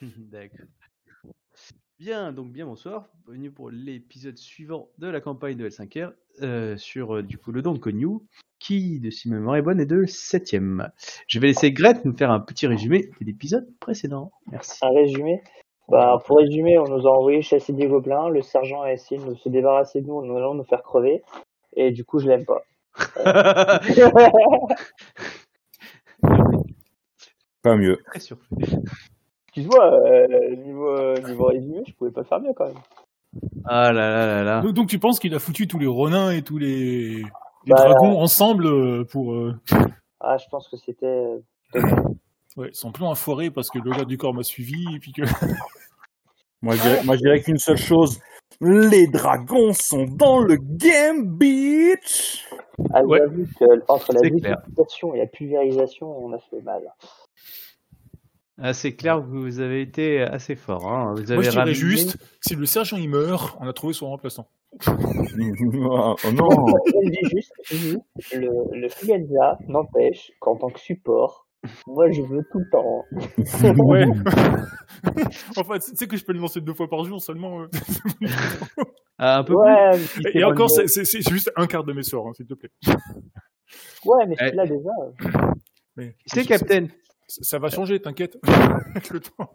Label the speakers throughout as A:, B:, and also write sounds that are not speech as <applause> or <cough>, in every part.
A: <laughs> D'accord. Bien, donc bien bonsoir, bienvenue pour l'épisode suivant de la campagne de L5R euh, sur euh, du coup le don de Cognou, qui, de si ma mémoire est bonne, est de 7 Je vais laisser Grete nous faire un petit résumé de l'épisode précédent. Merci.
B: Un résumé? Bah, Pour résumer, on nous a envoyé chasser des gobelins, le sergent a essayé de se débarrasser de nous, nous allons nous faire crever, et du coup je l'aime pas. <laughs> <laughs>
C: Pas mieux.
A: Très surpris.
B: Excuse-moi, euh, niveau, euh, niveau résumé, je pouvais pas faire mieux quand même.
A: Ah là là là là.
D: Donc, donc tu penses qu'il a foutu tous les ronins et tous les, les
B: Bah,
D: dragons ensemble euh, pour... euh,
B: Ah, je pense que c'était.
D: Ouais, son plan a foiré parce que le gars du corps m'a suivi et puis que... <laughs>
C: Moi, je dirais, moi, je dirais qu'une seule chose. Les dragons sont dans le game, bitch!
B: Ah,
D: Ouais.
B: j'avoue que entre la multiplication et la pulvérisation, on a fait mal.
A: Ah, c'est clair que vous avez été assez fort. Hein. Vous avez
D: Moi je dirais
A: ramené-
D: juste, si le sergent il meurt, on a trouvé son remplaçant. <laughs>
C: oh non!
B: Je le dis juste, le, le Fianza n'empêche qu'en tant que support, moi je veux tout le temps. <laughs>
D: Ouais. <laughs> enfin, tu sais que je peux le lancer deux fois par jour seulement. euh.
A: Ah, un peu.
B: Ouais,
D: Et,
B: c'est
D: et encore, c'est c'est- c'est juste un quart de mes sorts, hein, s'il te plaît.
B: Ouais, mais
A: Ouais.
B: celui-là déjà.
D: Mais-
A: C'est
D: ça-
A: Captain.
D: Ça, va changer, t'inquiète. Avec <laughs> le temps.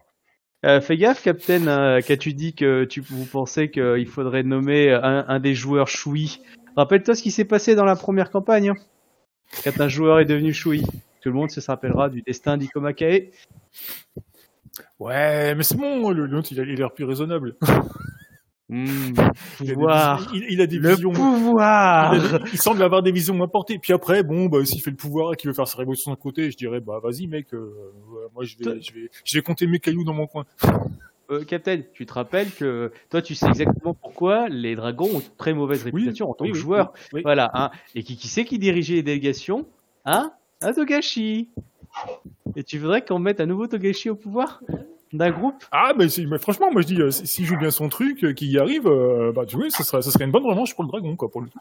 A: Euh, fais gaffe, Captain, euh, qu'as-tu dit que tu, vous pensez qu'il faudrait nommer un, un des joueurs Choui? Rappelle-toi ce qui s'est passé dans la première campagne. hein. Quand un joueur est devenu Choui. Tout le monde se rappellera du destin d'Ikomakae.
D: Ouais, mais c'est bon, le l'autre il a l'air plus raisonnable. <laughs> <laughs> Il a des
A: pouvoir.
D: visions- il, il a des
A: Le
D: visions.
A: pouvoir.
D: Il, a des- il semble avoir des visions moins portées. Puis après, bon, bah, s'il fait le pouvoir et qu'il veut faire sa révolution de son côté, je dirais, bah, vas-y, mec, euh, ouais, moi, je vais, je vais, je vais compter mes cailloux dans mon coin.
A: Euh, Captain, tu te rappelles que toi, tu sais exactement pourquoi les dragons ont une très mauvaise réputation en tant
D: oui,
A: que
D: oui,
A: joueur.
D: oui, oui.
A: Voilà, hein. Et qui, qui c'est qui dirigeait les délégations? Hein? Un Togashi. Et tu voudrais qu'on mette un nouveau Togashi au pouvoir? D'un groupe
D: Ah, mais, c'est- mais franchement, moi, je dis, euh, si- s'il joue bien son truc, euh, qu'il y arrive, euh, bah, tu vois, ça serait, serait une bonne revanche pour le dragon, quoi, pour le coup.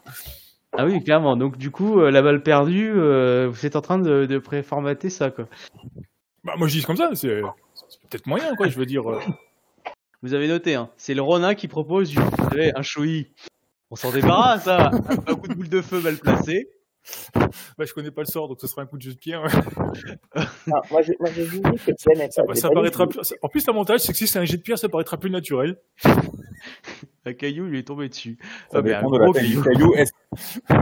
A: Ah oui, clairement. Donc du coup, euh, la balle perdue, euh, vous êtes en train de, de préformater ça, quoi.
D: Bah, moi, je dis comme ça, c'est, c'est peut-être moyen, quoi, je veux dire. euh.
A: Vous avez noté, hein. C'est le Ronin qui propose du, vous savez, un Shoei. On s'en débarrasse, ça. Un, un coup de boule de feu mal placé.
D: Bah, je connais pas le sort, donc ce sera un coup de jeu de pierre.
B: Non, moi je- moi, j'ai dit que Jen est
D: ça,
B: pas-
D: ça
B: j'ai pas
D: paraîtra
B: dit-
D: plus- En plus, l'avantage, c'est que si c'est un jet de pierre, ça paraîtra plus naturel.
A: Un caillou lui est tombé dessus.
C: Ça
A: Ah,
C: dépend de la
A: caillou.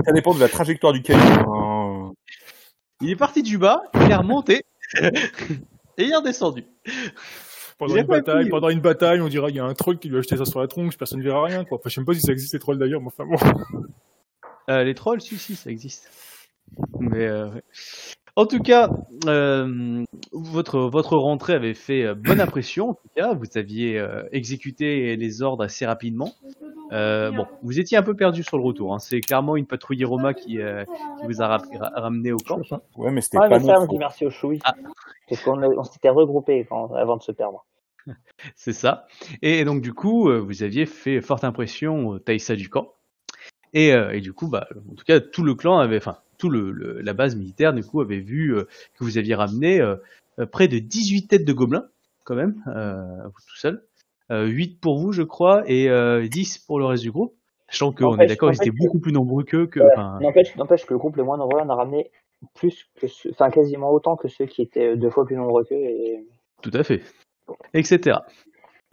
C: Ça dépend de la trajectoire du caillou. hein.
A: Il est parti du bas, il est remonté. <laughs> et il est redescendu.
D: Pendant une bataille,
A: pu.
D: pendant une bataille, on dira il y a un troll qui lui a jeté ça sur la tronche, personne ne verra rien, quoi. Enfin, je sais même pas si ça existe les trolls d'ailleurs, mais enfin bon.
A: Euh, les trolls, si, si, ça existe. Mais euh, ouais. En tout cas, euh, votre, votre rentrée avait fait bonne impression. En tout cas, vous aviez euh, exécuté les ordres assez rapidement. Euh, bon, vous étiez un peu perdu sur le retour. hein. C'est clairement une patrouille Roma qui, euh, qui vous a ra- ra- ramené au camp.
C: Ouais, mais c'était
B: Ouais,
C: pas
B: mais ça, on merci au Choui.
A: Ah.
B: Parce qu'on on s'était regroupés quand- avant de se perdre. <laughs>
A: C'est ça. Et donc du coup, vous aviez fait forte impression au Taïsa du camp. Et, euh, et du coup, bah, en tout cas, tout le clan avait, enfin, tout le, le- la base militaire du coup avait vu euh, que vous aviez ramené euh, près de 18 têtes de gobelins, quand même, vous tout seul. Euh, 8 pour vous, je crois, et euh, 10 pour le reste du groupe. Sachant qu'on est d'accord, ils étaient beaucoup plus nombreux qu'eux. Que,
B: N'empêche que le groupe le moins nombreux en a ramené plus que enfin quasiment autant que ceux qui étaient deux fois plus nombreux qu'eux. Et...
A: Tout à fait. Etc.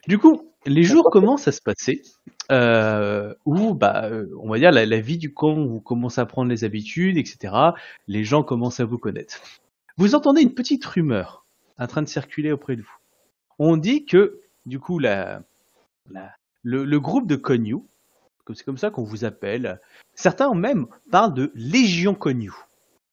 A: Du coup, les jours commencent à se passer euh, où, bah, euh, on va dire, la, vie du camp, vous commencez à prendre les habitudes, etc. Les gens commencent à vous connaître. Vous entendez une petite rumeur en train de circuler auprès de vous. On dit que, du coup, le, groupe de Konyu, c'est comme ça qu'on vous appelle, certains même parlent de Légion Konyu.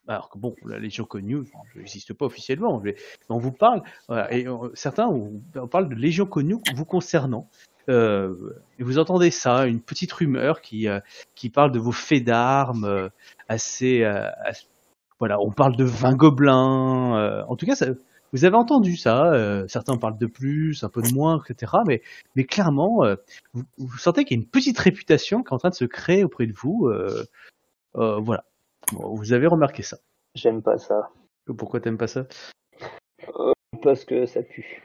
A: Alors que bon, la Légion Konyu n'existe pas officiellement, mais on vous parle voilà, et euh, certains, on, parle de Légion connue vous concernant. Euh, et vous entendez ça, une petite rumeur qui, euh, qui parle de vos faits d'armes euh, assez, assez- Voilà, on parle de 20 gobelins. en tout cas, ça, vous avez entendu ça. certains parlent de plus, un peu de moins, etc. Mais, mais clairement, vous, vous sentez qu'il y a une petite réputation qui est en train de se créer auprès de vous. voilà. Bon, vous avez remarqué ça.
B: J'aime pas ça.
A: Pourquoi t'aimes pas ça?
B: Parce que ça pue.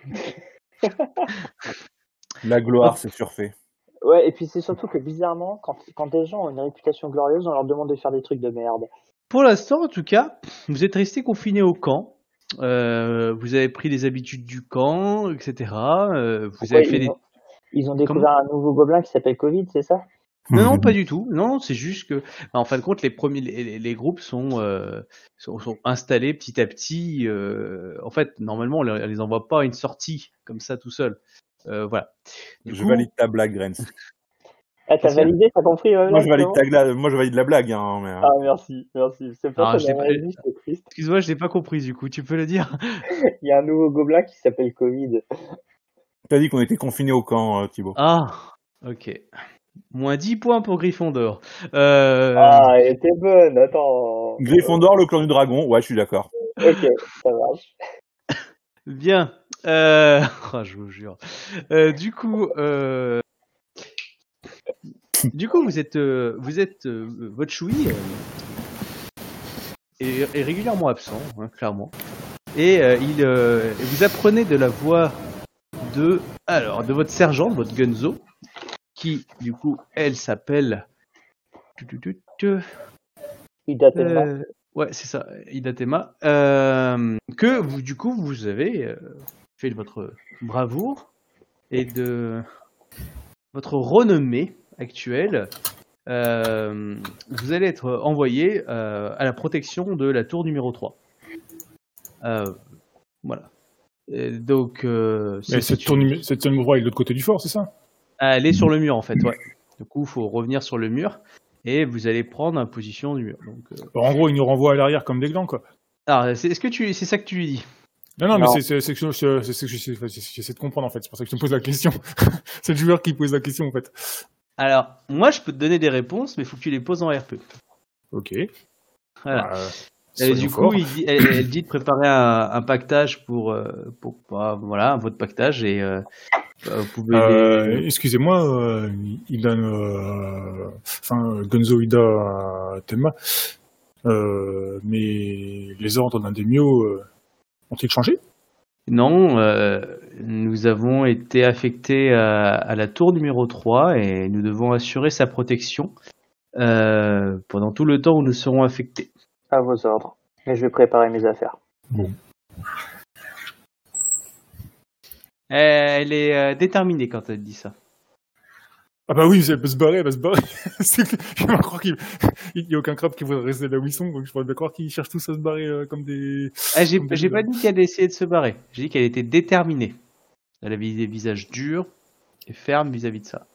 B: <laughs>
C: La gloire, c'est surfait.
B: Ouais, et puis c'est surtout que bizarrement, quand, quand des gens ont une réputation glorieuse, on leur demande de faire des trucs de merde.
A: Pour l'instant, en tout cas, vous êtes resté confiné au camp. Euh, vous avez pris les habitudes du camp, etc. Euh, vous
B: Pourquoi
A: avez fait
B: ils,
A: des...
B: ont, ils ont découvert un nouveau gobelin qui s'appelle Covid, c'est ça?
A: Non, non, <laughs> pas du tout. Non, c'est juste que, bah, en fin de compte, les premiers, les, groupes sont, euh, sont, sont installés petit à petit. euh, en fait, normalement, on les envoie pas à une sortie comme ça tout seul. Euh, voilà. Du
C: Je
A: coup-
C: valide ta blague, Grens. <laughs>
B: Ah, t'as validé, t'as compris ouais,
C: Moi, je valide ta gla- moi, je valide la blague, hein, mais, euh,
B: Ah, merci, merci. C'est pas
A: Ah. Excuse-moi, je l'ai pas compris. Du coup, tu peux le dire? <laughs>
B: Il y a un nouveau gobelin qui s'appelle Covid.
C: T'as dit qu'on était confinés au camp, euh, Thibaut.
A: Ah, ok. Moins 10 points pour Gryffondor. Euh,
B: Ah, elle était bonne, attends.
C: Gryffondor, le clan du dragon. Ouais, je suis d'accord.
B: Ok, ça marche.
A: Bien. Euh... <laughs> oh, je vous jure. Euh, du coup, euh... du coup, vous êtes, vous êtes, votre choui euh, est, est régulièrement absent, hein, clairement. Et il, vous apprenez de la voix de, alors, de votre sergent, de votre gunzo, qui, du coup, elle s'appelle. euh, ouais, c'est ça, Idatema. Que vous, du coup, vous avez fait de votre bravoure et de votre renommée actuelle. Euh, vous allez être envoyé euh, à la protection de la tour numéro 3. Euh, voilà. Et donc,
D: Mais cette tour numé- cette tour numéro 3 est de l'autre côté du fort, c'est ça?
A: Elle est sur le mur en fait, ouais. Du coup, il faut revenir sur le mur et vous allez prendre en position du mur. Donc,
D: En gros, il nous renvoie à l'arrière comme des glands, quoi.
A: Alors, c'est- est-ce que tu, c'est ça que tu lui dis?
D: Non, non, mais c'est c'est que j'essaie de comprendre, en fait. C'est pour ça que je te pose la question. <laughs> c'est le joueur qui pose la question, en fait.
A: Alors, moi, je peux te donner des réponses, mais il faut que tu les poses en RP.
D: Ok.
A: Voilà.
D: Bah,
A: Et du coup, il dit- elle, elle dit de préparer un, un pactage pour, euh, pour, bah, voilà, votre pactage et euh, bah, vous pouvez.
D: Euh,
A: les-
D: Excusez-moi, euh, Ida, euh, enfin Gonzo Ida Tenma, euh, mais les ordres d'un des Mio euh, ont-ils changé?
A: Non, euh, nous avons été affectés à, à la tour numéro 3 et nous devons assurer sa protection euh, pendant tout le temps où nous serons affectés.
B: À vos ordres. Et je vais préparer mes affaires.
A: Elle est euh, déterminée quand elle dit ça.
D: Ah bah oui, elle peut se barrer, elle va se barrer. Je croire qu'il il y a aucun crabe qui voudrait rester là où ils sont, donc je pourrais bien croire qu'ils cherchent tous à se barrer euh, comme des.
A: Ah, j'ai
D: des
A: pas dit qu'elle essayait de se barrer. J'ai dit qu'elle était déterminée. Elle avait des visages durs et fermes vis-à-vis de ça.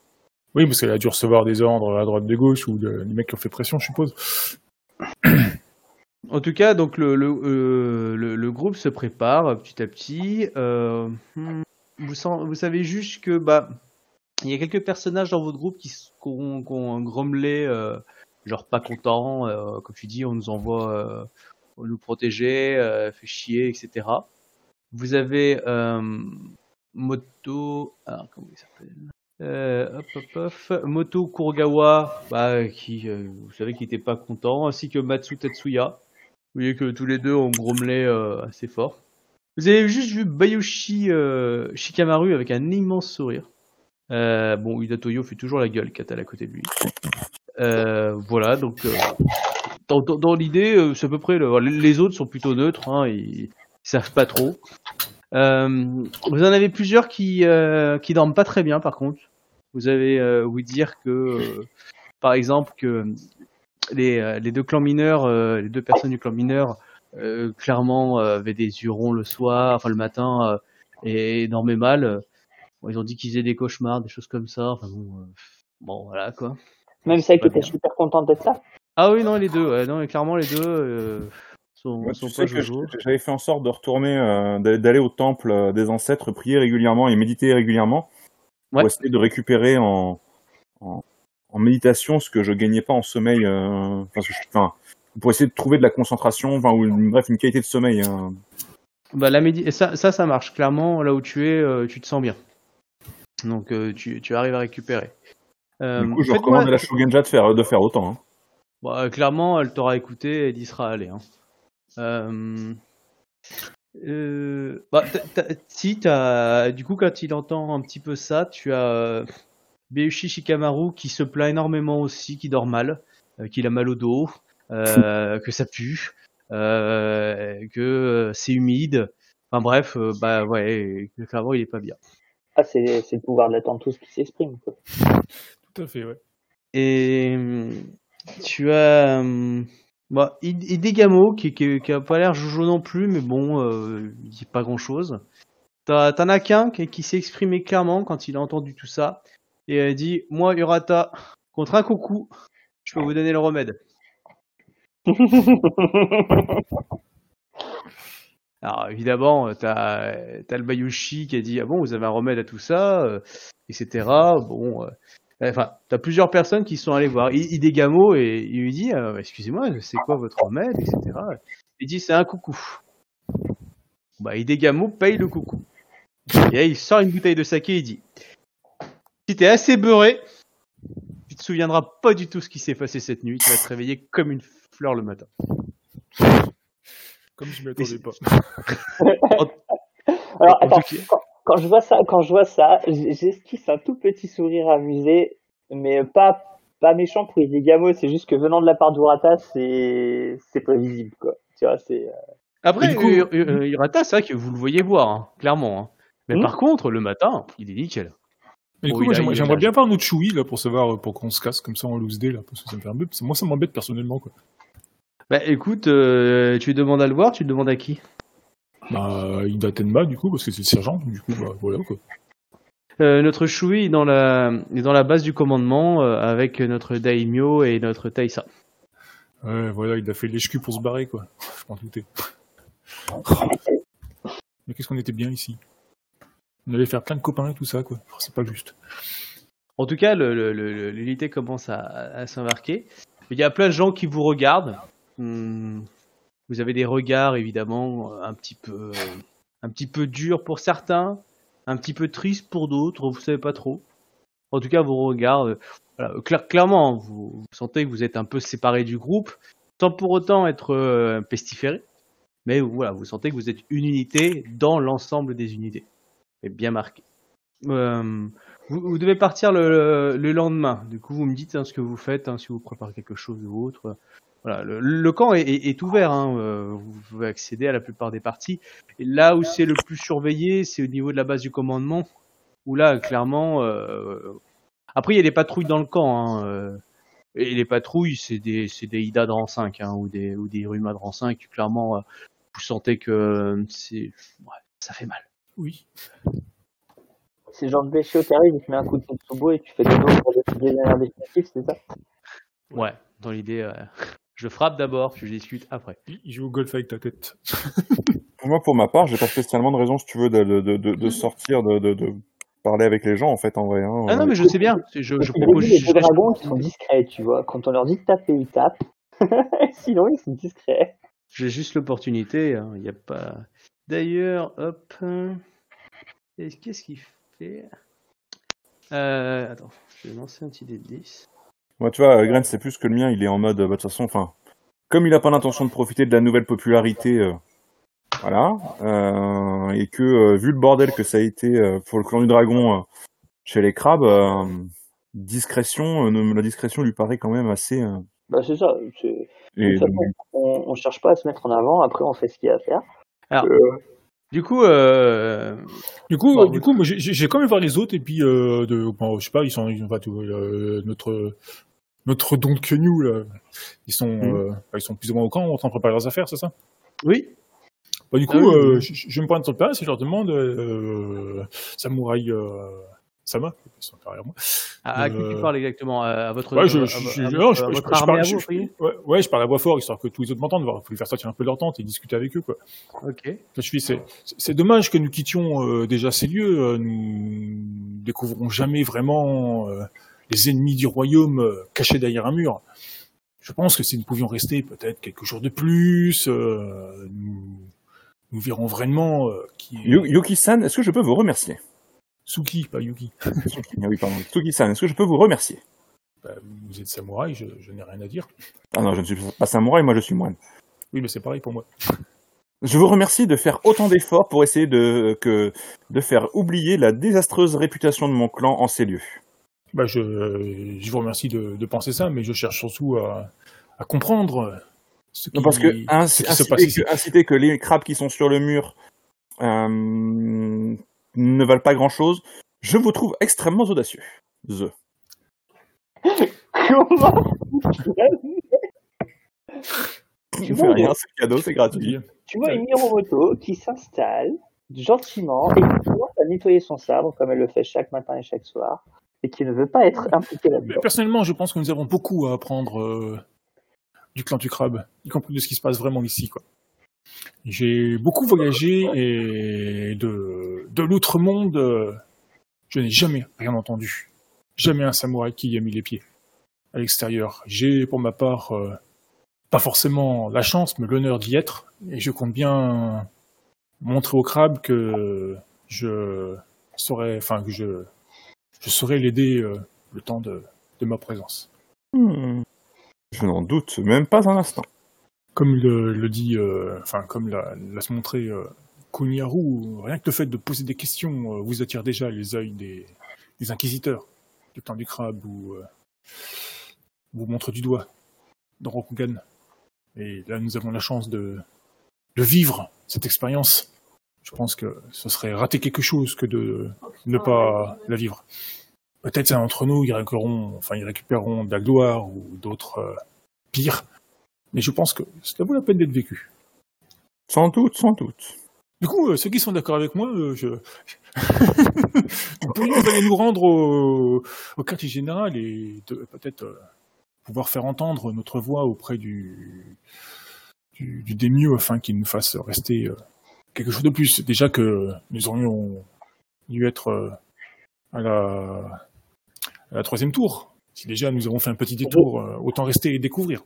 D: Oui, parce qu'elle a dû recevoir des ordres à droite de gauche ou de- des mecs qui ont fait pression, je suppose. <clears throat>
A: En tout cas, donc le, le, euh, le, le groupe se prépare euh, petit à petit. Euh, hmm, vous, vous savez juste que bah il y a quelques personnages dans votre groupe qui, ont, qui grommelé, euh, genre pas contents, euh, comme tu dis, on nous envoie euh, nous protéger, euh, fait chier, etc. Vous avez Moto, alors comment il s'appelle? Hop. Moto Kurogawa, bah, qui, vous savez, qui était pas content, ainsi que Matsu Tetsuya. Vous voyez que tous les deux ont grommelé assez fort. Vous avez juste vu Bayushi Shikamaru avec un immense sourire. Euh, bon, Ida Toyo fait toujours la gueule est à côté de lui. Euh, voilà, donc euh, dans, l'idée, euh, c'est à peu près le, les autres sont plutôt neutres, hein, ils, ils savent pas trop. Euh, vous en avez plusieurs qui qui dorment pas très bien, par contre. Vous avez vous dire que, par exemple, que les, deux clans mineurs, les deux personnes du clan mineur, clairement avaient des yeux ronds le soir, enfin le matin, et dormaient mal. Bon, ils ont dit qu'ils faisaient des cauchemars, des choses comme ça. Enfin bon, euh, bon voilà quoi.
B: Même celle qui était
A: bien.
B: super contente d'être là.
A: Ah oui non les deux, ouais, non clairement les deux euh, sont,
C: Moi,
A: sont
C: tu
A: pas
C: sais que
A: jojo.
C: j'avais fait en sorte de retourner, euh, d'aller au temple euh, des ancêtres, prier régulièrement et méditer régulièrement
A: Ouais.
C: pour essayer de récupérer en, en, en méditation ce que je gagnais pas en sommeil. euh, enfin, je- enfin, pour essayer de trouver de la concentration, enfin, ou une- bref, une qualité de sommeil. hein.
A: Bah la médi- ça, ça ça marche clairement là où tu es, euh, tu te sens bien. Donc euh, tu, tu arrives à récupérer. Euh,
C: du coup, je recommande à la Shogunja de faire, de faire autant. hein.
A: Euh, clairement, elle t'aura écouté et elle y sera allée. Hein. Euh, Euh, bah, si, t'as, du coup, quand il entend un petit peu ça, tu as Beushi Shikamaru qui se plaint énormément aussi, qui dort mal, euh, qu'il a mal au dos, <laughs> que ça pue, que c'est humide. Enfin bref, bah ouais, clairement il est pas bien.
B: Ah, c'est c'est le pouvoir de la tous qui s'exprime. <laughs>
D: Tout à fait, ouais.
A: Et hum, tu as hum, bah, Hidegamo qui, qui, qui a pas l'air jojo non plus, mais bon, euh, il dit pas grand chose. T'as- T'en as qu'un qui, qui s'est exprimé clairement quand il a entendu tout ça et a dit Moi, Urata, contre un coucou, je peux vous donner le remède. <laughs> Alors évidemment, euh, t'as as le Bayushi qui a dit ah bon vous avez un remède à tout ça, euh, etc. Bon, euh, enfin t'as plusieurs personnes qui sont allées voir I- Hidegamo et il lui dit excusez-moi c'est quoi votre remède, etc. Il dit c'est un coucou. Bah Hidegamo paye le coucou. Et il sort une bouteille de saké et il dit si t'es assez beurré, tu te souviendras pas du tout ce qui s'est passé cette nuit. Tu vas te réveiller comme une fleur le matin.
D: Comme je m'y attendais pas. <laughs>
B: Alors,
A: En
B: attends, quand, quand je vois ça, quand je vois ça, j'esquisse un tout petit sourire amusé, mais pas pas méchant pour Hidegamo, c'est juste que venant de la part d'Urata, c'est c'est prévisible quoi. Tu vois, c'est euh,
A: Après,
D: coup-
A: Ur- Ur- Urata, c'est vrai que vous le voyez boire, hein, clairement. hein. Mais
B: Hmm.
A: par contre, le matin, il est nickel.
D: Mais du coup, moi, j'aimerais bien voir notre Choui, là, pour savoir, euh, pour qu'on se casse comme ça en loose day, là, parce que ça me fait un peu... Moi, ça m'embête personnellement, quoi.
A: Bah écoute, euh, tu demandes à le voir, tu demandes à qui?
D: Bah, Ida Tenma, du coup, parce que c'est le sergent, du coup, bah, voilà, quoi.
A: Euh, Notre Shui est dans la, est dans la base du commandement euh, avec notre Daimyo et notre Taisa.
D: Ouais, voilà, il a fait l'échecu pour se barrer, quoi. <laughs> Je m'en doutais. Mais qu'est-ce qu'on était bien ici? On allait faire plein de copains et tout ça, quoi. C'est pas juste.
A: En tout cas, le- le- le- l'unité commence à, à s'embarquer. Il y a plein de gens qui vous regardent. Hmm, Vous avez des regards évidemment un petit peu, un petit peu durs pour certains, un petit peu tristes pour d'autres. Vous savez pas trop. En tout cas, vos regards, euh, clairement, vous, vous sentez que vous êtes un peu séparés du groupe, sans pour autant être euh, pestiférés. Mais voilà, vous sentez que vous êtes une unité dans l'ensemble des unités. C'est bien marqué. Euh, vous, devez partir le, le lendemain. Du coup, vous me dites hein, ce que vous faites, hein, si vous préparez quelque chose ou autre. Voilà, le, le camp est, est- est ouvert. Hein, euh, vous pouvez accéder à la plupart des parties. Et là où c'est le plus surveillé, c'est au niveau de la base du commandement. Où là, clairement, euh, après il y a des patrouilles dans le camp. Hein, euh, et les patrouilles, c'est des, c'est des Ida de rang 5 hein, ou des ou des Ruma de rang 5. Clairement, euh, vous sentez que euh, c'est, ouais, ça fait mal.
D: Oui.
B: c'est genre de Béchio qui arrive, il te met un coup de Tetsubo et tu fais des dos pour décider des dernières définitives, c'est ça
A: Ouais, dans l'idée, euh, je frappe d'abord, puis je discute après.
D: Il il joue au golf avec ta tête. <laughs>
C: Moi, pour ma part, j'ai pas spécialement de raison, si tu veux, de, de, de, sortir, de, de, de parler avec les gens, en fait, en vrai. Hein.
A: Ah non, mais je sais bien. Je, propose
B: les
A: juste.
B: deux dragons qui sont discrets, tu vois. Quand on leur dit de taper, ils tapent. <laughs> Sinon, ils sont discrets.
A: J'ai juste l'opportunité. hein, Il n'y a pas. D'ailleurs, hop. Qu'est-ce qu'il fait? Euh, Attends, je vais lancer un petit dé de 10.
C: Moi, tu vois, Gren, c'est plus que le mien, il est en mode, bah, de toute façon, enfin, comme il a pas l'intention de profiter de la nouvelle popularité, euh, voilà, euh, et que, euh, vu le bordel que ça a été euh, pour le clan du dragon euh, chez les crabes, euh, discrétion, euh, la discrétion lui paraît quand même assez. euh,
B: Bah, c'est ça.
C: et,
B: on, on cherche pas à se mettre en avant. Après, on fait ce qu'il y a à faire.
A: Alors,
B: Euh,
A: Du coup, euh,
D: Du coup, euh, du coup, moi, j'ai- quand même voir les autres et puis euh, de, bon, je sais pas, ils sont, ils, enfin, vois, euh, notre notre don de Kenyu là, ils sont, euh, ils sont plus ou moins au camp, en train de préparer leurs affaires, c'est ça?
A: Oui.
D: Bah, du
A: Ah
D: coup,
A: oui,
D: euh,
A: oui.
D: je, je me pointe sur place et je leur demande, euh, Samouraï euh, Sama, ils sont derrière moi.
A: À, à qui tu
D: Euh,
A: parles exactement À votre,
D: Ouais, je, parle,
A: à
D: je-
A: vous,
D: je-
A: voyez
D: ouais, ouais, je parle à voix fort, histoire que tous les autres m'entendent, voir, faut les faire sortir un peu de leur tente et discuter avec eux, quoi.
A: Ok.
D: Je dis, c'est, c'est dommage que nous quittions euh, déjà ces lieux. euh, nous découvrons jamais vraiment euh, les ennemis du royaume euh, cachés derrière un mur. Je pense que si nous pouvions rester peut-être quelques jours de plus, euh, nous, nous verrons vraiment euh, qui
C: Yuki-san, est-ce que je peux vous remercier?
D: Suki, pas Yuki. <laughs>
C: Suki, ah oui, pardon. Suki-san, est-ce que je peux vous remercier?
D: Bah, vous êtes samouraï, je, je n'ai rien à dire.
C: Ah non, je ne suis pas samouraï, moi je suis moine.
D: Oui, mais c'est pareil pour moi.
C: Je vous remercie de faire autant d'efforts pour essayer de, que, de faire oublier la désastreuse réputation de mon clan en ces lieux.
D: Bah, je, je vous remercie de, de penser ça, mais je cherche surtout à, à comprendre ce qui,
C: Non, parce que
D: ce qui se
C: inciter,
D: passe ici.
C: que, inciter que les crabes qui sont sur le mur euh, ne valent pas grand-chose, je vous trouve extrêmement audacieux. The.
B: Comment
C: Tu
B: vois,
C: fais rien, c'est cadeau, c'est gratuit.
B: Tu vois une Miromoto qui s'installe gentiment et qui commence à nettoyer son sabre comme elle le fait chaque matin et chaque soir et qui ne veut pas être impliquée là-dedans.
D: personnellement, je pense que nous avons beaucoup à apprendre euh, du clan du crabe, y compris de ce qui se passe vraiment ici. quoi. J'ai beaucoup voyagé et de, de l'outre-monde, euh, je n'ai jamais rien entendu. Jamais un samouraï qui y a mis les pieds à l'extérieur. J'ai, pour ma part, euh, pas forcément la chance, mais l'honneur d'y être. Et je compte bien montrer au crabe que je saurais, enfin, que je, je saurais l'aider euh, le temps de, de ma présence.
C: Hmm. Je n'en doute même pas un instant.
D: Comme le, le dit, euh, enfin comme l'a laisse montrer euh, rien que le fait de poser des questions euh, vous attire déjà les œils des, inquisiteurs du clan du crabe ou euh, vous montre du doigt dans Rokugan. Et là, nous avons la chance de, vivre cette expérience. Je pense que ce serait rater quelque chose que de ne pas la vivre. Peut-être d'entre nous, ils récupéreront, enfin, ils récupéreront de la gloire ou d'autres euh, pires. Mais je pense que cela vaut la peine d'être vécu.
C: Sans doute, sans doute.
D: Du coup, euh, ceux qui sont d'accord avec moi, euh, je... <laughs> nous pourrions aller nous rendre au, au quartier général et peut-être euh, pouvoir faire entendre notre voix auprès du, du, du démieux afin qu'il nous fasse rester quelque chose de plus. Déjà que nous aurions dû être à, la, à la troisième tour. Si déjà nous avons fait un petit détour, autant rester et découvrir.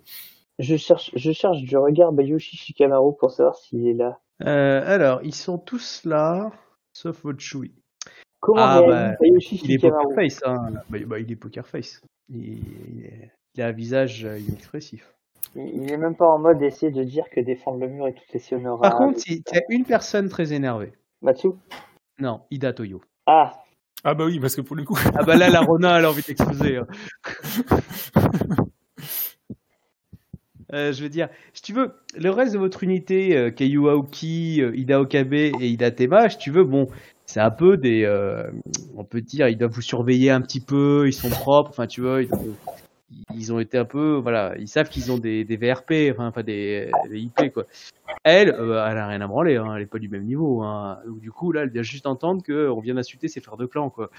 B: Je cherche, je cherche du regard Bayushi Shikamaru pour savoir s'il est là.
A: Euh, alors, ils sont tous là, sauf votre Choui.
B: Comment
A: Ah,
B: réagit
A: bah,
B: Bayushi
A: Il est poker face, hein. Bah, bah, il est poker face. Il, il est- il a un visage euh, inexpressif.
B: Il il est même pas en mode essayer de dire que défendre le mur est tout aussi honorable.
A: Par contre, il y a une personne très énervée.
B: Matsu
A: Non, Ida Toyo.
B: Ah,
D: Ah bah oui, parce que pour le coup,
A: Ah bah là, la Rona, elle a envie d'exploser. hein. <laughs> Euh, je veux dire, si tu veux, le reste de votre unité, euh, Keiyu Aoki, euh, Ida Okabe et Ida Tema, si tu veux, bon, c'est un peu des, euh, on peut dire, ils doivent vous surveiller un petit peu, ils sont propres, enfin tu vois, ils, ont été un peu, voilà, ils savent qu'ils ont des, des VRP, enfin, des, des IP quoi. Elle, euh, elle a rien à branler, hein, elle est pas du même niveau. Hein. Du coup, là, elle vient juste entendre qu'on vient d'insulter ses frères de clan, quoi.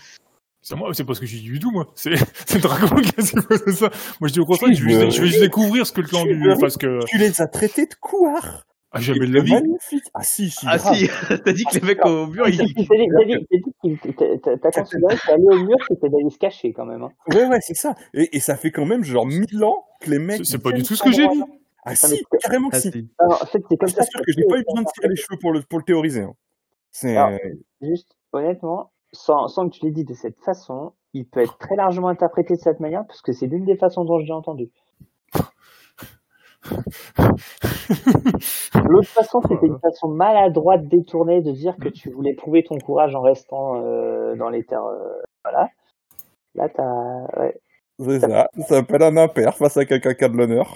D: C'est moi, c'est pas ce que j'ai dit du tout, moi. C'est, <laughs> c'est le dragon qui a supposé ça. Moi, je dis au contraire, je vais,
C: veux-
D: juste- je vais juste découvrir ce que le clan
C: veux-
D: parce que,
C: Tu les as traités de couards.
D: ah, jamais de la vie.
C: Magnifique. Ah si, si.
A: Ah
C: grave.
A: si, <laughs> t'as dit que les mecs au mur, ils,
B: dit, t'as dit- t'as dit- t'as dit qu'il- t'as- t'as- t'as considéré qu'aller au mur, c'était d'aller se cacher quand même. Hein.
C: Ouais, ouais, c'est ça. Et, et ça fait quand même genre mille ans que les mecs.
D: C'est- pas du tout ce que j'ai dit.
C: Ah si,
B: c'est-
C: carrément que
A: Ah,
C: si.
B: Alors, en fait, c'est comme
C: Je
B: ça.
C: t'assure que je n'ai pas eu besoin de tirer les cheveux pour le, pour le théoriser. hein. C'est.
B: Juste, honnêtement, sans, sans que tu l'aies dit de cette façon, il peut être très largement interprété de cette manière, parce que c'est l'une des façons dont je l'ai entendu. <laughs> L'autre façon, c'était une façon maladroite, détournée de dire que tu voulais prouver ton courage en restant euh, dans les terres. euh, voilà. Là, t'as. Ouais.
C: C'est ça. Ça s'appelle un impair face à quelqu'un qui a de l'honneur.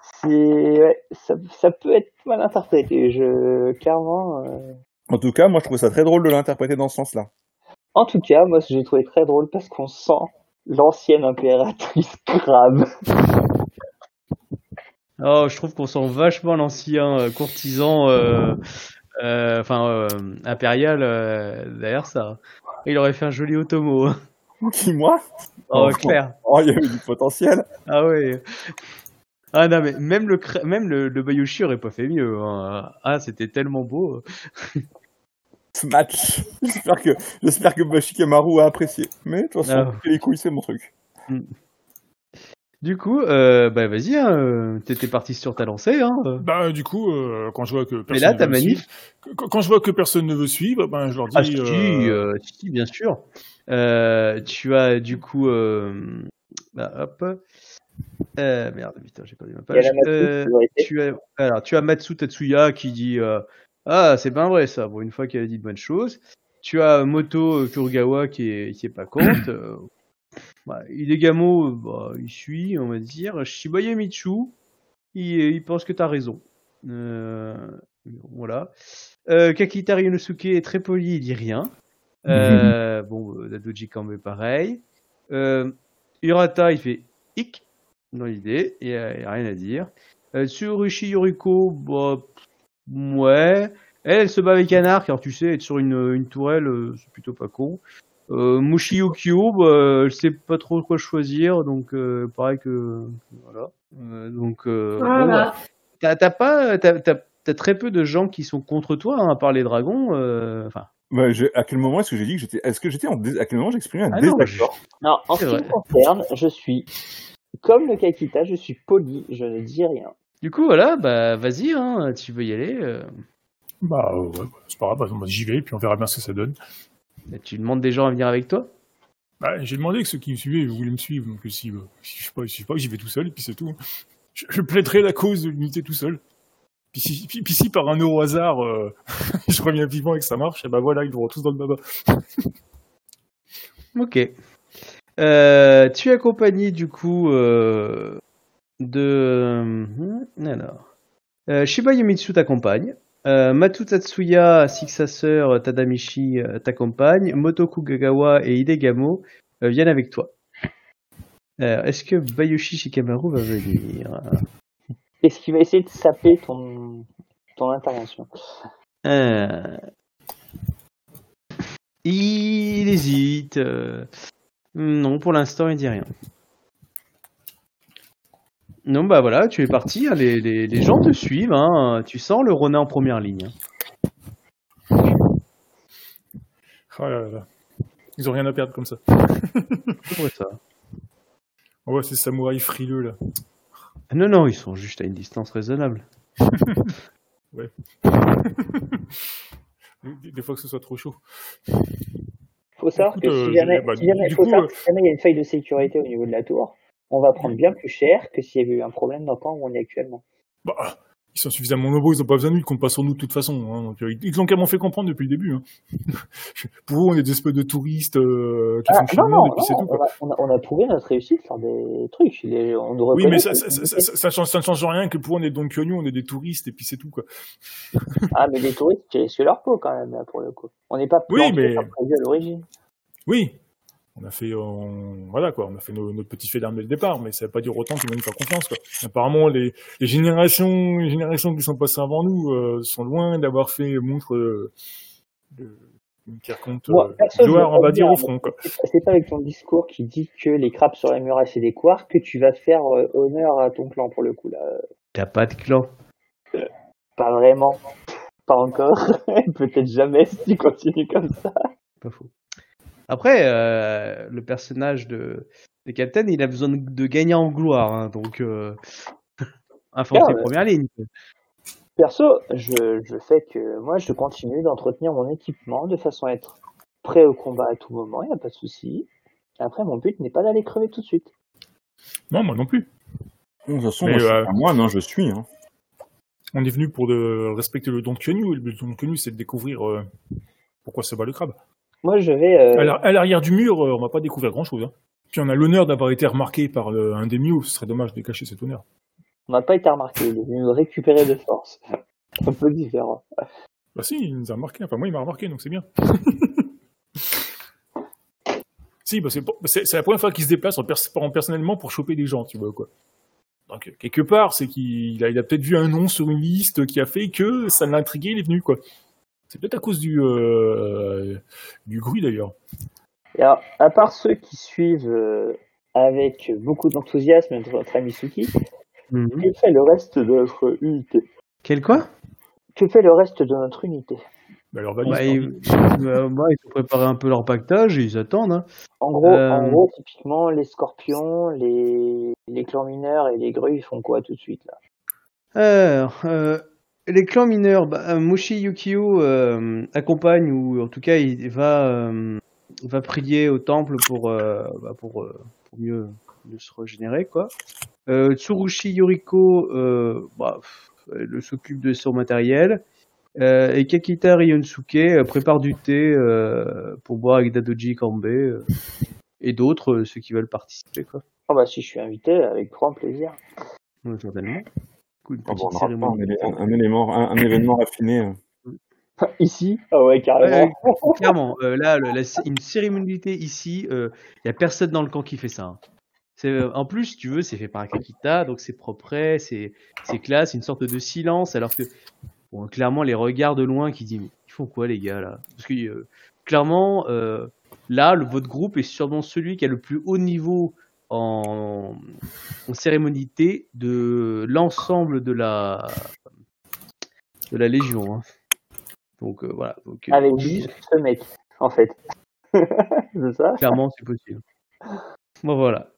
B: C'est. Ouais, ça, ça peut être mal interprété. Je. Clairement. euh,
C: En tout cas, moi, je trouve ça très drôle de l'interpréter dans ce sens-là.
B: En tout cas, moi, j'ai trouvé très drôle parce qu'on sent l'ancienne impératrice <laughs> Crab.
A: Oh, je trouve qu'on sent vachement l'ancien euh, courtisan, euh, euh, enfin euh, impérial euh, derrière ça. Il aurait fait un joli automo. hein. <laughs>
C: Qui, moi?
A: Oh,
C: Oh.
A: clair.
C: Oh, il y avait du potentiel.
A: Ah ouais. Ah non mais même le même le, le Bayushi aurait pas fait mieux. hein. Ah c'était tellement beau. <laughs>
C: Ce match. <laughs> J'espère que, j'espère que Bashikamaru a apprécié. Mais, de toute façon,
A: Ah.
C: les couilles, c'est mon truc.
A: Du coup, euh, bah vas-y, hein, euh, t'étais parti sur ta lancée. Hein.
D: Bah, du coup, euh, quand je vois que personne
A: Mais là,
D: ne
A: ta
D: veut
A: manif.
D: suivre- quand, je vois que personne ne veut suivre, ben, je leur dis,
A: Ah si,
D: euh,
A: euh, si, bien sûr. Euh, tu as du coup, euh, bah, hop, Euh, merde, putain, j'ai perdu ma page.
B: Matsu
A: Euh, tu as, alors, tu as Matsu Tatsuya qui dit euh, Ah, c'est pas vrai ça, bon, une fois qu'elle a dit de bonnes choses. Tu as Moto Kurogawa qui est, qui est pas contre. <clears throat> Euh, bah, bah, il suit, on va dire. Shibuya Michu, il, il pense que t'as raison. Euh, voilà. Euh, Kakita Ryunosuke est très poli, il dit rien. Euh, <laughs> Bon, euh, Dadoji Kambe pareil. Urata, il fait hic dans l'idée, il n'y a, rien à dire. Tsurushi Yoriko, bah, ouais. Elle, elle se bat avec un arc, alors tu sais, être sur une, une tourelle, euh, c'est plutôt pas con. Euh, Mushi Yukio, bah, elle sait pas trop quoi choisir, donc euh, pareil que voilà. Euh, donc euh, bon, ouais.
E: Voilà.
A: t'as t'as pas, t'as t'as- t'as très peu de gens qui sont contre toi, hein, à part les dragons. euh, Enfin,
C: Bah, je- à quel moment est-ce que j'ai dit que j'étais, est-ce que j'étais en dés- à quel moment j'ai exprimé un
A: Ah non,
C: désaccord?
B: Non, en ce qui me concerne, je suis comme le Kakita, je suis poli, je ne dis rien.
A: Du coup, voilà, bah vas-y, hein, tu veux y aller. euh,
D: Bah euh, ouais, bah, c'est pas grave, bah, j'y vais, puis on verra bien ce que ça donne.
A: bah, tu demandes des gens à venir avec toi?
D: Bah, j'ai demandé que ceux qui me suivaient voulaient me suivre, donc si, si je sais pas, si je sais pas, j'y vais tout seul, et puis c'est tout. Je, je plaiderai la cause de l'unité tout seul. Puis si, puis, puis si par un euro hasard, euh, <laughs> je reviens vivant et que ça marche, et bah voilà, ils vont tous dans le baba. <laughs>
A: Ok. Euh, tu es accompagné du coup euh, de. euh, alors. Euh, Shiba Yamitsu t'accompagne. Euh, Matu Tatsuya ainsi que sa sœur Tadamichi euh, t'accompagnent. Motoku Gagawa et Hidegamo viennent avec toi. Est-ce que Bayushi Shikamaru va venir?
B: Est-ce qu'il va essayer de saper ton, ton intervention?
A: Il hésite. Non, pour l'instant, il dit rien. Non, bah voilà, tu es parti. hein, Les, les, les gens te suivent. Hein, tu sens le Ronin en première ligne. hein.
D: Oh là là là. Ils ont rien à perdre comme ça.
A: C'est pour ça. <laughs>
D: On voit ces samouraïs frileux là.
A: Ah Non, non, ils sont juste à une distance raisonnable. <laughs> <laughs>
D: Des, des fois que ce soit trop chaud.
B: faut savoir
D: Écoute,
B: que
D: euh,
B: si jamais,
D: bah,
B: si jamais-
D: du
B: faut
D: coup,
B: savoir
D: euh,
B: que si jamais il y a une faille de sécurité au niveau de la tour, on va prendre bien plus cher que s'il y avait eu un problème dans le camp où on est actuellement.
D: Bah, ils sont suffisamment nombreux, ils ont pas besoin de nous, ils comptent pas sur nous de toute façon. Hein, donc, euh, ils l'ont carrément fait comprendre depuis le début. Hein. <laughs> Pour eux, on est des espèces de touristes euh, qui
B: Ah,
D: font
B: non, non,
D: c'est
B: non,
D: tout.
B: on a, on, a, on a prouvé notre réussite sur des trucs. On nous
D: Oui, mais ça,
B: que-
D: ça, ça, ça, ça change, ça ne change rien que pour eux, on est Don Quixote, on est des touristes, et puis c'est tout. Quoi. <laughs>
B: Ah, mais les touristes risquent leur peau quand même, là, pour le coup. On n'est pas
D: Oui, mais-
B: à l'origine.
D: Oui, on a fait, on- voilà quoi, on a fait nos- notre petit fait d'armes dès le départ, mais ça veut pas dire autant qu'ils vont nous faire confiance. Quoi. Apparemment, les, les générations, les générations qui sont passées avant nous euh, sont loin d'avoir fait montre euh, de, une quelconque euh, gloire, on va dire,
B: dire,
D: au front. Quoi.
B: C'est pas- C'est pas avec ton discours qui dit que les crabes sur la muraille c'est des quarks que tu vas faire euh, honneur à ton clan pour le coup là.
A: T'as pas de clan.
B: Pas vraiment. Pas encore. <laughs> Peut-être jamais si tu continues comme ça.
A: Pas faux. Après, euh, le personnage de, de Captain, il a besoin de, de gagner en gloire. hein, donc, euh, <laughs> infanterie
B: ouais.
A: première ligne.
B: Perso, je, je fais que moi je continue d'entretenir mon équipement de façon à être prêt au combat à tout moment, il n'y a pas de souci. Après, mon but n'est pas d'aller crever tout de suite.
D: Non, moi non plus.
C: De toute façon,
D: Mais,
C: moi, je suis
D: euh,
C: moi, non, je suis. Hein.
D: On est venu pour de respecter le don de Quenu, et le don de c'est de découvrir euh, pourquoi se bat le crabe.
B: Moi, je vais. euh,
D: À l'ar- à l'arrière du mur, euh, on va pas découvrir grand-chose. Hein. Puis on a l'honneur d'avoir été remarqué par euh, un des mieux, ce serait dommage de cacher cet honneur.
B: On n'a pas été remarqué, il est venu nous récupérer de force. <laughs> Un peu différent.
D: Bah si, il nous a remarqué. Enfin, moi, il m'a remarqué, donc c'est bien. <laughs> si, bah, c'est, la première fois qu'il se déplace en, pers- en personnellement pour choper des gens, tu vois, quoi. Donc, quelque part, c'est qu'il a, il a peut-être vu un nom sur une liste qui a fait que ça l'a intrigué, il est venu, quoi. C'est peut-être à cause du, euh, du bruit, d'ailleurs.
B: Alors, à part ceux qui suivent euh, avec beaucoup d'enthousiasme notre ami Suki,
A: Mhm.
B: que fait le reste de notre unité?
A: Quel quoi?
B: Que fait le reste de notre unité?
D: Bah, alors, valise, <laughs>
A: bah, ils,
D: pis.
A: bah, bah, ils ont préparé un peu leur pactage et ils attendent. hein.
B: En gros,
A: Euh,
B: en gros, typiquement, les scorpions, les, les clans mineurs et les grues, ils font quoi tout de suite là?
A: Alors, euh, les clans mineurs, bah, euh, Mushi Yukio euh, accompagne ou en tout cas il va euh, va prier au temple pour euh, bah, pour, pour mieux se régénérer, quoi. Tsurushi Yoriko, bah, s'occupe de son matériel. Et Kakita Ryonsuke prépare du thé pour boire avec Dadoji Kambe et d'autres, ceux qui veulent participer, quoi.
B: Oh bah si je suis invité, avec grand plaisir.
A: Ouais, certainement. Coup, une
C: Ah bon, pas un, élément, un, un événement raffiné. euh.
B: Ici? Ah ouais, carrément.
A: Clairement, euh, là, le- la- une cérémonie ici, il y a personne dans le camp qui fait ça. hein. Euh, en plus, si tu veux, c'est fait par Akakita, donc c'est propre, c'est, classe, une sorte de silence, alors que, bon, clairement, les regards de loin qui disent, mais ils font quoi les gars là? Parce que, euh, clairement, euh, là, le, votre groupe est sûrement celui qui a le plus haut niveau en, en cérémonie thé de l'ensemble de la, de la Légion. hein. Donc euh, voilà. Donc, euh,
B: Avec juste ce mec, en fait. <laughs> c'est ça?
A: Clairement, c'est possible. Bon, voilà.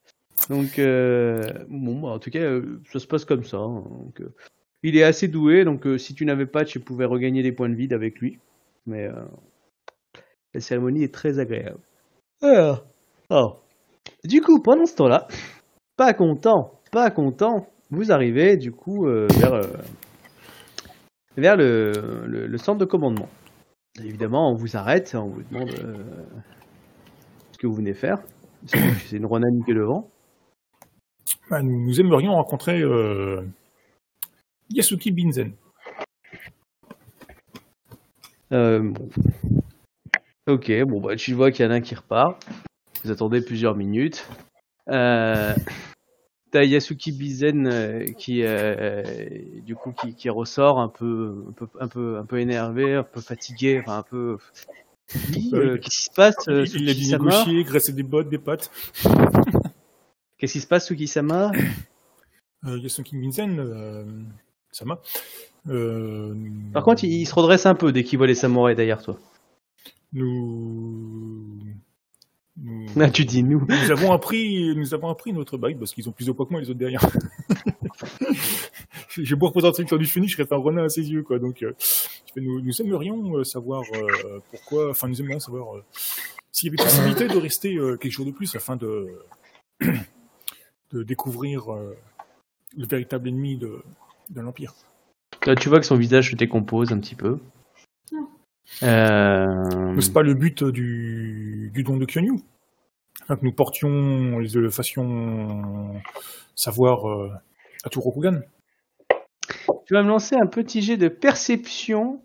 A: Donc, euh, bon, bah, en tout cas, euh, ça se passe comme ça. hein. Donc, euh, il est assez doué, donc euh, si tu n'avais pas, tu pouvais regagner des points de vide avec lui. Mais euh, la cérémonie est très agréable. Alors, alors, du coup, pendant ce temps-là, pas content, pas content, vous arrivez du coup euh, vers, euh, vers le, le- le centre de commandement. Évidemment, on vous arrête, on vous demande euh, ce que vous venez faire. C'est une Ronan qui est devant.
D: Bah, nous, aimerions rencontrer Yasuki Binzen.
A: Bon. Ok, bon, bah, tu vois qu'il y en a un qui repart. Vous attendez plusieurs minutes. Euh, T'as Yasuki Bizen euh, qui, euh, du coup, qui, qui ressort un peu, un peu, un peu, un peu énervé, un peu fatigué, enfin un peu.
D: Euh,
A: euh, Qu'est-ce qui se passe, euh,
D: il, a dû
A: Tsukisama
D: négocier, graisser des bottes, des pattes. <laughs>
A: Qu'est-ce qui se passe, Tsukisama <coughs>
D: Euh, Yasuki Binzen, euh, Sama. Euh,
A: Par contre, il, il se redresse un peu dès qu'il voit les samouraïs derrière toi.
D: nous, nous,
A: Là, tu dis nous.
D: nous avons appris, nous avons appris notre bail parce qu'ils ont plus de poids que moi les autres derrière. <laughs> J'ai beau représenter le temps du finish, je reste un renard à ses yeux, quoi. Donc, euh, nous, nous aimerions euh, savoir euh, pourquoi, enfin, nous aimerions savoir euh, s'il y avait possibilité de rester euh, quelques jours de plus afin de, <clears throat> de découvrir euh, le véritable ennemi de, de l'Empire.
A: Là, tu vois que son visage se décompose un petit peu. Euh...
D: C'est pas le but du, du don de Kyonyu. Enfin, que nous portions, les le fassions savoir euh, à tout Rokugan.
A: Tu vas me lancer un petit jet de perception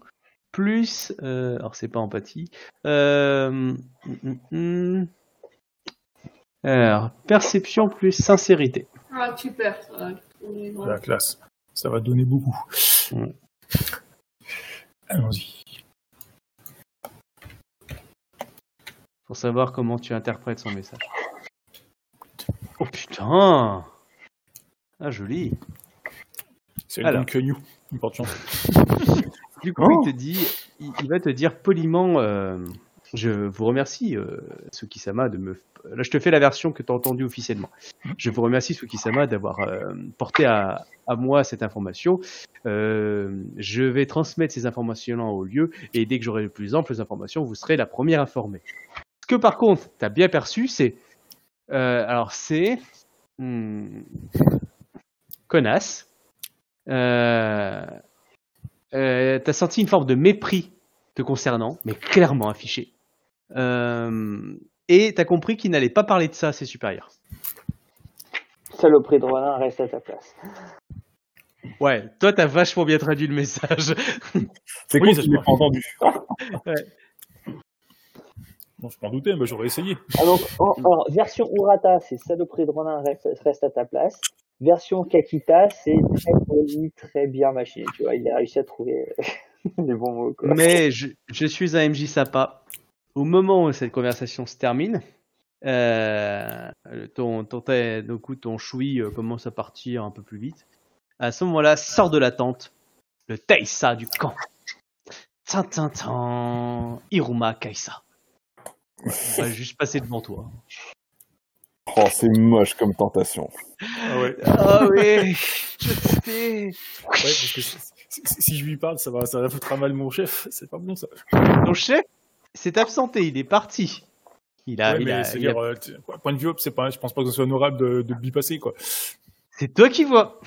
A: plus. Euh... Alors, c'est pas empathie. Euh... hum, hum, hum. Alors, perception plus sincérité.
E: Ah, super. ça.
D: La classe. Ça va donner beaucoup.
A: Ouais.
D: Allons-y.
A: Pour savoir comment tu interprètes son message. Oh putain Ah, joli
D: C'est le. Une porte chance.
A: Du coup,
C: Oh.
A: il te dit, il, il va te dire poliment, euh, je vous remercie, euh, Tsukisama, de me. Là, je te fais la version que tu as entendue officiellement. Je vous remercie, Tsukisama, d'avoir euh, porté à, à moi cette information. Euh, je vais transmettre ces informations-là au lieu, et dès que j'aurai de plus amples informations, vous serez la première informée. Que par contre, tu as bien perçu, c'est. euh, alors, c'est. hmm, connasse. Euh, euh, t'as senti une forme de mépris te concernant, mais clairement affiché. Euh, et t'as compris qu'il n'allait pas parler de ça à ses supérieurs.
B: Saloperie de Ronin, reste à ta place.
A: Ouais, toi t'as vachement bien traduit le message.
C: C'est
D: Oui,
C: con l'ait
D: voit.
C: pas entendu.
D: Bon, je m'en doutais, mais j'aurais essayé.
B: Ah, en, en version Urata, c'est Saloperie de Ronin, reste, reste à ta place. Version Kakita, c'est très poli, très bien machiné. Tu vois, il a réussi à trouver euh, <laughs> les bons mots. Quoi.
A: Mais je, je suis un MJ Sapa. Au moment où cette conversation se termine, euh, ton, ton, coup, ton choui euh, commence à partir un peu plus vite. À ce moment-là, sort de la tente le Taïsa du camp. Tin, tin, tin. Iruma Kaisa. On va juste passer devant toi.
C: Oh, c'est moche comme tentation.
D: Ah ouais.
A: Ah oui, je sais.
D: Ouais, parce que si, si- si je lui parle, ça va, ça va foutre à mal mon chef. C'est pas bon, ça.
A: Ton chef s'est absenté, il est parti. Il a,
D: Ouais,
A: il
D: mais
A: a- il a-
D: c'est-à-dire, euh, point de vue, c'est pas, je pense pas que ce soit honorable de, de bypasser, quoi.
A: C'est toi qui vois.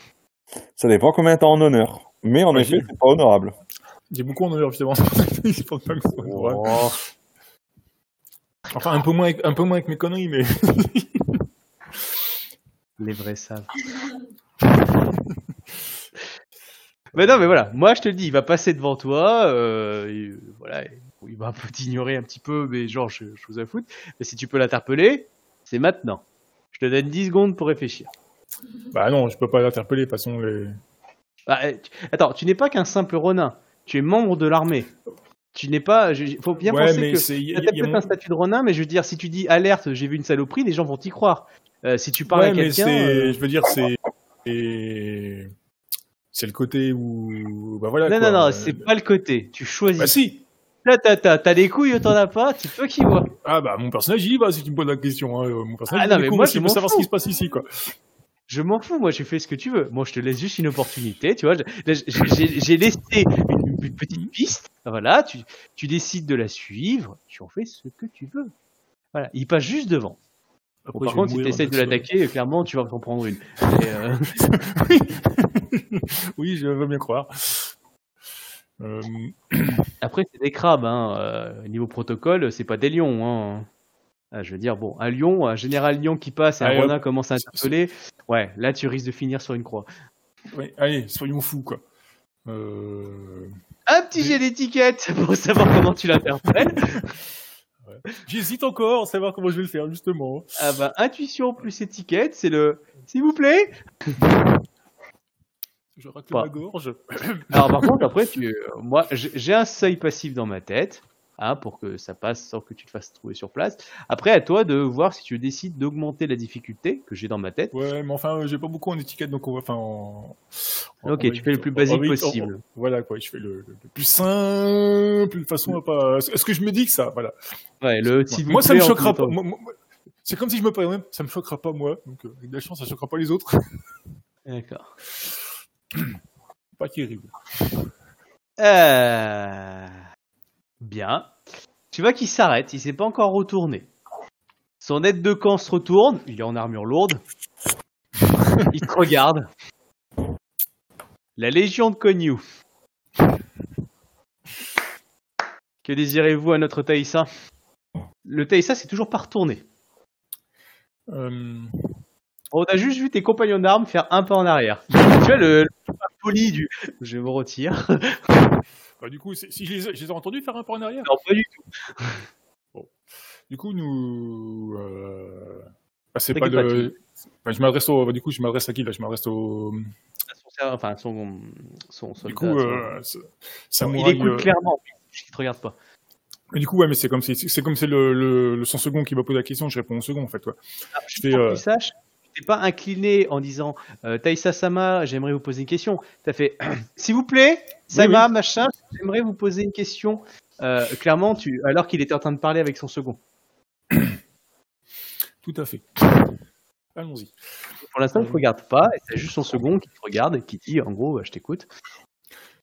C: Ça dépend combien t'as en honneur. Mais en
D: Ouais,
C: effet, c'est pas honorable.
D: J'ai beaucoup en honneur, justement. <laughs> je pense pas que ce soit honorable.
C: Oh.
D: Enfin, un peu moins, avec, un peu moins avec mes conneries, mais. <laughs>
A: Les vrais savent. <laughs> mais non, mais voilà. Moi, je te le dis, il va passer devant toi. euh, et, voilà, il va un peu t'ignorer un petit peu, mais genre, je, je vous en foutre. Mais si tu peux l'interpeller, c'est maintenant. Je te donne 10 secondes pour réfléchir.
D: bah non, je peux pas l'interpeller, de toute façon, les...
A: Bah, euh, tu- Attends, tu n'es pas qu'un simple renin. Tu es membre de l'armée. Tu n'es pas. Il faut bien
D: ouais,
A: penser que.
D: c'est, il y
A: Tu
D: a-
A: as
D: il y a
A: peut-être un statut de renin, mais je veux dire, si tu dis alerte, j'ai vu une saloperie, les gens vont t'y croire. Euh, si tu parles
D: ouais,
A: à
D: mais
A: quelqu'un.
D: c'est,
A: euh,
D: je veux dire, c'est, et- c'est le côté où, bah voilà.
A: Non,
D: quoi.
A: non, non,
D: Euh,
A: c'est pas le côté. Tu choisis.
D: Bah si.
A: Là, t'as, t'as, t'as des couilles ou t'en as pas, c'est toi qui vois.
D: Ah bah mon personnage il y va si tu me poses la question. Hein. Euh, Mon personnage
A: Ah non, mais
D: découvre
A: moi, je m'en
D: savoir ce qui se passe ici quoi.
A: Je m'en fous, moi, je fais ce que tu veux. Moi, je te laisse juste une opportunité, tu vois. J'ai laissé une, une petite piste. Voilà, tu, tu décides de la suivre, tu en fais ce que tu veux. Voilà, il passe juste devant.
D: Après,
A: Bon, par contre, si tu essaies de l'attaquer, clairement, tu vas t'en prendre une. <laughs> Euh, <laughs>
D: oui. <laughs> oui, je veux bien croire. Euh,
A: Après, c'est des crabes, hein. euh, niveau protocole, c'est pas des lions, hein. Ah, je veux dire, bon, un lion, un général lion qui passe et un renard commence à interpeller, ouais, là, tu risques de finir sur une croix.
D: ouais, allez, soyons fous quoi. Euh...
A: Un petit jet d'étiquette <laughs> pour savoir comment tu l'interprètes. <laughs>
D: J'hésite encore à savoir comment je vais le faire justement.
A: Ah bah, intuition plus étiquette, c'est le s'il vous plaît.
D: Je racle ma gorge.
A: Alors par contre, après, tu, euh, moi, j'ai un seuil passif dans ma tête, hein, pour que ça passe sans que tu te fasses trouver sur place. Après, à toi de voir si tu décides d'augmenter la difficulté que j'ai dans ma tête.
D: Ouais, mais enfin, euh, j'ai pas beaucoup en étiquette, donc on va, enfin, en...
A: Ok, tu fais le plus basique possible.
D: voilà quoi, je fais le, le- plus simple, de façon, on va pas. Est-ce que je me dis que ça, voilà.
A: Ouais, le vous
D: moi, ça me choquera pas. moi- moi- C'est comme si je me parlais même, ça me choquera pas moi. Donc, euh, avec de la chance, ça choquera pas les autres. <laughs>
A: D'accord.
D: pas terrible.
A: Euh... Bien. Tu vois qu'il s'arrête, il s'est pas encore retourné. Son aide de camp se retourne, il est en armure lourde. il te regarde. La Légion de Cognou. Que désirez-vous à notre Taïssa Le Taïssa s'est toujours pas retourné.
D: Euh,
A: On a juste vu tes compagnons d'armes faire un pas en arrière. tu vois le, le pas poli du. Je me retire.
D: Bah, du coup, si je les, ai- je les ai entendus faire un pas en arrière.
A: Non, pas du tout. <laughs>
D: Du coup, nous. Euh... bah, c'est pas
A: pas,
D: le. bah, je m'adresse au. bah, du coup, je m'adresse à qui là? Je m'adresse au.
A: Son, enfin, son, son soldat,
D: Du coup,
A: son-
D: euh,
A: il
D: samouraï,
A: écoute
D: euh,
A: clairement. Il te regarde pas.
D: Mais du coup, ouais, mais c'est comme si c'est comme c'est le, le, le 100 secondes qui m'a posé la question, je réponds au second en fait. Quoi.
A: Je
D: fais,
A: pour que
D: euh,
A: tu saches, tu t'es pas incliné en disant euh, Taïsa Sama, j'aimerais vous poser une question. T'as fait <clears throat> s'il vous plaît, Sama, machin, j'aimerais vous poser une question. Euh, clairement, tu, alors qu'il était en train de parler avec son second. <clears throat>
D: Tout à fait. Allons-y.
A: Pour l'instant, il te regarde pas, et c'est juste son second qui te regarde et qui dit en gros, euh, je t'écoute.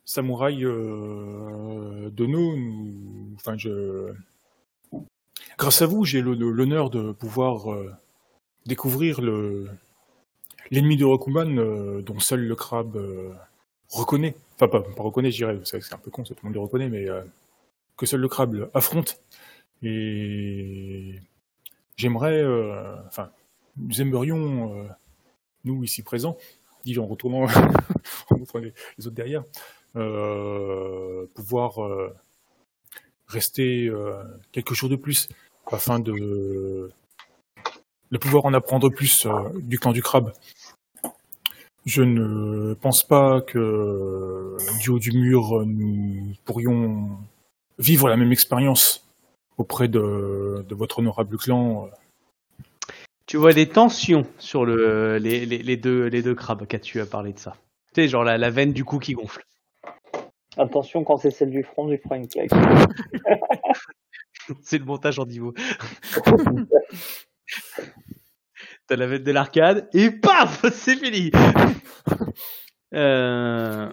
D: Samouraï euh, de nous, enfin je, grâce à vous, j'ai l'honneur de pouvoir euh, découvrir le l'ennemi de Rokuman euh, dont seul le crabe euh, reconnaît, enfin pas, pas reconnaît, je dirais, c'est un peu con, tout le monde le reconnaît, mais euh, que seul le crabe affronte. Et j'aimerais, enfin, nous aimerions, nous ici présents, dis en retournant, <laughs> en montrant les, les autres derrière, pouvoir rester quelques jours de plus afin de, de pouvoir en apprendre plus euh, du clan du crabe. Je ne pense pas que du haut du mur nous pourrions vivre la même expérience auprès de, de votre honorable clan.
A: Tu vois des tensions sur le, les, les, les deux, les deux crabes qu'as-tu à parler de ça? Tu sais, genre la, la veine du cou qui gonfle.
B: Attention, quand c'est celle du front, tu prends une claque.
A: C'est le montage en niveau. <laughs> T'as la veine de l'arcade et paf, <laughs> c'est fini. <laughs> Euh,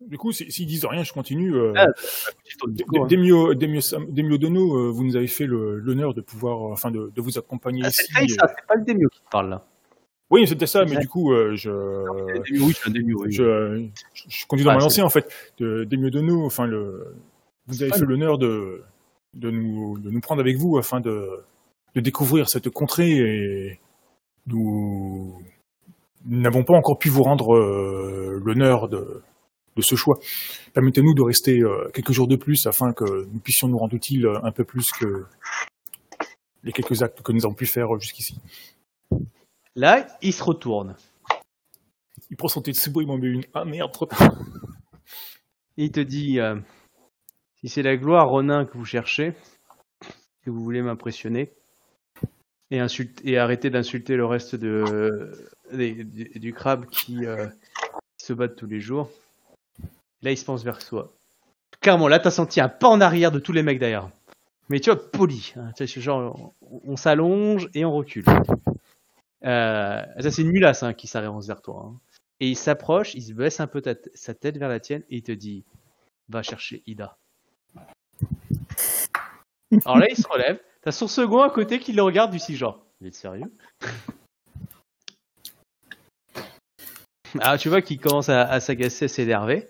D: Du coup, si- s'ils disent rien, je continue. Euh,
A: Ah, hein.
D: Demio, Demio, Sam- Demio Dono, euh, vous nous avez fait l'honneur de pouvoir, euh, enfin, de, de vous accompagner
A: Ah,
D: ici.
A: c'est pas le Demio qui parle là.
D: Oui, c'était ça, mais du coup, euh, je,
A: oui, Demio,
D: je, je, je conduis dans
A: Ah,
D: ma lancée, en fait, de Demio Dono, enfin, le, vous avez fait l'honneur de, de nous, de nous prendre avec vous afin de, de découvrir cette contrée et nous, n'avons pas encore pu vous rendre euh, l'honneur de, de ce choix. Permettez-nous de rester euh, quelques jours de plus afin que nous puissions nous rendre utiles euh, un peu plus que les quelques actes que nous avons pu faire jusqu'ici.
A: Là, il se retourne.
D: Il prend son Tetsubo, il m'en met une. Ah merde, trop tard.
A: Et il te dit euh, si c'est la gloire, Ronin, que vous cherchez, que vous voulez m'impressionner, et, arrêter d'insulter le reste du, crabe qui euh, se battent tous les jours. Là, il se pense vers toi. Clairement, là, t'as senti un pas en arrière de tous les mecs derrière. Mais tu vois, poli. hein, genre, on, on s'allonge et on recule. Euh, ça, c'est une mulasse hein, qui s'avance vers toi. hein. Et il s'approche, il se baisse un peu sa tête vers la tienne et il te dit Va chercher Ida. Alors là, il se relève. T'as son second à côté qui le regarde du si genre. Il est sérieux <laughs> Ah, tu vois qu'il commence à, à s'agacer, à s'énerver.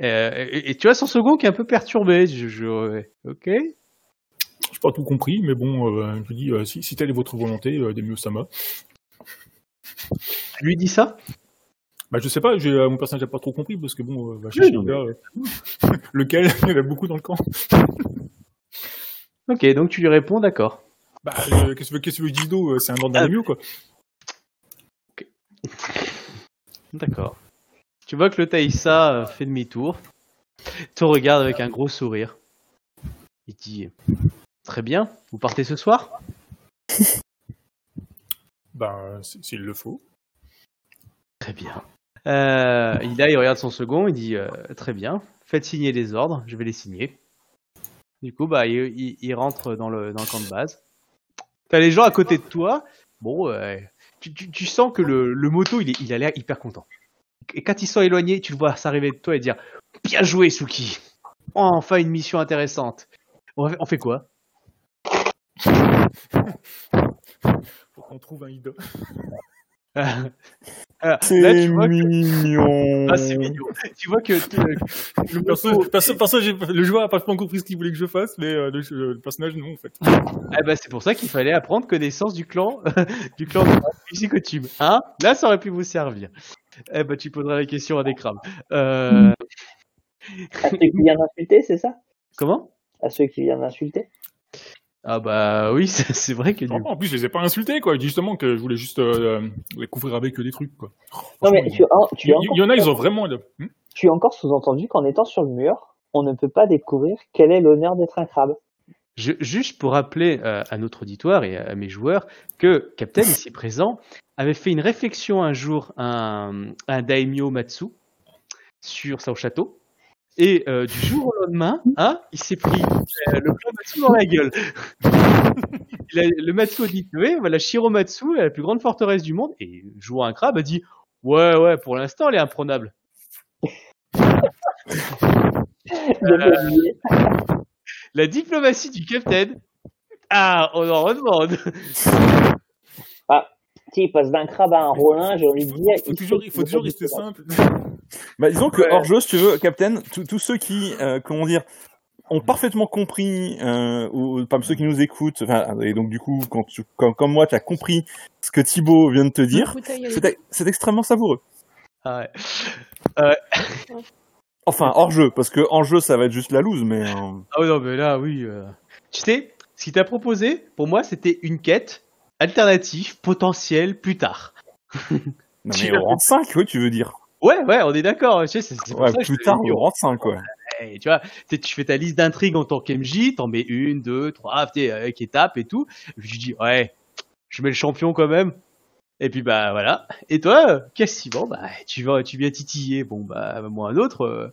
A: Euh, et, et tu vois son second qui est un peu perturbé. Je, je- ok.
D: J'ai pas tout compris, mais bon, euh, je dis, euh, si, si telle est votre volonté, euh, Demio Sama.
A: Tu lui dis ça?
D: Bah, je sais pas, euh, mon personnage n'a pas trop compris parce que bon, euh, va chercher
A: non,
D: le gars, euh, <laughs> lequel <laughs> il y en a beaucoup dans le camp.
A: Ok, donc tu lui réponds d'accord.
D: Bah, euh, qu'est-ce que tu veux, que euh, C'est un ordre
A: Ah.
D: Demio, quoi.
A: D'accord. Tu vois que le Taïsa euh, fait demi-tour, te regarde avec un gros sourire. Il dit Très bien, vous partez ce soir? <laughs>
D: Bah, s- s'il le faut.
A: Très bien. Euh, il là, il regarde son second, il dit euh, Très bien, faites signer les ordres, je vais les signer. Du coup, bah, il, il- il rentre dans le, dans le camp de base. T'as les gens à côté de toi. Bon, euh, tu, tu- tu sens que le, le moto, il, est- il a l'air hyper content. Et quand ils sont éloignés, tu le vois s'arriver de toi et dire Bien joué, Suki Enfin une mission intéressante. On, fait- on fait quoi?
D: Faut qu'on trouve un Ida. <laughs> <laughs>
A: Alors,
C: C'est
A: là, tu vois que-
C: mignon.
A: Ah, c'est mignon. Tu vois que euh, <laughs> le
D: Perso,
A: moto-
D: perso, perso, j'ai- le joueur a pas trop compris ce qu'il voulait que je fasse, mais euh, le, le personnage, non, en fait.
A: Eh ben, c'est pour ça qu'il fallait apprendre connaissance du clan, <laughs> du clan de Psychotube. Hein? Là, ça aurait pu vous servir. Eh ben, tu poseras la question à des crabes. Euh,
B: À ceux qui viennent insulter, c'est ça?
A: Comment?
B: À ceux qui viennent insulter
A: Ah bah oui, <laughs> c'est vrai que du...
D: En plus, je les ai pas insultés, quoi. Je dis justement que je voulais juste euh, euh, découvrir avec eux des trucs, quoi.
B: Non, mais tu,
D: Il y, il
B: encore,
D: y en a, ils ont vraiment. Hmm
B: tu as encore sous-entendu qu'en étant sur le mur, on ne peut pas découvrir quel est l'honneur d'être un crabe.
A: Je- juste pour rappeler euh, à notre auditoire et à mes joueurs que Captain, ici présent, avait fait une réflexion un jour à un, à un daimyo Matsu sur son château. Et euh, du jour au lendemain, hein, il s'est pris euh, le plan Matsu dans la gueule. <laughs> Il a- le Matsu a dit Oui, voilà, Shiro Matsu est la plus grande forteresse du monde. Et jouant un crabe a dit Ouais, ouais, pour l'instant, elle est imprenable. <laughs>
B: Oublié.
A: La diplomatie du Captain. Ah, on en redemande.
B: Si, il passe d'un crabe à un rolin, j'ai envie de dire.
D: faut il faut toujours rester simple.
C: Bah, disons que
A: Ouais.
C: hors jeu, si tu veux, Captain, tous ceux qui, euh, comment dire, ont parfaitement compris, euh, ou parmi ceux qui nous écoutent, enfin, et donc du coup, quand tu, comme, comme moi, tu as compris ce que Thibaut vient de te dire, c'est extrêmement savoureux.
A: Ah ouais. <laughs>
C: Enfin, hors jeu, parce que en jeu, ça va être juste la loose, mais. euh,
A: Ah ouais, non, mais là, oui. euh. Tu sais, ce qu'il t'a proposé, pour moi, c'était une quête alternative, potentielle, plus tard. <laughs>
C: Non, mais rang 5, oui, tu veux dire.
A: Ouais, ouais, on est d'accord. Tu sais, c'est c'est pour
C: Ouais, plus tard,
A: l'ai dit,
C: au rang 5, quoi.
A: tu vois, tu fais ta liste d'intrigues en tant qu'MJ, t'en mets une, deux, trois, tu avec étapes et tout. Et puis je dis, ouais, je mets le champion quand même. Et puis bah voilà. Et toi, qu'est-ce que bon bah tu vas, tu viens titiller. Bon bah moi un autre. euh,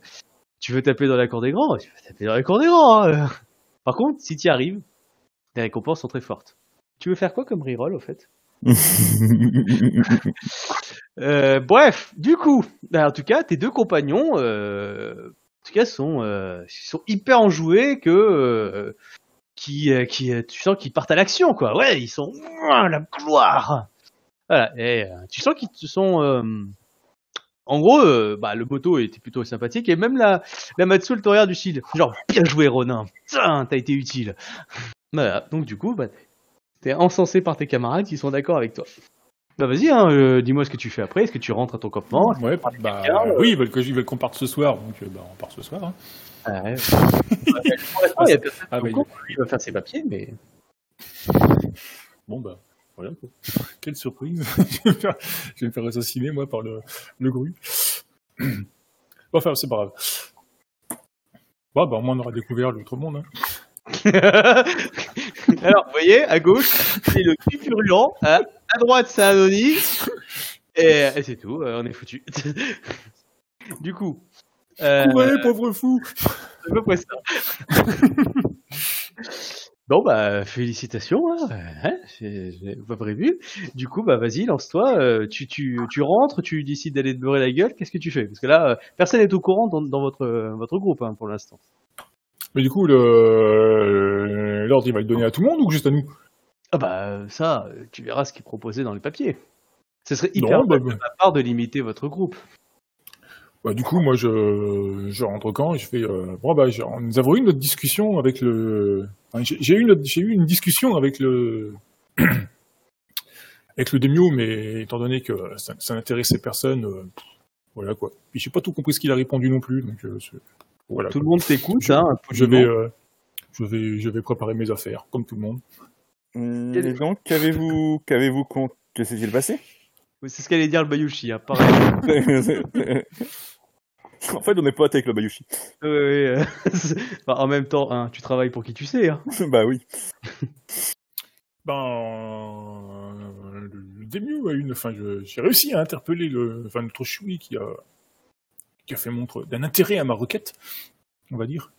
A: tu veux taper dans la cour des grands, tu veux taper dans la cour des grands. hein. Par contre, si tu y arrives, les récompenses sont très fortes. Tu veux faire quoi comme reroll au fait? <laughs> Euh, bref, du coup, bah, en tout cas, tes deux compagnons, euh, en tout cas, sont, euh, sont hyper enjoués que euh, qui, euh, qui, euh, tu sens qu'ils partent à l'action, quoi. Ouais, ils sont la gloire. Voilà, et tu sens qu'ils sont. en gros, bah, le moto était plutôt sympathique et même la, la Matsu regarde du style, genre bien joué Ronin, Putain, t'as été utile. <laughs> Voilà, donc du coup, bah, t'es encensé par tes camarades qui sont d'accord avec toi. Bah vas-y, hein, euh, dis-moi ce que tu fais après. Est-ce que tu rentres à ton campement
D: Ouais, bah,
A: quelqu'un,
D: oui, ils veulent ils qu'on parte ce soir, donc euh, bah, on part ce soir. hein.
A: Ah, ouais. <laughs> Pour l'instant, il y a personne
D: Ah, bah,
A: il va faire ses papiers, mais
D: Bon, bah, voilà. <laughs> Quelle surprise. <laughs> je, vais me faire, je vais me faire assassiner, moi, par le, le gru. <clears throat> bon, enfin, c'est pas grave. Bon, bah, au moins, on aura découvert l'autre monde. Hein. <laughs>
A: Alors, vous voyez, à gauche, c'est le cul purulent, à, à droite, c'est Anony, et, et c'est tout, euh, on est foutu. <laughs> du coup, euh,
D: Ouais, pauvre fou
A: c'est à peu près ça. bon, bah, félicitations, hein, hein, j'ai j'ai pas prévu. Du coup, bah, vas-y, lance-toi, euh, tu, tu, tu rentres, tu décides d'aller te beurrer la gueule, qu'est-ce que tu fais? Parce que là, euh, personne n'est au courant dans, dans votre, votre groupe, hein, pour l'instant.
D: Mais du coup, le- l'ordre, il va le donner à tout le monde ou juste à nous?
A: Ah bah ça, euh, tu verras ce qui est proposé dans les papiers. Ce serait hyper
D: Non, bah,
A: de ma part de limiter votre groupe.
D: Bah, du coup, moi, je, je rentre et je fais. Euh, bon, bah, j'ai- nous avons eu notre discussion avec le. enfin, j'ai j'ai eu, notre- j'ai eu une discussion avec le. <clears throat> avec le Demio, mais étant donné que ça, ça n'intéressait personne, euh, voilà quoi. Puis j'ai pas tout compris ce qu'il a répondu non plus, donc euh, voilà.
A: Tout le monde t'écoute,
D: Je-
A: hein.
D: Je vais, euh, je vais, je vais préparer mes affaires, comme tout le monde.
C: Et donc, qu'avez-vous, qu'avez-vous con... Que s'est-il passé?
A: Oui, C'est ce qu'allait dire le Bayushi, hein, pareil. <laughs>
C: En fait, on est potes avec le Bayushi.
A: Euh, <laughs> en même temps, hein, tu travailles pour qui tu sais. Hein. <laughs>
C: bah oui.
D: Ben, euh, le, le Demio a une. Enfin, j'ai réussi à interpeller le, enfin, notre Choui qui a, qui a fait montre d'un intérêt à ma requête, on va dire.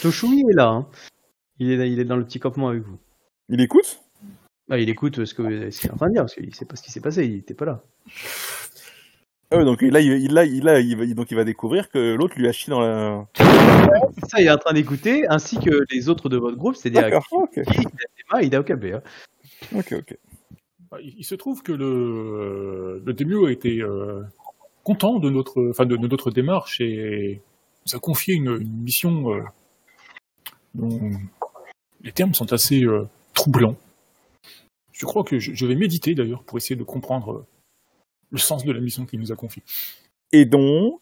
A: Toshui est là. Hein. Il, est là, il est dans le petit campement avec vous.
C: Il écoute?
A: Ah, il écoute ce que ce qu'il est en train de dire, parce qu'il sait pas ce qui s'est passé, il était pas là.
C: Ah ouais, donc là, il, il, là, il, là, il va, donc il va découvrir que l'autre lui a chié dans la.
A: Ça, il est en train d'écouter, ainsi que les autres de votre groupe, c'est-à-dire
C: D'accord, ok,
A: Aki, Idatema et Ida Okabe. Hein.
C: ok, ok.
D: Ben, Il, il se trouve que le, le Demio a été euh, content de notre, enfin, de, de notre démarche et nous a confié une, une mission euh, dont les termes sont assez euh, troublants. Je crois que je, je vais méditer d'ailleurs pour essayer de comprendre euh, le sens de la mission qu'il nous a confiée.
C: Et donc,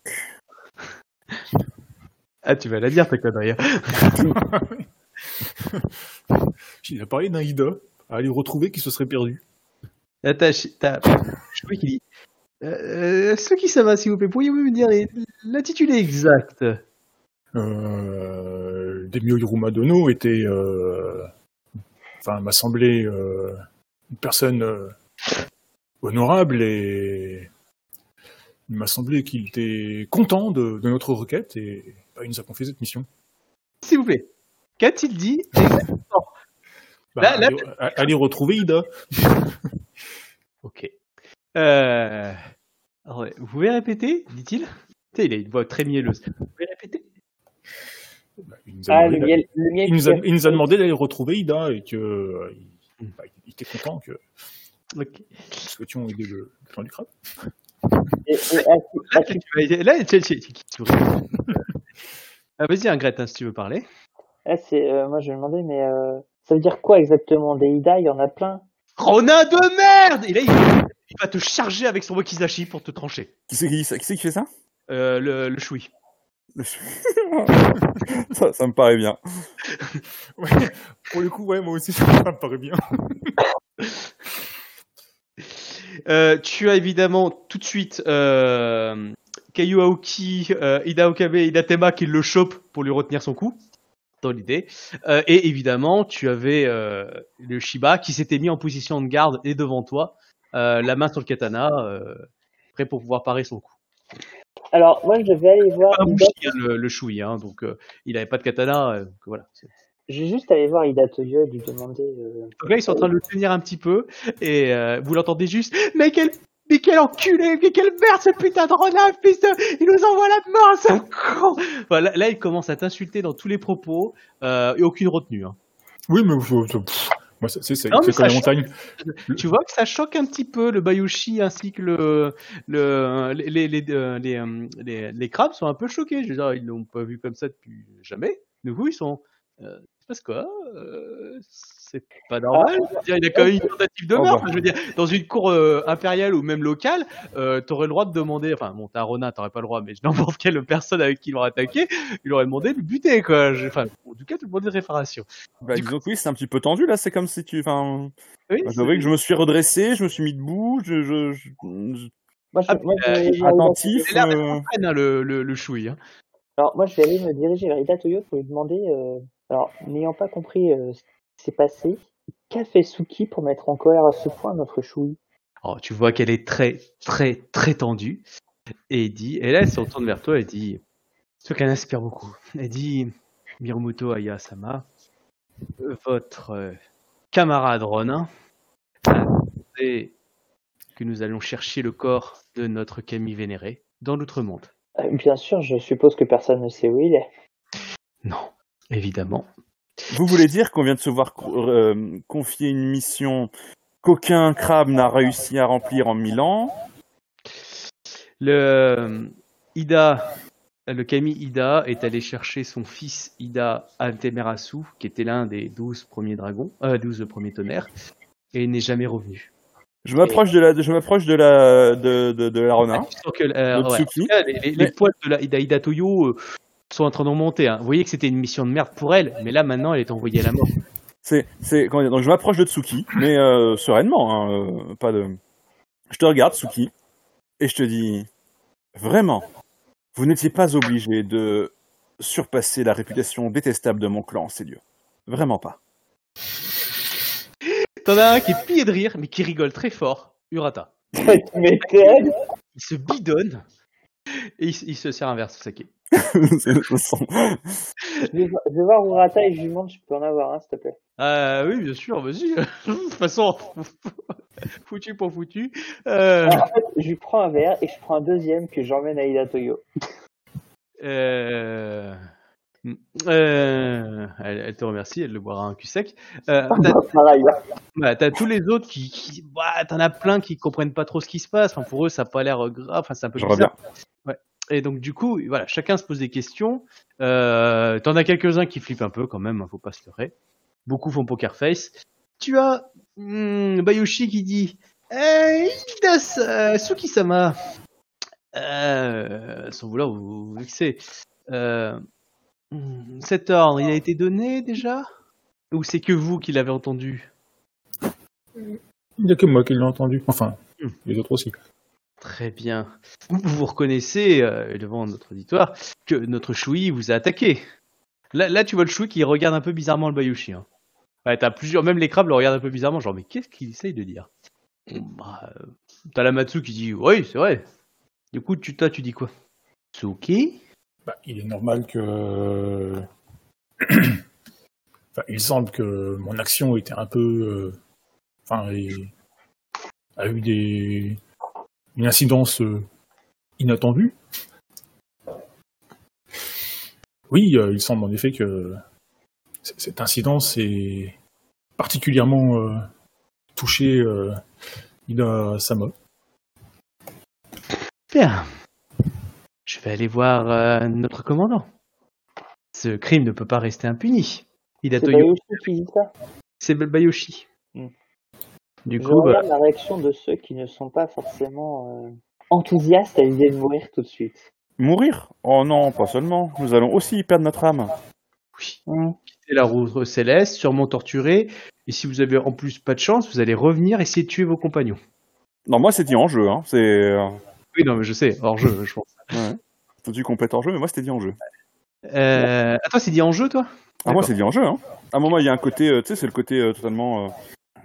C: <laughs>
A: Ah, tu vas la dire, ta connerie. <laughs>
D: Il a parlé d'un Ida à aller retrouver qui se serait perdu.
A: T'as, je crois qu'il dit. Euh, ceux qui ça va, s'il vous plaît, pourriez-vous me dire l'intitulé exact?
D: Euh, Demio Hiruma Dono était, euh, enfin, m'a semblé euh, une personne euh, honorable et il m'a semblé qu'il était content de, de notre requête et bah, il nous a confié cette mission.
A: S'il vous plaît. Qu'a-t-il dit
D: Bah,
A: Là- là,
D: aller, aller retrouver Ida.
A: Ok. Euh... alors, vous pouvez répéter, dit-il? Tu sais, il a une voix très mielleuse. Vous pouvez répéter?
D: Bah, il, nous a
B: Ah,
D: demandé
B: le
D: d'aller-
B: miel, le miel
D: il nous a,
B: qui-
D: il nous a demandé d'aller retrouver Ida et que euh, il, bah, il était content que
A: Ok.
D: nous souhaitions aider le, le clan du crabe.
B: et- et- ah,
A: Là, tu vas- là, tu souris. <laughs> Ah, Vas-y, Ingrid, hein, si tu veux parler.
B: ah, c'est, euh, moi je me demandais, mais euh, ça veut dire quoi exactement Des Ida, il y en a plein.
A: Ronin de merde Et là, il va te charger avec son wakizashi pour te trancher.
C: qui c'est qui, qui, c'est qui fait ça?
A: Euh, le, le choui. <laughs>
C: ça, ça me paraît bien. <laughs>
D: Ouais, pour le coup, ouais, moi aussi, <laughs> ça me paraît bien.
A: Euh, tu as évidemment tout de suite euh, Kayu Aoki, euh, Ida Okabe et Ida Tema qui le chopent pour lui retenir son coup, dans l'idée. Euh, et évidemment, tu avais euh, le Shiba qui s'était mis en position de garde et devant toi, euh, la main sur le katana, euh, prêt pour pouvoir parer son coup.
B: Alors, moi je vais aller voir
A: Pas
B: Ida.
A: Hein, le, le hein, donc euh, il avait pas de katana, euh, donc voilà.
B: Vais juste aller voir Ida Toyo et lui demander. euh,
A: Donc là, ils sont en train de le tenir un petit peu, et euh, vous l'entendez juste, mais quel Mais quel enculé, mais quelle merde ce putain de renard, fils de... Il nous envoie la mort, c'est un con Voilà, Là, il commence à t'insulter dans tous les propos, euh, et aucune retenue. Hein.
D: Oui, mais moi, c'est
A: Non,
D: comme.
A: Tu vois que ça choque un petit peu le Bayushi ainsi que le, le les, les, les, euh, les, euh, les- les crabes sont un peu choqués. Je veux dire, ils l'ont pas vu comme ça depuis jamais. Du coup, ils sont. Euh, passe quoi Euh, C'est pas normal. Je veux dire, il a quand même une tentative de meurtre.
C: bah.
A: Je veux dire, dans une cour euh, impériale ou même locale, euh, t'aurais le droit de demander. Enfin, bon, t'as Ronin, t'aurais pas le droit, mais <laughs> n'importe quelle personne avec qui il aurait attaqué, il aurait demandé de le buter, quoi. Je- Enfin, en tout cas, de demander de réparation.
C: Bah,
A: Du
C: disons que oui, c'est un petit peu tendu là. C'est comme si tu. Enfin,
A: Oui,
C: je que je me suis redressé, je me suis mis debout, je, je, je- je-
B: Moi, je,
A: Ah,
B: moi, je
A: euh,
C: attentif.
A: c'est l'air
C: euh,
A: hein, le, le, le chouille. Hein.
B: Alors, moi, je vais aller me diriger vers Ida Toyo pour lui demander, euh, alors, n'ayant pas compris euh, ce qui s'est passé, qu'a fait Suki pour mettre en colère à ce point notre chouille
A: Oh, tu vois qu'elle est très, très, très tendue. Et dit, et là, elle se retourne vers toi et dit, ce qu'elle inspire beaucoup. Elle dit, Miromoto Ayasama, euh, votre euh, camarade Ronin a demandé que nous allons chercher le corps de notre Camille vénéré dans l'outre-monde.
B: Bien sûr, je suppose que personne ne sait où il est.
A: Non, évidemment.
C: Vous voulez dire qu'on vient de se voir euh, confier une mission qu'aucun crabe n'a réussi à remplir en mille ans
A: Le euh, Ida, le Kami Ida est allé chercher son fils Ida Altemerasu, qui était l'un des douze premiers dragons, euh, douze premiers tonnerres, et n'est jamais revenu.
C: Je m'approche de la, je m'approche de la, de, de, de la renard.
A: Sens que, euh, ouais, les, les- les poils de la Ida, Ida Toyo euh, sont en train d'en monter. hein. Vous voyez que c'était une mission de merde pour elle, mais là maintenant elle est envoyée à la mort.
C: C'est, c'est, donc je m'approche de Tsuki, mais euh, sereinement, hein, euh, pas de. Je te regarde, Tsuki, et je te dis, vraiment, vous n'étiez pas obligé de surpasser la réputation détestable de mon clan, ces dieux. Vraiment pas.
A: T'en as un qui est pillé de rire, mais qui rigole très fort. Urata. <laughs> Il se bidonne et il, se sert un verre de saké. <laughs>
B: Je vais, voir- je vais voir Urata et je lui demande, je peux en avoir un, s'il te plaît.
A: Ah oui, bien sûr, vas-y. <laughs> de toute façon, <laughs> foutu pour foutu. Euh,
B: Alors, en fait, je lui prends un verre et je prends un deuxième que j'emmène à Ida Toyo.
A: euh, euh, elle, elle te remercie, elle le boira un cul sec. Euh, t'as, bah, tous les autres qui, qui bah, t'en as plein qui comprennent pas trop ce qui se passe. Enfin, pour eux, ça a pas l'air grave. Enfin, c'est un peu
C: Je
A: bizarre.
C: reviens.
A: Et donc du coup, voilà, chacun se pose des questions. Euh, T'en as quelques-uns qui flippent un peu quand même, hein, faut pas se leurrer. Beaucoup font poker face. Tu as hmm, Bayushi qui dit hey, Idas, euh, Suki-sama, euh, sans vouloir vous, vous vexer, euh, hmm, cet ordre, il a été donné déjà? Ou c'est que vous qui l'avez entendu?
D: Il n'y a que moi qui l'ai entendu. Enfin,
A: Hmm.
D: les autres aussi.
A: Très bien. Vous vous reconnaissez euh, devant notre auditoire que notre Choui vous a attaqué. Là, là, tu vois le Choui qui regarde un peu bizarrement le Bayushi. Hein. T'as plusieurs, même les crabes le regardent un peu bizarrement, genre mais qu'est-ce qu'il essaye de dire? Bah, euh, T'as la Matsu qui dit oui, c'est vrai. Du coup, tu, toi, tu dis quoi? Tsuki?
D: Bah, il est normal que. <coughs> enfin, il semble que mon action était un peu. euh, Enfin, et- a eu des. Une incidence euh, inattendue. Oui, euh, il semble en effet que cette incidence est particulièrement euh, touché euh, Ida Sama.
A: Bien. Je vais aller voir euh, notre commandant. Ce crime ne peut pas rester impuni.
B: C'est
A: Hidatoyo,
B: Bayushi qui dit ça
A: c'est le Bayoshi.
B: Hmm.
A: Du
B: Je
A: coup, bah,
B: la réaction de ceux qui ne sont pas forcément euh, enthousiastes à l'idée de mourir tout de suite.
C: Mourir? Oh non, pas seulement. Nous allons aussi y perdre notre âme.
A: oui.
B: Hmm.
A: quitter la route céleste, sûrement torturé. Et si vous avez en plus pas de chance, vous allez revenir essayer de tuer vos compagnons.
C: Non, moi c'était dit en jeu. Hein. C'est, euh,
A: Oui, non, mais je sais, hors jeu, je pense.
C: ouais. Faut du complète en jeu, mais moi c'était dit en jeu.
A: Euh... Ah, toi, c'est dit en jeu, toi?
C: Ah, moi c'est dit en jeu. Hein. À un moment, il y a un côté, euh, tu sais, c'est le côté euh, totalement.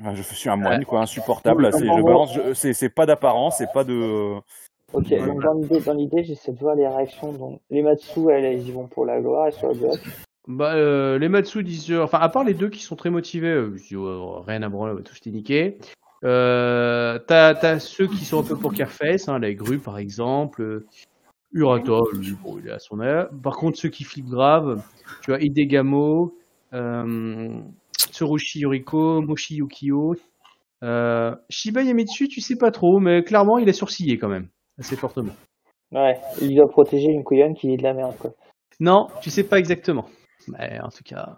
C: Euh, je suis un moine, quoi, insupportable.
B: Oui,
C: là, c'est,
B: en
C: je balance, je- c'est, c'est pas d'apparence, c'est pas de. euh,
B: Ok, donc dans l'idée, dans l'idée, j'essaie de voir les réactions. Donc les Matsu, elles, elles y vont pour la gloire et sur le bloc.
A: Bah, euh, les Matsu disent, euh, enfin, à part les deux qui sont très motivés, euh, disent, oh, rien à branler, on va tous les niquer. Euh, t'as, t'as ceux qui sont un peu poker face, hein, la grue par exemple. euh, Urata, lui, bon, il est à son air. Par contre, ceux qui flippent grave, tu vois, Hidegamo, euh, Tsurushi Yuriko, Moshi Yukio. Euh, Shiba Yamitsu, tu sais pas trop, mais clairement, il est sourcillé quand même, assez fortement.
B: Ouais, il doit protéger une couillonne qui est de la merde, quoi.
A: Non, tu sais pas exactement. Mais en tout cas.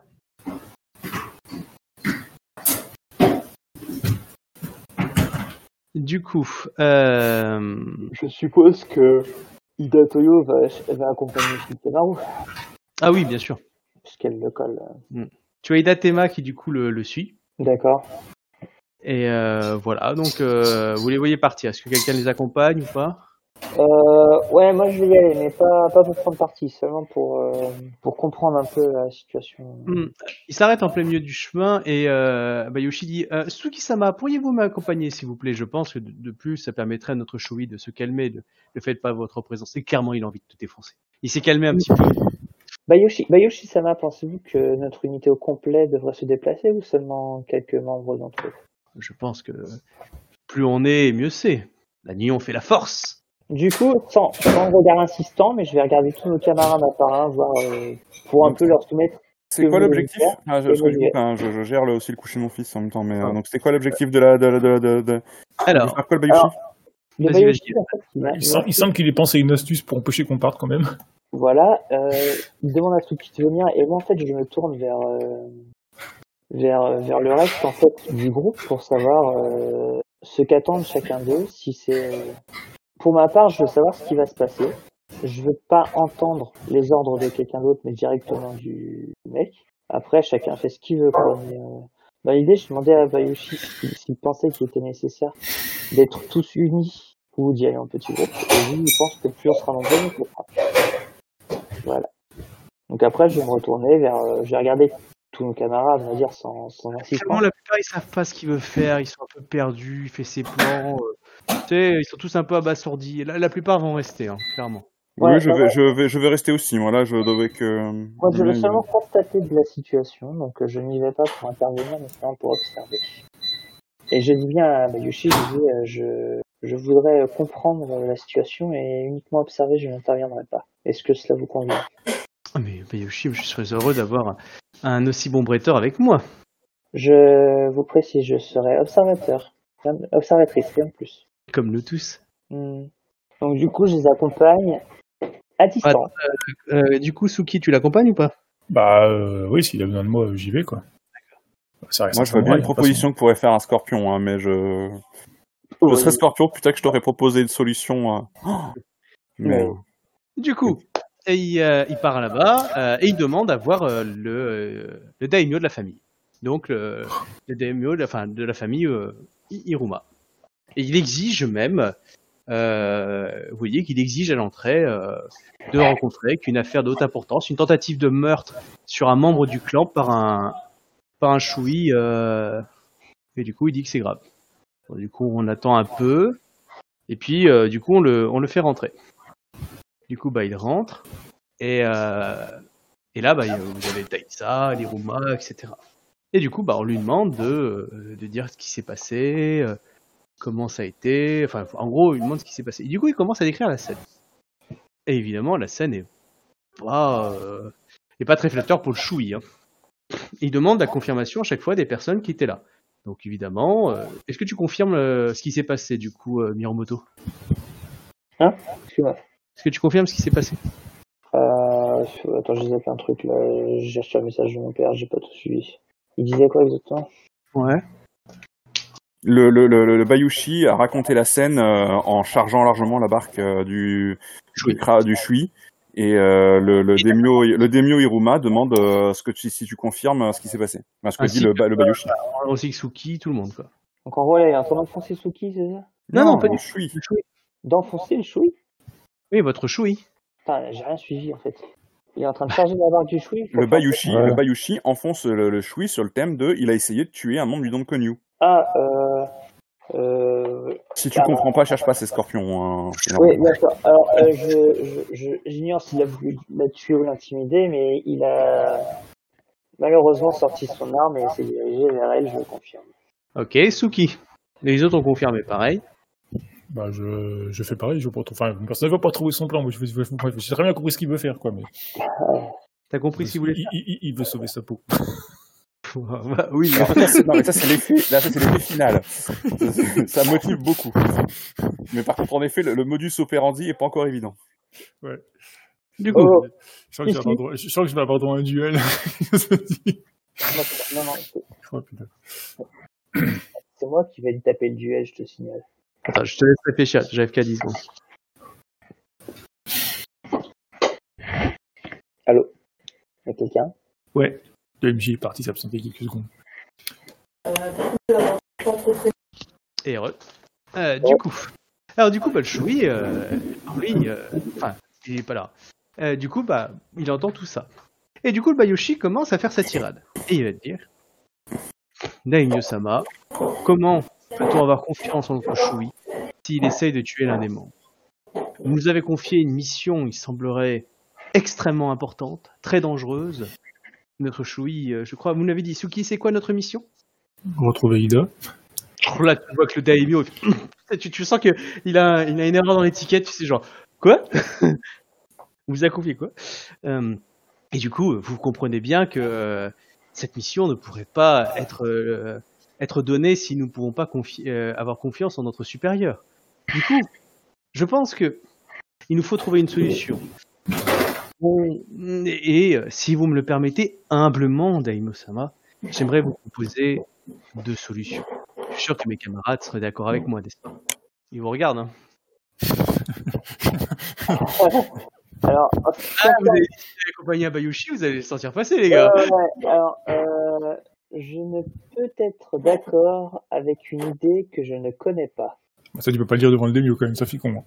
A: Du coup, euh,
B: Je suppose que Ida Toyo va, va accompagner Shikamaru,
A: ah oui, bien sûr.
B: puisqu'elle le colle.
A: Tu as Idatema qui du coup le, le suit.
B: D'accord.
A: Et euh, voilà, donc euh, vous les voyez partir. Est-ce que quelqu'un les accompagne ou pas?
B: Euh, ouais, moi je vais y aller, mais pas, pas pour prendre parti, seulement pour, pour comprendre un peu la situation.
A: Hmm. Il s'arrête en plein milieu du chemin et bah, Yoshi dit Suki-sama, pourriez-vous m'accompagner s'il vous plaît? Je pense que de, de plus, ça permettrait à notre Shoei de se calmer. De, ne faites pas votre présence. Et clairement, il a envie de te défoncer. Il s'est calmé un petit peu.
B: Bayoshi, Bayoshi Sama, pensez-vous que notre unité au complet devrait se déplacer ou seulement quelques membres d'entre eux
A: Je pense que plus on est, mieux c'est. La nuit fait la force.
B: Du coup, sans, sans regard insistant, mais je vais regarder tous nos camarades un par un, voir euh, pour un
C: Donc,
B: peu leur soumettre.
C: C'est quoi l'objectif ah, je, gère le- aussi le coucher de mon fils en même temps. Mais euh, donc, c'était quoi l'objectif de la de, de, de, de, de-
A: Alors,
C: de faire quoi le Bayushi
B: alors, Le
A: Vas-y,
B: Bayoshi,
A: vas-y.
B: en fait, il,
D: Il, semble qu'il ait pensé à une astuce pour empêcher qu'on parte quand même.
B: Voilà, euh, il demande à Tsuki de venir et moi en fait je me tourne vers euh, vers vers le reste en fait du groupe pour savoir euh, ce qu'attendent chacun d'eux. Si c'est pour ma part, je veux savoir ce qui va se passer. Je veux pas entendre les ordres de quelqu'un d'autre, mais directement du mec. Après, chacun fait ce qu'il veut. Quoi. Mais, euh, dans l'idée, je demandais à Bayushi s'il pensait qu'il était nécessaire d'être tous unis ou d'y aller en petit groupe. Et lui, il pense que plus on sera nombreux, mieux. Voilà. Donc après, je vais me retourner vers, euh, je vais regarder tous nos camarades, on va dire, sans, sans
A: Clairement,
B: insistance.
A: la plupart, ils savent pas ce qu'il veut faire, ils sont un peu perdus, il fait ses plans. euh, tu sais, ils sont tous un peu abasourdis. La, la plupart vont rester, hein, clairement.
B: Ouais,
C: Oui, je vais, je vais, je vais rester aussi. Moi là, je devais que.
B: Moi, je veux
C: Ouais,
B: seulement constater de la situation, donc euh, je n'y vais pas pour intervenir, mais seulement pour observer. Et je dis bien à Bayushi, je dis, euh, je, je voudrais comprendre euh, la situation et uniquement observer, je n'interviendrai pas. Est-ce que cela vous convient?
A: Ah, Mais Bayoshi, je serais heureux d'avoir un aussi bon bretteur avec moi.
B: Je vous précise, je serai observateur, observatrice, rien de plus.
A: Comme nous tous.
B: Hmm. Donc du coup, je les accompagne à distance.
A: Euh, du coup, Suki, tu l'accompagnes ou pas?
D: Bah euh, oui, s'il a besoin de moi, j'y vais quoi.
C: Moi, je vois bien une proposition que pourrait faire un scorpion, hein, mais je. Je
B: Oui.
C: serais scorpion, putain que je t'aurais proposé une solution. euh. Oh mais.
A: Du coup, euh, il part là-bas euh, et il demande à voir euh, le, daimyo de la famille. Donc, le, le daimyo de la, enfin, de la famille Iruma. Et il exige même, vous voyez qu'il exige à l'entrée de rencontrer qu'une affaire de haute importance, une tentative de meurtre sur un membre du clan par un, par un choui. et du coup, il dit que c'est grave. Du coup, on attend un peu. Et puis, du coup, on le, on le fait rentrer. Du coup, bah, il rentre. Et, euh, et là, bah, vous avez Taïsa, l'Iruma, etc. Et du coup, bah, on lui demande de, euh, de dire ce qui s'est passé, euh, comment ça a été. Enfin, en gros, il demande ce qui s'est passé. Et du coup, il commence à décrire la scène. Et évidemment, la scène est pas, est pas très flatteur pour le choui. Hein. Il demande la confirmation à chaque fois des personnes qui étaient là. Donc évidemment, est-ce que tu confirmes ce qui s'est passé du coup, Miyamoto
B: Excuse-moi.
A: Est-ce que tu confirmes ce qui s'est passé?
B: Euh, attends, j'ai zappé un truc là. J'ai cherché un message de mon père, j'ai pas tout suivi. Il disait quoi exactement?
A: Ouais.
C: Le, le, le, le Bayushi a raconté la scène euh, en chargeant largement la barque euh, du,
A: Shui.
C: du, Kra- du Shui. Et euh, le, le, Demio, le Demio Iruma demande euh, ce que tu, si tu confirmes ce qui s'est passé. Enfin, ce que
A: Ainsi
C: dit le,
A: que,
C: le Bayushi.
A: Aussi Suki, tout le monde quoi.
B: Donc en gros, là, il est en train d'enfoncer Suki, c'est ça?
A: Non, non, pas du
C: Shui.
B: D'enfoncer le choui
A: Oui, votre choui.
B: Putain, j'ai rien suivi en fait. Il est en train de charger la barque du choui
C: Le Bayushi, le Bayushi enfonce le, le Shui sur le thème de il a essayé de tuer un membre du Don Konyu.
B: Ah, euh. Euh.
C: Si tu
B: Ah.
C: comprends pas, cherche pas, c'est Scorpion. Hein.
B: Oui, d'accord. Alors, euh, je, je, je- j'ignore s'il a voulu la tuer ou l'intimider, mais il a malheureusement sorti son arme et s'est dirigé vers elle, je le confirme.
A: Ok, Suki. Les autres ont confirmé pareil.
D: Bah, je, je fais pareil, je vois pas trop- enfin, personne ne va pas trouver son plan, moi, je, je, j'ai très bien compris ce qu'il veut faire, quoi, mais.
A: T'as compris ce qu'il voulait
D: il,
A: faire?
D: Il- il veut sauver sa peau. <laughs>
A: Bah Oui.
C: Alors, ça, non, mais ça, c'est l'effet, là, ça, c'est l'effet final. <laughs> Ça, motive beaucoup. Mais par contre, en effet, le, le modus operandi est pas encore évident.
A: Du coup,
B: Oh,
D: Je sens que je vais avoir droit, je sens que je vais avoir droit à un duel. <laughs>
B: non, non, c'est-
D: Oh, putain.
B: c'est moi qui vais lui taper le duel, je te signale.
A: Attends, je te laisse réfléchir. J'ai FK 10 secondes.
B: Allô? Y'a quelqu'un?
D: Ouais. Le MJ est parti s'absenter quelques secondes.
A: Et heureux. Euh, du coup, alors du coup, bah, le Choui, euh, oui, euh, enfin, il est pas là. Euh, du coup, bah, il entend tout ça. Et du coup, le Bayoshi commence à faire sa tirade. Et il va te dire, Daimyo-sama, comment peut-on avoir confiance en notre Choui s'il essaye de tuer l'un des membres Vous nous avez confié une mission, il semblerait extrêmement importante, très dangereuse. Notre Choui, euh, je crois, vous l'avez dit, Suki, c'est quoi notre mission?
D: Retrouver Ida.
A: Oh, Là, tu vois que le daimyo, <coughs> tu, tu sens qu'il a, il a une erreur dans l'étiquette, tu sais, genre, quoi? On <laughs> vous a confié quoi? Euh, Et du coup, vous comprenez bien que euh, cette mission ne pourrait pas être, euh, être donnée si nous ne pouvons pas confi- avoir confiance en notre supérieur. Du coup, je pense que il nous faut trouver une solution. Bon, et, euh, si vous me le permettez, humblement, Daimyo-sama, j'aimerais vous proposer deux solutions. Je suis sûr que mes camarades seraient d'accord avec moi, n'est-ce pas? Ils vous regardent, hein <laughs>
B: Alors,
A: Ah, vous avez d'accompagner un Bayushi, vous allez le sentir passer, les gars
B: Euh, ouais, alors, euh, je ne peux être d'accord avec une idée que je ne connais pas.
D: Bah, Ça, tu peux pas le dire devant le démio quand même, ça fait con. hein.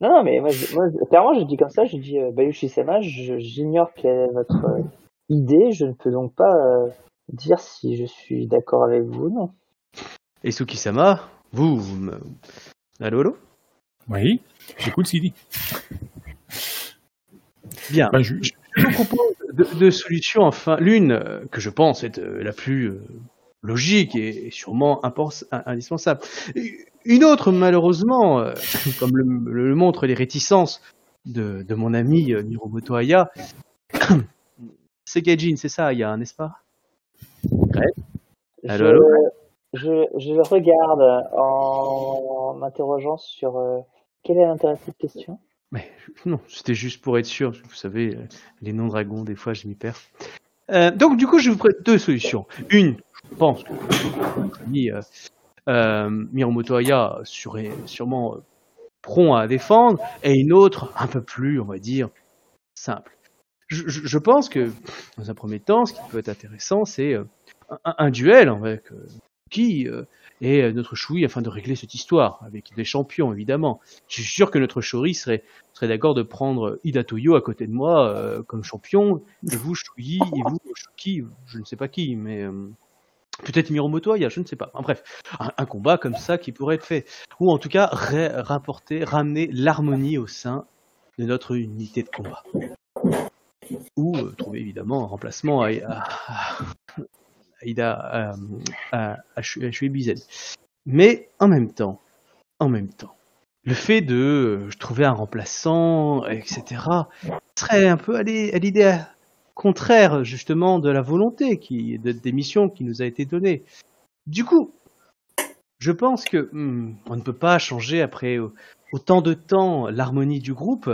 B: Non, non, mais moi, je- moi je- clairement, je dis comme ça, je dis euh, Bayushi-sama, je- j'ignore quelle est votre euh, idée, je ne peux donc pas euh, dire si je suis d'accord avec vous ou non.
A: Et Suki-sama, vous, vous me... Allô, allô?
D: Oui, j'écoute ce qu'il dit.
A: Bien.
D: Bah, je,
A: Je vous propose deux, deux solutions, enfin, l'une euh, que je pense être la plus euh, logique et, sûrement indispensable. Une autre, malheureusement, euh, <laughs> comme le, le montrent les réticences de, de mon ami euh, Miromoto Aya, <coughs> c'est Gaijin, c'est ça, Aya, n'est-ce pas Allô,
B: je,
A: allô
B: je, je le regarde en m'interrogeant sur euh, quel est l'intérêt de cette question?
A: Mais non, c'était juste pour être sûr. Vous savez, euh, les noms dragons, des fois, je m'y perds. Euh, donc, du coup, je vous prête deux solutions. Une, je pense que ami euh, euh, serait sûrement prompt à défendre, et une autre, un peu plus, on va dire, simple. Je, pense que, dans un premier temps, ce qui peut être intéressant, c'est euh, un, duel avec qui et notre Choui afin de régler cette histoire, avec des champions, évidemment. Je suis sûr que notre Shori serait serais d'accord de prendre Ida Toyo à côté de moi comme champion, et vous Shuyi, et vous Shuki, je ne sais pas qui, mais peut-être Miromoto Aya, je ne sais pas. Enfin, bref, un, combat comme ça qui pourrait être fait, ou en tout cas ra- rapporter, ramener l'harmonie au sein de notre unité de combat. Ou euh, trouver évidemment un remplacement à, à- à Ida, à, à. Mais en même temps, en même temps, le fait de euh, trouver un remplaçant, etc., serait un peu à l'idée contraire justement de la volonté qui, de, des missions qui nous a été donnée. Du coup, je pense que hmm, on ne peut pas changer après autant de temps l'harmonie du groupe.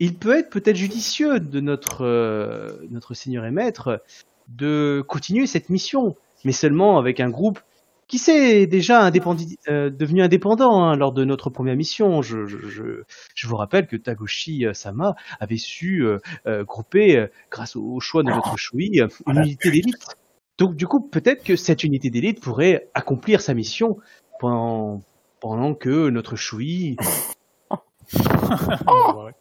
A: Il peut être peut-être judicieux de notre euh, notre seigneur et maître de continuer cette mission, mais seulement avec un groupe qui s'est déjà indépendi- euh, devenu indépendant hein, lors de notre première mission. Je, je, je, je vous rappelle que Tagoshi euh, Sama avait su euh, euh, grouper, grâce au, au choix de notre Shui, une unité d'élite. Donc du coup, peut-être que cette unité d'élite pourrait accomplir sa mission pendant, pendant que notre Shui... <laughs>
D: Ouais.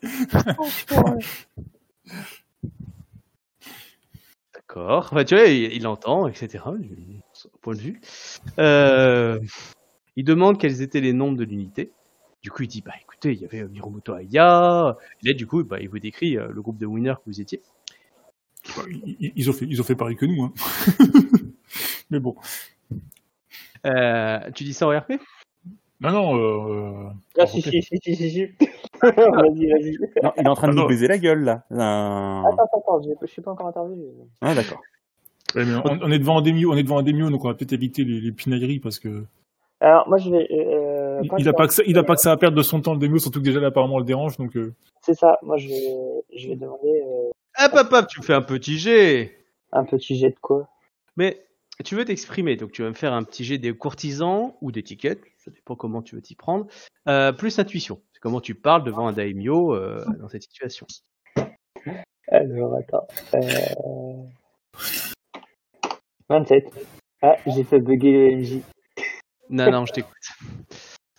A: D'accord. Enfin, tu vois, il, il entend, etc. point de vue. Euh, il demande quels étaient les nombres de l'unité. Du coup, il dit, bah écoutez, il y avait euh, Miromoto Aya. Et là, du coup, bah, il vous décrit euh, le groupe de winners que vous étiez.
D: Bah, ils, ont fait, ils ont fait pareil que nous. Hein. <laughs> Mais bon,
A: Euh, tu dis ça en RP
D: Non, non, euh,
B: Ah, si, si, si, si, si, si. <laughs> vas-y, vas-y.
C: Non, il est en train de
D: Ah,
C: nous
D: non.
C: baiser la gueule, là.
B: Attends, attends, attends, je je suis pas encore intervenu.
C: Ah, d'accord.
D: Ouais, mais on, on est devant un démio, on est devant un démio, donc on va peut-être éviter les, les pinailleries parce que
B: Alors, moi, je vais. Euh,
D: il,
B: quand
D: il
B: je
D: a
B: vais-
D: pas que ça, il a pas que ça à perdre de son temps le démio, surtout que déjà là apparemment on le dérange, donc euh,
B: C'est ça, moi, je vais, je vais demander euh,
A: Hop, hop, hop, tu me fais un petit jet.
B: un petit jet de quoi?
A: Mais tu veux t'exprimer, donc tu vas me faire un petit jet des courtisans ou d'étiquettes, ça dépend comment tu veux t'y prendre, euh, plus intuition. C'est comment tu parles devant un daimyo euh, dans cette situation.
B: Alors, attends. Euh... 27. Ah, j'ai fait bugger le MJ.
A: Non, non, je t'écoute.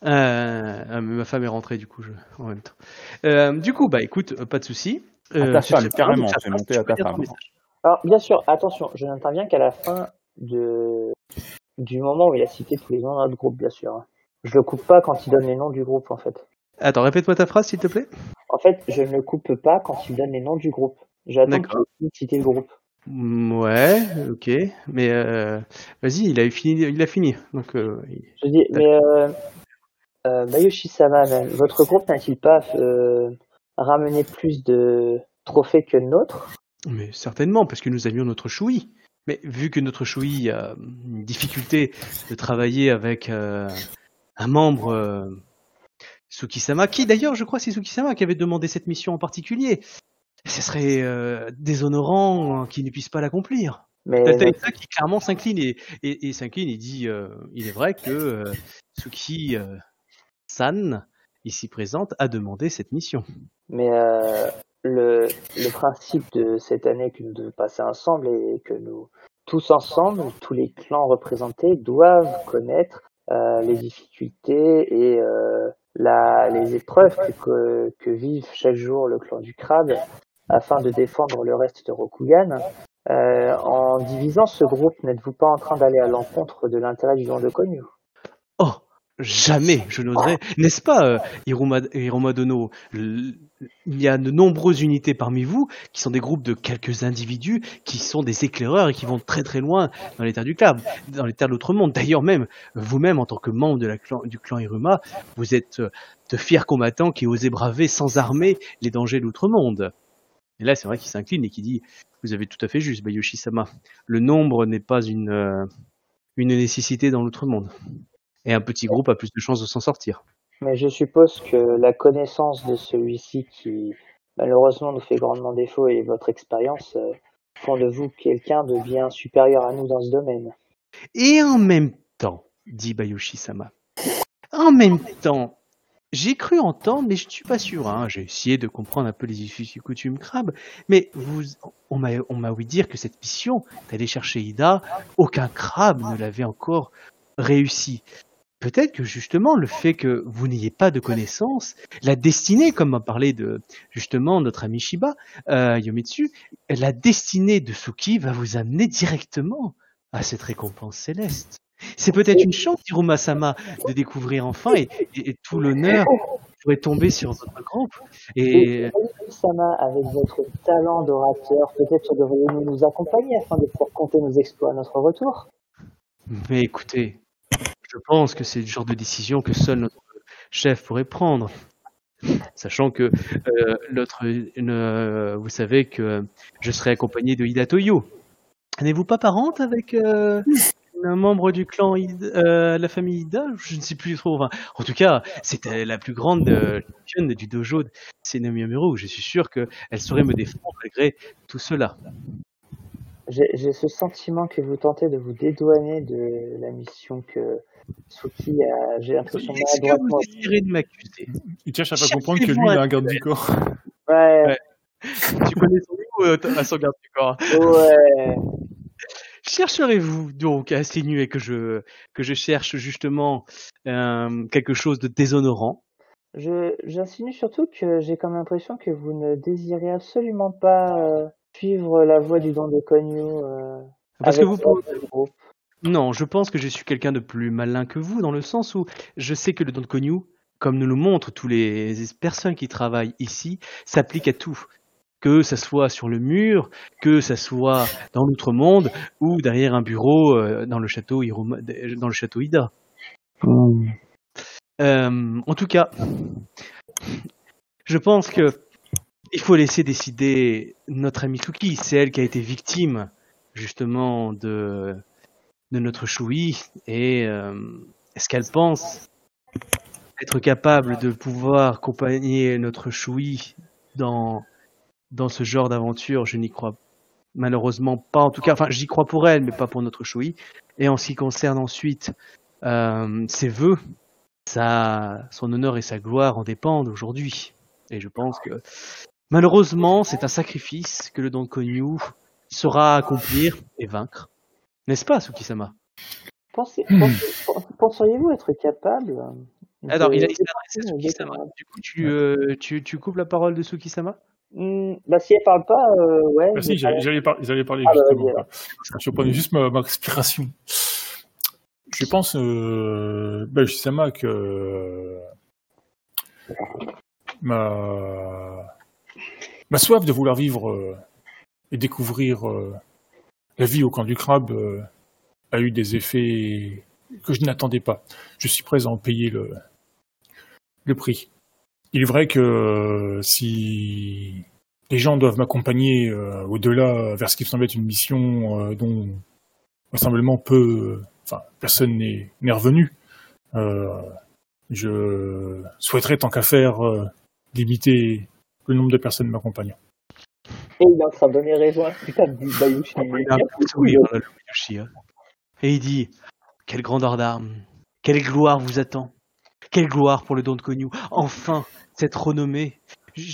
A: Euh, ah, ma femme est rentrée du coup, je... en même temps. Euh, du coup, bah écoute, euh, pas de souci. Euh,
C: ta femme, carrément, c'est monté à ta femme.
B: Alors, bien sûr, attention, je n'interviens qu'à la fin de... du moment où il a cité tous les noms de notre groupe, bien sûr. Je le coupe pas quand il donne les noms du groupe, en fait.
A: Attends, répète-moi ta phrase s'il te plaît.
B: En fait, je ne le coupe pas quand il donne les noms du groupe. J'attends
A: D'accord.
B: qu'il cite le groupe.
A: Mm, Ouais, ok. Mais euh, vas-y, il a fini, il a fini. Donc, euh,
B: Je dis, mais euh, euh, même, votre groupe n'a-t-il pas ramené plus de trophées que le nôtre
A: mais certainement, parce que nous avions notre choui. Mais vu que notre choui a une difficulté de travailler avec un membre Tsukisama, qui d'ailleurs, je crois, c'est Tsukisama qui avait demandé cette mission en particulier. Ce serait euh, déshonorant qu'il ne puisse pas l'accomplir.
B: Mais
A: T'as Issa qui clairement s'incline et, et, et s'incline et dit euh, il est vrai que euh, Tsuki euh, San, ici présente, a demandé cette mission.
B: Mais le, le principe de cette année que nous devons passer ensemble et que nous, tous ensemble, tous les clans représentés, doivent connaître les difficultés et la, les épreuves que, que, que vivent chaque jour le clan du crabe afin de défendre le reste de Rokugan. Euh, en divisant ce groupe, n'êtes-vous pas en train d'aller à l'encontre de l'intérêt du clan de Konyu?
A: Oh, jamais je n'oserais. N'est-ce pas, euh, Hiruma Dono? Il y a de nombreuses unités parmi vous qui sont des groupes de quelques individus qui sont des éclaireurs et qui vont très très loin dans les terres du clan, dans les terres de l'autre monde. D'ailleurs même, vous-même en tant que membre de la clan, du clan Hiruma, vous êtes euh, de fiers combattants qui osez braver sans armée les dangers de l'autre monde. Et là, c'est vrai qu'il s'incline et qui dit Vous avez tout à fait juste, Bayoshi-sama. Le nombre n'est pas une, euh, une nécessité dans l'autre monde. Et un petit groupe a plus de chances de s'en sortir.
B: Mais je suppose que la connaissance de celui-ci qui malheureusement nous fait grandement défaut et votre expérience euh, font de vous quelqu'un de bien supérieur à nous dans ce domaine.
A: Et en même temps, dit Bayoshi-sama, en même temps, j'ai cru entendre, mais je ne suis pas sûr, hein, j'ai essayé de comprendre un peu les us et coutumes crabes, mais vous, on m'a on m'a ouï dire que cette mission d'aller chercher Ida, aucun crabe ne l'avait encore réussi. Peut-être que justement le fait que vous n'ayez pas de connaissances, la destinée, comme a parlé de justement notre ami Shiba, euh, Yomitsu, la destinée de Suki va vous amener directement à cette récompense céleste. C'est peut-être une chance, Hiruma-sama, de découvrir enfin et, et- et tout l'honneur pourrait tomber sur votre groupe. Et
B: Sama, avec votre talent d'orateur, peut-être devriez-vous nous accompagner afin de pouvoir compter nos exploits à notre retour
A: mais écoutez, je pense que c'est le genre de décision que seul notre chef pourrait prendre. Sachant que euh, l'autre, euh, vous savez que je serai accompagné de Ida Toyo. N'êtes-vous pas parente avec euh, un membre du clan Ida, euh, la famille Ida Je ne sais plus trop. Enfin, en tout cas, c'était la plus grande euh, championne du dojo de Senomiamuro. Je suis sûr qu'elle saurait me défendre malgré tout cela.
B: J'ai ce sentiment que vous tentez de vous dédouaner de la mission que Suki a, j'ai l'impression,
A: Est-ce que
B: maladroitement.
A: vous désirez de m'accuser?
D: Il cherche à pas comprendre que lui il a
A: un
D: un garde du corps.
B: Ouais,
A: Ouais. Tu connais son niveau euh, à son garde du corps
B: ouais.
A: Chercherez-vous donc à insinuer que je, que je cherche justement euh, quelque chose de déshonorant?
B: Je, j'insinue surtout que j'ai comme impression que vous ne désirez absolument pas euh, suivre la voie du don de Konyu. Euh,
A: Parce que vous. Non, je pense que je suis quelqu'un de plus malin que vous, dans le sens où je sais que le don de Konyu, comme nous le montrent tous les personnes qui travaillent ici, s'applique à tout. Que ça soit sur le mur, que ça soit dans l'autre monde ou derrière un bureau euh, dans le château Hiroma- dans le château Ida. Euh, en tout cas, je pense que il faut laisser décider notre amie Suki. C'est elle qui a été victime justement de de notre Choui et euh, est-ce qu'elle pense être capable de pouvoir accompagner notre Choui dans dans ce genre d'aventure Je n'y crois malheureusement pas. En tout cas, enfin, j'y crois pour elle, mais pas pour notre Choui. Et en ce qui concerne ensuite euh, ses vœux, sa, son honneur et sa gloire en dépendent aujourd'hui. Et je pense que malheureusement, c'est un sacrifice que le Don Konyu saura accomplir et vaincre. N'est-ce pas, Tsukisama?
B: Pensez, pensez- penseriez-vous être capable de-
A: Alors, il, a- il s'est adressé à Tsukisama. Du coup, tu, euh, tu, tu coupes la parole de Tsukisama?
B: Hmm, bah si elle parle pas, euh, ouais.
D: Bah, si, j'allais par- parler
B: Ah, bah,
D: justement.
B: vas-y,
D: quoi. Je prenais juste ma, ma respiration. Je pense, euh, bah, Shisama, que ma, ma soif de vouloir vivre euh, et découvrir euh, la vie au camp du crabe euh, a eu des effets que je n'attendais pas. Je suis prêt à en payer le, le prix. Il est vrai que euh, si les gens doivent m'accompagner euh, au-delà vers ce qui me semble être une mission euh, dont vraisemblablement peu, enfin personne n'est n'est revenu. Euh, je souhaiterais tant qu'à faire euh, limiter le nombre de personnes m'accompagnant.
B: Et il est en train de donner raison à ce putain de Bayushi.
A: Il a un peu de sourire, là, le Yoshi, hein. Et il dit Quelle grandeur d'armes Quelle gloire vous attend Quelle gloire pour le don de Konyu Enfin, cette renommée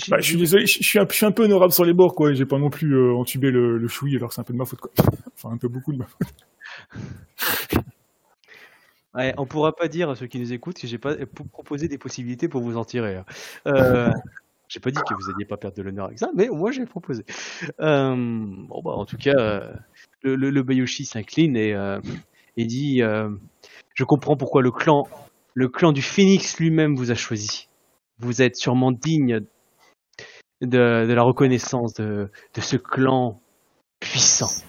D: Bah, je suis désolé, je suis un, je suis un peu honorable sur les bords, quoi. J'ai pas non plus euh, entubé le, le choui, alors c'est un peu de ma faute, quoi. Enfin, un peu beaucoup de ma faute. <laughs>
A: Ouais, on pourra pas dire à ceux qui nous écoutent que j'ai pas proposé des possibilités pour vous en tirer. hein. Euh, <laughs> j'ai pas dit que vous alliez pas perdre de l'honneur avec ça, mais moi j'ai proposé. Euh, bon bah en tout cas, euh, le, le, le Bayoshi s'incline et, et dit Je comprends pourquoi le clan, le clan du Phénix lui-même vous a choisi. Vous êtes sûrement digne de, de la reconnaissance de, de ce clan puissant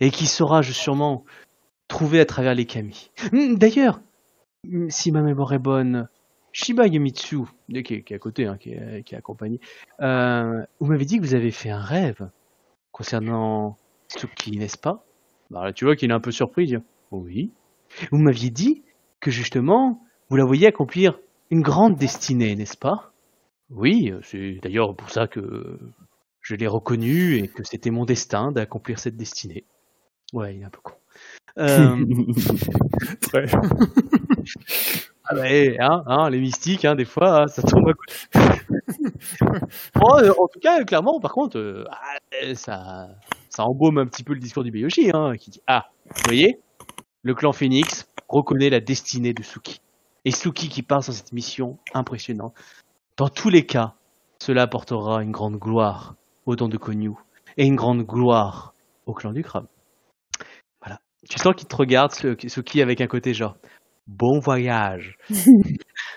A: et qui saura je, sûrement trouver à travers les kami. Hmm, D'ailleurs, hmm, si ma mémoire est bonne, Shiba Yamitsu, qui est, qui est à côté, hein, qui, est, qui est accompagné, euh, vous m'avez dit que vous avez fait un rêve concernant Tsuki, n'est-ce pas? Bah, là, Tu vois qu'il est un peu surpris. il dit, oui. Vous m'aviez dit que justement, vous la voyez accomplir une grande destinée, n'est-ce pas? Oui, c'est d'ailleurs pour ça que je l'ai reconnu et que c'était mon destin d'accomplir cette destinée. Ouais, il est un peu con. <laughs> Euh, <laughs>
D: Ouais.
A: ah eh, hein, hein, les mystiques, hein, des fois, hein, ça tombe à côté. Bon, <laughs> euh, en tout cas, clairement, par contre, euh, ah, euh, ça, ça embaume un petit peu le discours du Bayoshi, hein, qui dit Ah, vous voyez, le clan Phoenix reconnaît la destinée de Suki. Et Suki qui part sur cette mission impressionnante. Dans tous les cas, cela apportera une grande gloire au don de Konyu et une grande gloire au clan du crabe. Voilà. Tu sens qu'il te regarde, Suki, avec un côté genre Bon voyage. Et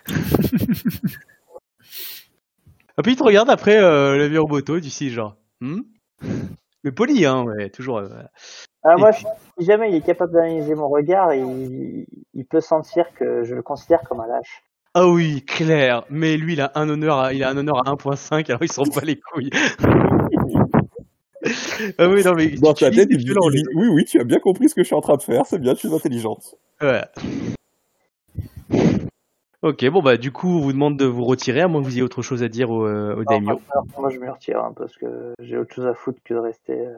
A: <laughs> puis il te regarde après euh, le vieux Roboto d'ici, genre. Hmm? Mais poli, hein, ouais, toujours. euh,
B: Ah, moi,
A: puis-
B: si jamais il est capable d'analyser mon regard, il, il peut sentir que je le considère comme un lâche.
A: Ah oui, clair. Mais lui, il a un honneur, à, il a un honneur à 1.5, alors il s'en bat les couilles. <laughs> ah oui, non mais
C: Dans
A: tu-
C: ta tête, il oui, oui, tu as bien compris ce que je suis en train de faire, c'est bien, tu es intelligente.
A: Ouais. Ok, bon bah du coup, on vous demande de vous retirer, à moins que vous ayez autre chose à dire au, euh, au daimyo.
B: Alors, moi, je me retire hein, parce que j'ai autre chose à foutre que de rester. euh.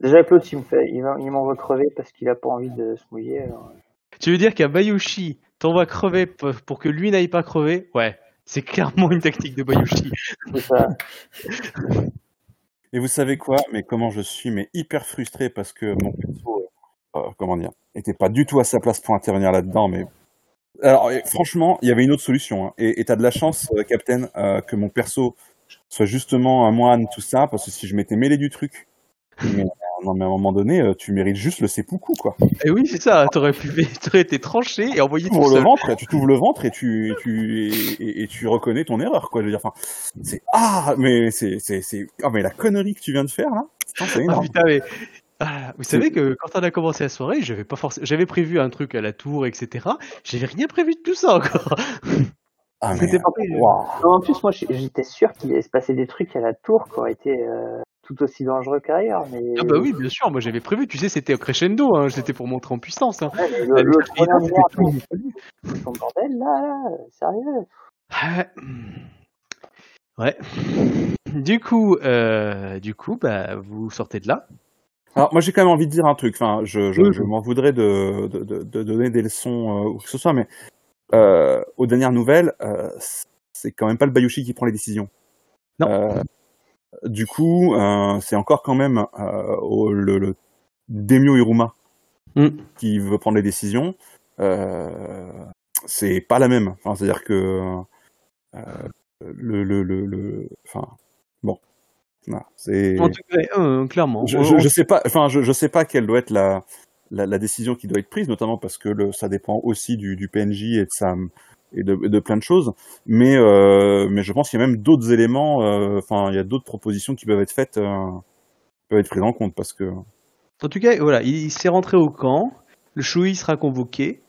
B: Déjà, Claude, il me fait, il, va- crever parce qu'il a pas envie de se mouiller. alors.
A: Tu veux dire qu'un Bayushi t'envoie crever pour que lui n'aille pas crever? Ouais, c'est clairement une tactique de Bayushi. <laughs>
B: C'est ça.
C: Et vous savez quoi? Mais comment je suis mais hyper frustré parce que mon perso, euh, euh, comment dire, était pas du tout à sa place pour intervenir là-dedans. Mais alors, franchement, il y avait une autre solution. Hein. Et et t'as de la chance, euh, Captain, euh, que mon perso soit justement un moine, tout ça, parce que si je m'étais mêlé du truc, mais euh, non, mais à un moment donné, euh, tu mérites juste le seppuku, quoi.
A: Et oui, c'est ça, t'aurais pu <laughs> t'aurais été tranché et envoyé
C: Tu
A: tout
C: ouvres le ventre, et tu t'ouvres le ventre et tu, et tu, et, tu reconnais ton erreur, quoi. Je veux dire, enfin, c'est, ah, mais c'est, c'est, c'est, ah, mais la connerie que tu viens de faire, là, c'est
A: Ah
C: énorme.
A: putain, mais... Ah, vous savez que quand on a commencé la soirée, j'avais pas forcément, j'avais prévu un truc à la tour, etc. J'avais rien prévu de tout ça encore.
C: Ah, mais,
A: C'était pas
C: waouh.
B: Non, en plus, moi, j'étais sûr qu'il allait se passer des trucs à la tour qui auraient été euh, tout aussi dangereux qu'ailleurs. Mais
A: Ah bah oui, bien sûr, moi j'avais prévu. Tu sais, c'était au crescendo, hein, c'était pour montrer en puissance. Hein.
B: Ouais, le-
A: tout.
B: ton bordel, là, là, sérieux.
A: Ah, Ouais. Du coup, euh, du coup, bah, vous sortez de là.
C: Alors, moi, j'ai quand même envie de dire un truc. Enfin, je, je,
A: Oui,
C: je
A: oui.
C: m'en voudrais de, de, de, de donner des leçons euh, ou que ce soit, mais euh, aux dernières nouvelles, euh, c'est quand même pas le Bayushi qui prend les décisions.
A: Non.
C: Du coup, euh, c'est encore quand même euh, au- le, le Demio Iruma
A: Mm.
C: qui veut prendre les décisions. Euh, c'est pas la même. Enfin, c'est-à-dire que le, le, le, enfin, bon, c'est.
A: En tout cas, euh, clairement.
C: Je, je, je sais pas, enfin, je, je sais pas quelle doit être la, la, la décision qui doit être prise, notamment parce que le, ça dépend aussi du, du PNJ et de sa et de, plein de choses. Mais euh, mais je pense qu'il y a même d'autres éléments. euh, Enfin, il y a d'autres propositions qui peuvent être faites, euh, peuvent être prises en compte parce que.
A: En tout cas, voilà, il, s'est rentré au camp. Le Shui sera convoqué.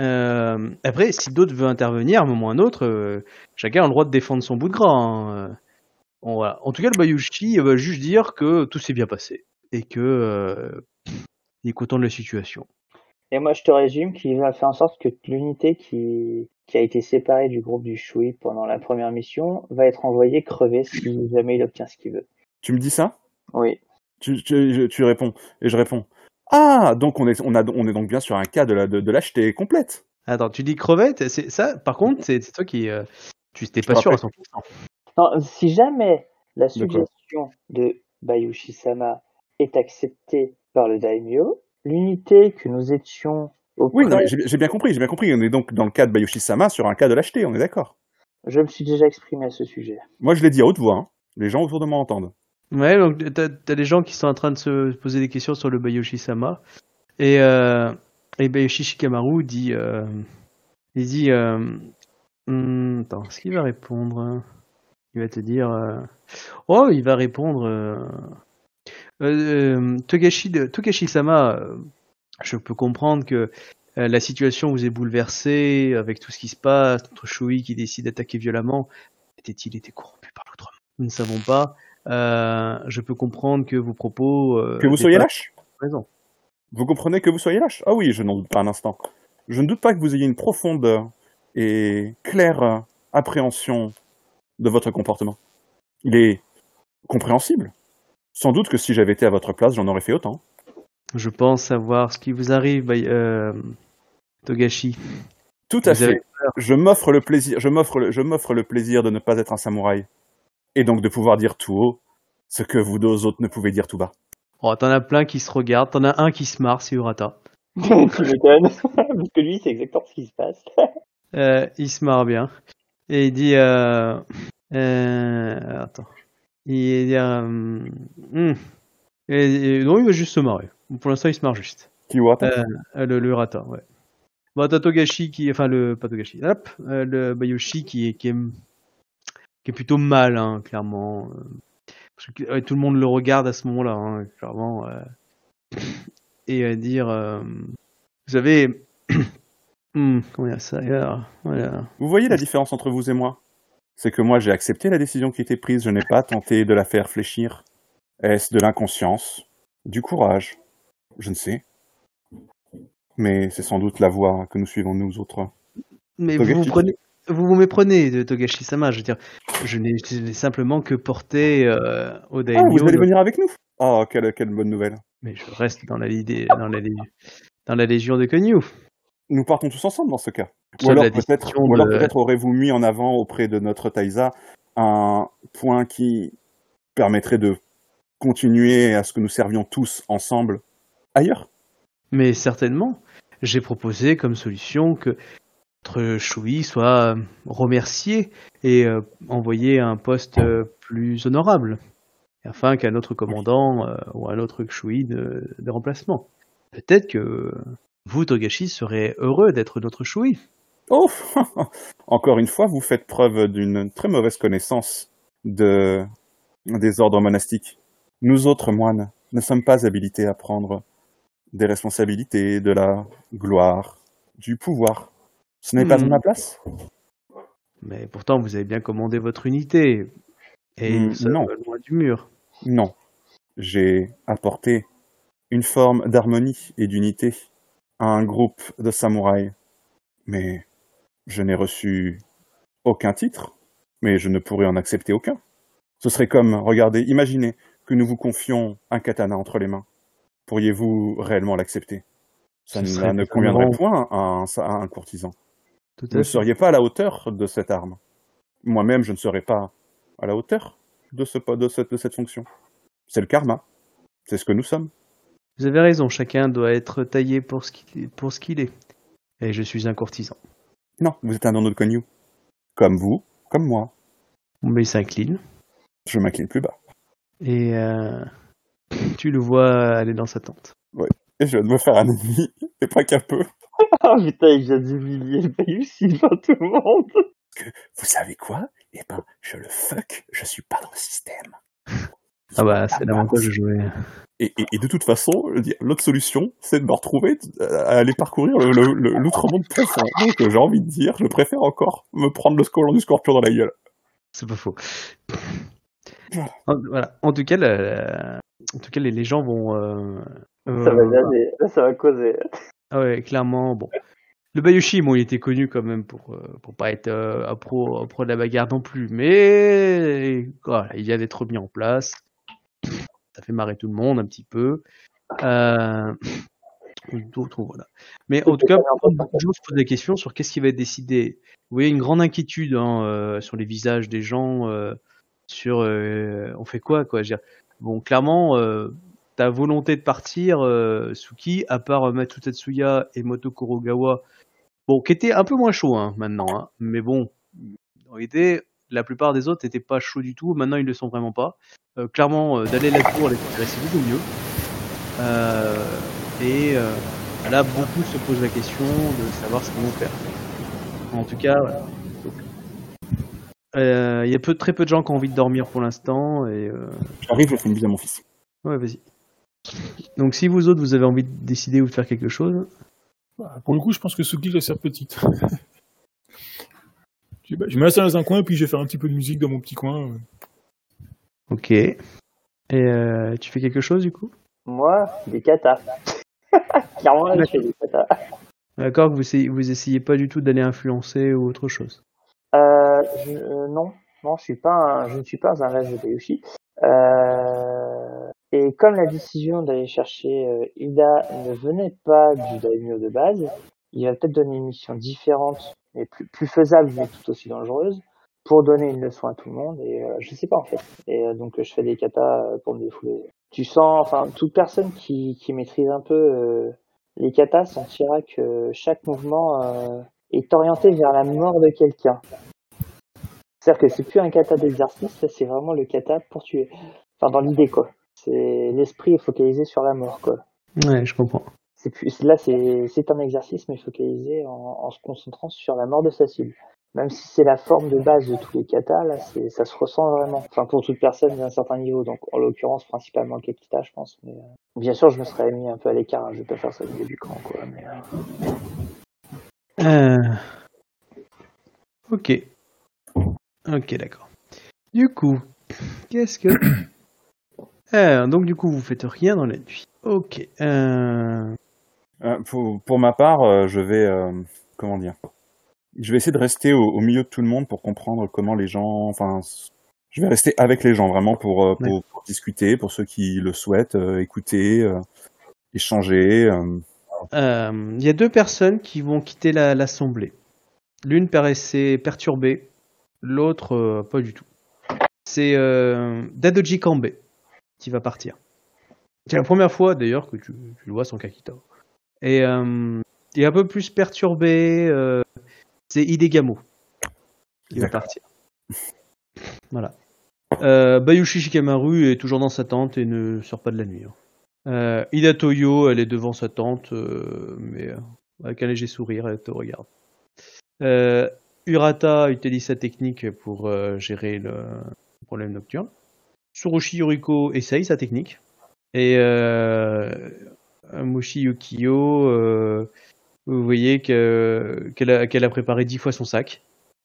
A: Euh, après, si d'autres veulent intervenir à un moment ou à un autre, chacun a le droit de défendre son bout de gras. hein. En tout cas, le Bayushi va juste dire que tout s'est bien passé et que il est content de la situation.
B: Et moi, je te résume qu'il va faire en sorte que l'unité qui, qui a été séparée du groupe du Shui pendant la première mission va être envoyée crever si jamais il obtient ce qu'il veut.
C: Tu me dis ça?
B: Oui.
C: tu, tu, je- tu réponds et je réponds. Ah, donc on est on a on est donc bien sur un cas de la de, de lâcheté complète.
A: Attends, tu dis crevette, c'est ça? Par contre, c'est toi qui, euh, tu n'étais pas sûr à
C: rappelle.
A: 100%.
B: Non, si jamais la suggestion de Bayushi-sama est acceptée par le daimyo, l'unité que nous étions au
C: Oui, j'ai j'ai bien compris, j'ai bien compris. On est donc dans le cas de Bayoshi-sama sur un cas de lâcheté, on est d'accord.
B: je me suis déjà exprimé à ce sujet.
C: Moi, je l'ai dit à haute voix. hein. Les gens autour de moi entendent.
A: Ouais, donc t'as as des gens qui sont en train de se poser des questions sur le Bayoshi-sama. Et, euh, et Bayoshi Shikamaru dit, euh, il dit, euh, hum, attends, est-ce qu'il va répondre Il va te dire, euh, oh, il va répondre, euh, euh, Togashi, Togashi-sama, euh, je peux comprendre que la situation vous est bouleversée avec tout ce qui se passe, notre Shui qui décide d'attaquer violemment. Était-il été corrompu par l'autre Nous ne savons pas. Euh, je peux comprendre que vos propos. euh,
C: Que vous soyez lâche
A: raison.
C: Vous comprenez que vous soyez lâche Ah oui, je n'en doute pas un instant. Je ne doute pas que vous ayez une profonde et claire appréhension de votre comportement. Il est compréhensible. Sans doute que si j'avais été à votre place, j'en aurais fait autant.
A: Je pense savoir ce qui vous arrive, euh, Togashi.
C: Tout à
A: Vous
C: fait. Je m'offre le plaisir, je m'offre le, je m'offre le plaisir de ne pas être un samouraï. Et donc de pouvoir dire tout haut ce que vous deux autres ne pouvez dire tout bas.
A: Oh, t'en as plein qui se regardent, t'en as un qui se marre, c'est Urata.
B: tu <laughs> m'étonnes. <laughs> Parce que lui, c'est exactement ce qui se passe.
A: Euh, il se marre bien. Et il dit. Euh, euh, attends. Il dit. Euh, hum. et, et non, il va juste se marrer. Pour l'instant, il se marre juste.
C: Kiwata.
A: Euh, le, le Urata, ouais. Bon, t'as Togashi qui. Enfin, le. Pas Togashi. Hop. euh, le Bayoshi qui est, qui est. qui est plutôt mal, hein, clairement. euh, Parce que ouais, tout le monde le regarde à ce moment-là, hein, clairement. euh. et à dire. vous savez. hum, <clears throat> comment dire ça alors, Voilà.
C: Vous voyez la différence entre vous et moi? C'est que moi j'ai accepté la décision qui était prise, je n'ai pas tenté de la faire fléchir. Est-ce de l'inconscience? Du courage? Je ne sais. Mais c'est sans doute la voie que nous suivons nous autres.
A: Mais vous
C: Togashi.
A: vous prenez, vous vous méprenez de Togashi-sama. Je veux dire, je n'ai simplement que porté euh, au
C: Ah,
A: daimyo.
C: vous allez
A: le-
C: venir avec nous? Oh, quelle, quelle bonne nouvelle.
A: Mais je reste dans la, dans la, dans la légion de Konyu.
C: Nous partons tous ensemble dans ce cas. Ou alors peut-être
A: de-
C: aurez-vous mis en avant auprès de notre Taïsa un point qui permettrait de continuer à ce que nous servions tous ensemble ailleurs?
A: Mais certainement, j'ai proposé comme solution que notre Shui soit euh, remercié et euh, envoyé à un poste euh, plus honorable. afin qu'un autre commandant euh, ou un autre Kshui de, de remplacement. Peut-être que vous, Togashi, serez heureux d'être notre Shui.
C: Oh <laughs> Encore une fois, vous faites preuve d'une très mauvaise connaissance de... des ordres monastiques. Nous autres moines ne sommes pas habilités à prendre des responsabilités, de la gloire, du pouvoir. Ce n'est pas
A: Hmm.
C: à ma place
A: Mais pourtant, vous avez bien commandé votre unité. Et
C: Hmm, non.
A: loin du mur.
C: Non. J'ai apporté une forme d'harmonie et d'unité à un groupe de samouraïs. Mais je n'ai reçu aucun titre, mais je ne pourrais en accepter aucun. Ce serait comme, regardez, imaginez que nous vous confions un katana entre les mains. Pourriez-vous réellement l'accepter? Ça ne- conviendrait point à un, à un courtisan.
A: Tout
C: Vous ne seriez pas à la hauteur de cette arme. Moi-même, je ne serais pas à la hauteur de, ce, po- de, cette, de cette fonction. C'est le karma. C'est ce que nous sommes.
A: Vous avez raison, chacun doit être taillé pour ce qu'il pour ce qu'il est. Et je suis un courtisan.
C: Non, vous êtes un nono de Konyu. Comme vous, comme moi.
A: Mais il s'incline.
C: Je m'incline plus bas.
A: Et euh, tu le vois aller dans sa tente.
C: Et je viens de me faire un ennemi, et pas qu'un peu. <laughs>
B: Ah putain, il vient d'humilier Bayushi devant tout le monde.
C: Vous savez quoi? Eh ben, je le fuck, je suis pas dans le système.
A: Ah bah, c'est l'avantage de jouer.
C: Et, et, et de toute façon, l'autre solution, c'est de me retrouver euh, à aller parcourir l'outre-monde profond. Donc euh, j'ai envie de dire, je préfère encore me prendre le scorpion du scorpion dans la gueule.
A: C'est pas faux.
C: Voilà.
A: En, voilà. En tout cas, la- en tout cas, les, les gens vont. euh, euh,
B: Ça va là, ça va causer.
A: Ah ouais, clairement, bon. Le Bayushi, bon, il était connu quand même pour, pour pas être euh, un, pro, un pro de la bagarre non plus, mais voilà, il vient d'être mis en place. Ça fait marrer tout le monde un petit peu. Euh... <laughs> D'autres, voilà. Mais en tout cas, beaucoup de <laughs> gens se posent la question sur qu'est-ce qui va être décidé. Vous voyez une grande inquiétude hein, euh, sur les visages des gens, euh, sur on fait quoi, quoi. Je veux dire, bon, clairement, ta volonté de partir, Suki, à part Matsu Tatsuya et Moto Kurogawa, bon, qui était un peu moins chaud hein, maintenant, hein, mais bon, en réalité, la plupart des autres n'étaient pas chauds du tout. Maintenant, ils le sont vraiment pas. Euh, clairement, euh, d'aller la tour les intéresser beaucoup mieux. Euh, et euh, là, beaucoup se posent la question de savoir ce qu'ils vont faire. En tout cas, voilà. Euh, Il y a peu, très peu de gens qui ont envie de dormir pour l'instant. Et euh,
C: J'arrive, je fais une bise à mon fils.
A: ouais, vas-y. Donc, si vous autres, vous avez envie de décider ou de faire quelque chose,
D: Bah, Pour le coup, je pense que Suki laisse sa petite. <laughs> je vais je vais m'installer dans un coin, puis je vais faire un petit peu de musique dans mon petit coin. euh.
A: ok. Et euh, tu fais quelque chose du coup?
B: Moi, des katas. <laughs> Clairement, je fais des katas.
A: D'accord, vous essayez, vous essayez pas du tout d'aller influencer ou autre chose?
B: Euh, je, euh, non, non, je suis pas, un- je ne suis pas un âge de. Euh, et comme la décision d'aller chercher euh, Ida ne venait pas du daimyo de base, il va peut-être donner une mission différente, mais plus, faisable, mais tout aussi dangereuse, pour donner une leçon à tout le monde. Et euh, je sais pas en fait. Et euh, donc je fais des katas euh, pour me défouler. Tu sens, enfin, toute personne qui, qui maîtrise un peu euh, les katas sentira que chaque mouvement est orienté vers la mort de quelqu'un. C'est-à-dire que c'est plus un kata d'exercice, c'est vraiment le kata pour tuer. Enfin, dans l'idée, quoi. C'est l'esprit focalisé sur la mort, quoi.
A: Ouais, je comprends.
B: Là, c'est un exercice, mais focalisé en, se concentrant sur la mort de sa cible. Même si c'est la forme de base de tous les katas, là, ça se ressent vraiment. Enfin, pour toute personne d'un certain niveau. Donc, en l'occurrence, principalement le Kekita, je pense. Mais euh, bien sûr, je me serais mis un peu à l'écart. hein, Je vais pas faire ça au du camp, quoi. Euh,
A: Euh... Ok. Ok, d'accord. Du coup, qu'est-ce que... <coughs> Euh, donc du coup, vous faites rien dans la nuit. Ok. Euh...
C: Euh, pour, pour ma part, euh, je vais, euh, comment dire, je vais essayer de rester au, au milieu de tout le monde pour comprendre comment les gens, enfin, je vais rester avec les gens vraiment pour, discuter, pour ceux qui le souhaitent, écouter, échanger.
A: Il y a deux personnes qui vont quitter la- l'assemblée. L'une paraissait perturbée, l'autre pas du tout. C'est euh, Dadoji Kambe qui va partir. C'est la première fois d'ailleurs que tu, tu le vois sans Kakita. Et euh, il est un peu plus perturbé. euh, c'est Hidegamo qui va partir. Voilà. Euh, Bayushi Shikamaru est toujours dans sa tente et ne sort pas de la nuit. hein. Euh, Ida Toyo, elle est devant sa tente, euh, mais euh, avec un léger sourire, elle te regarde. Euh, Urata utilise sa technique pour euh, gérer le problème nocturne. Tsurushi Yoriko essaye sa technique. Et euh, Mushi Yukiyo, euh, vous voyez que- qu'elle a, préparé dix fois son sac.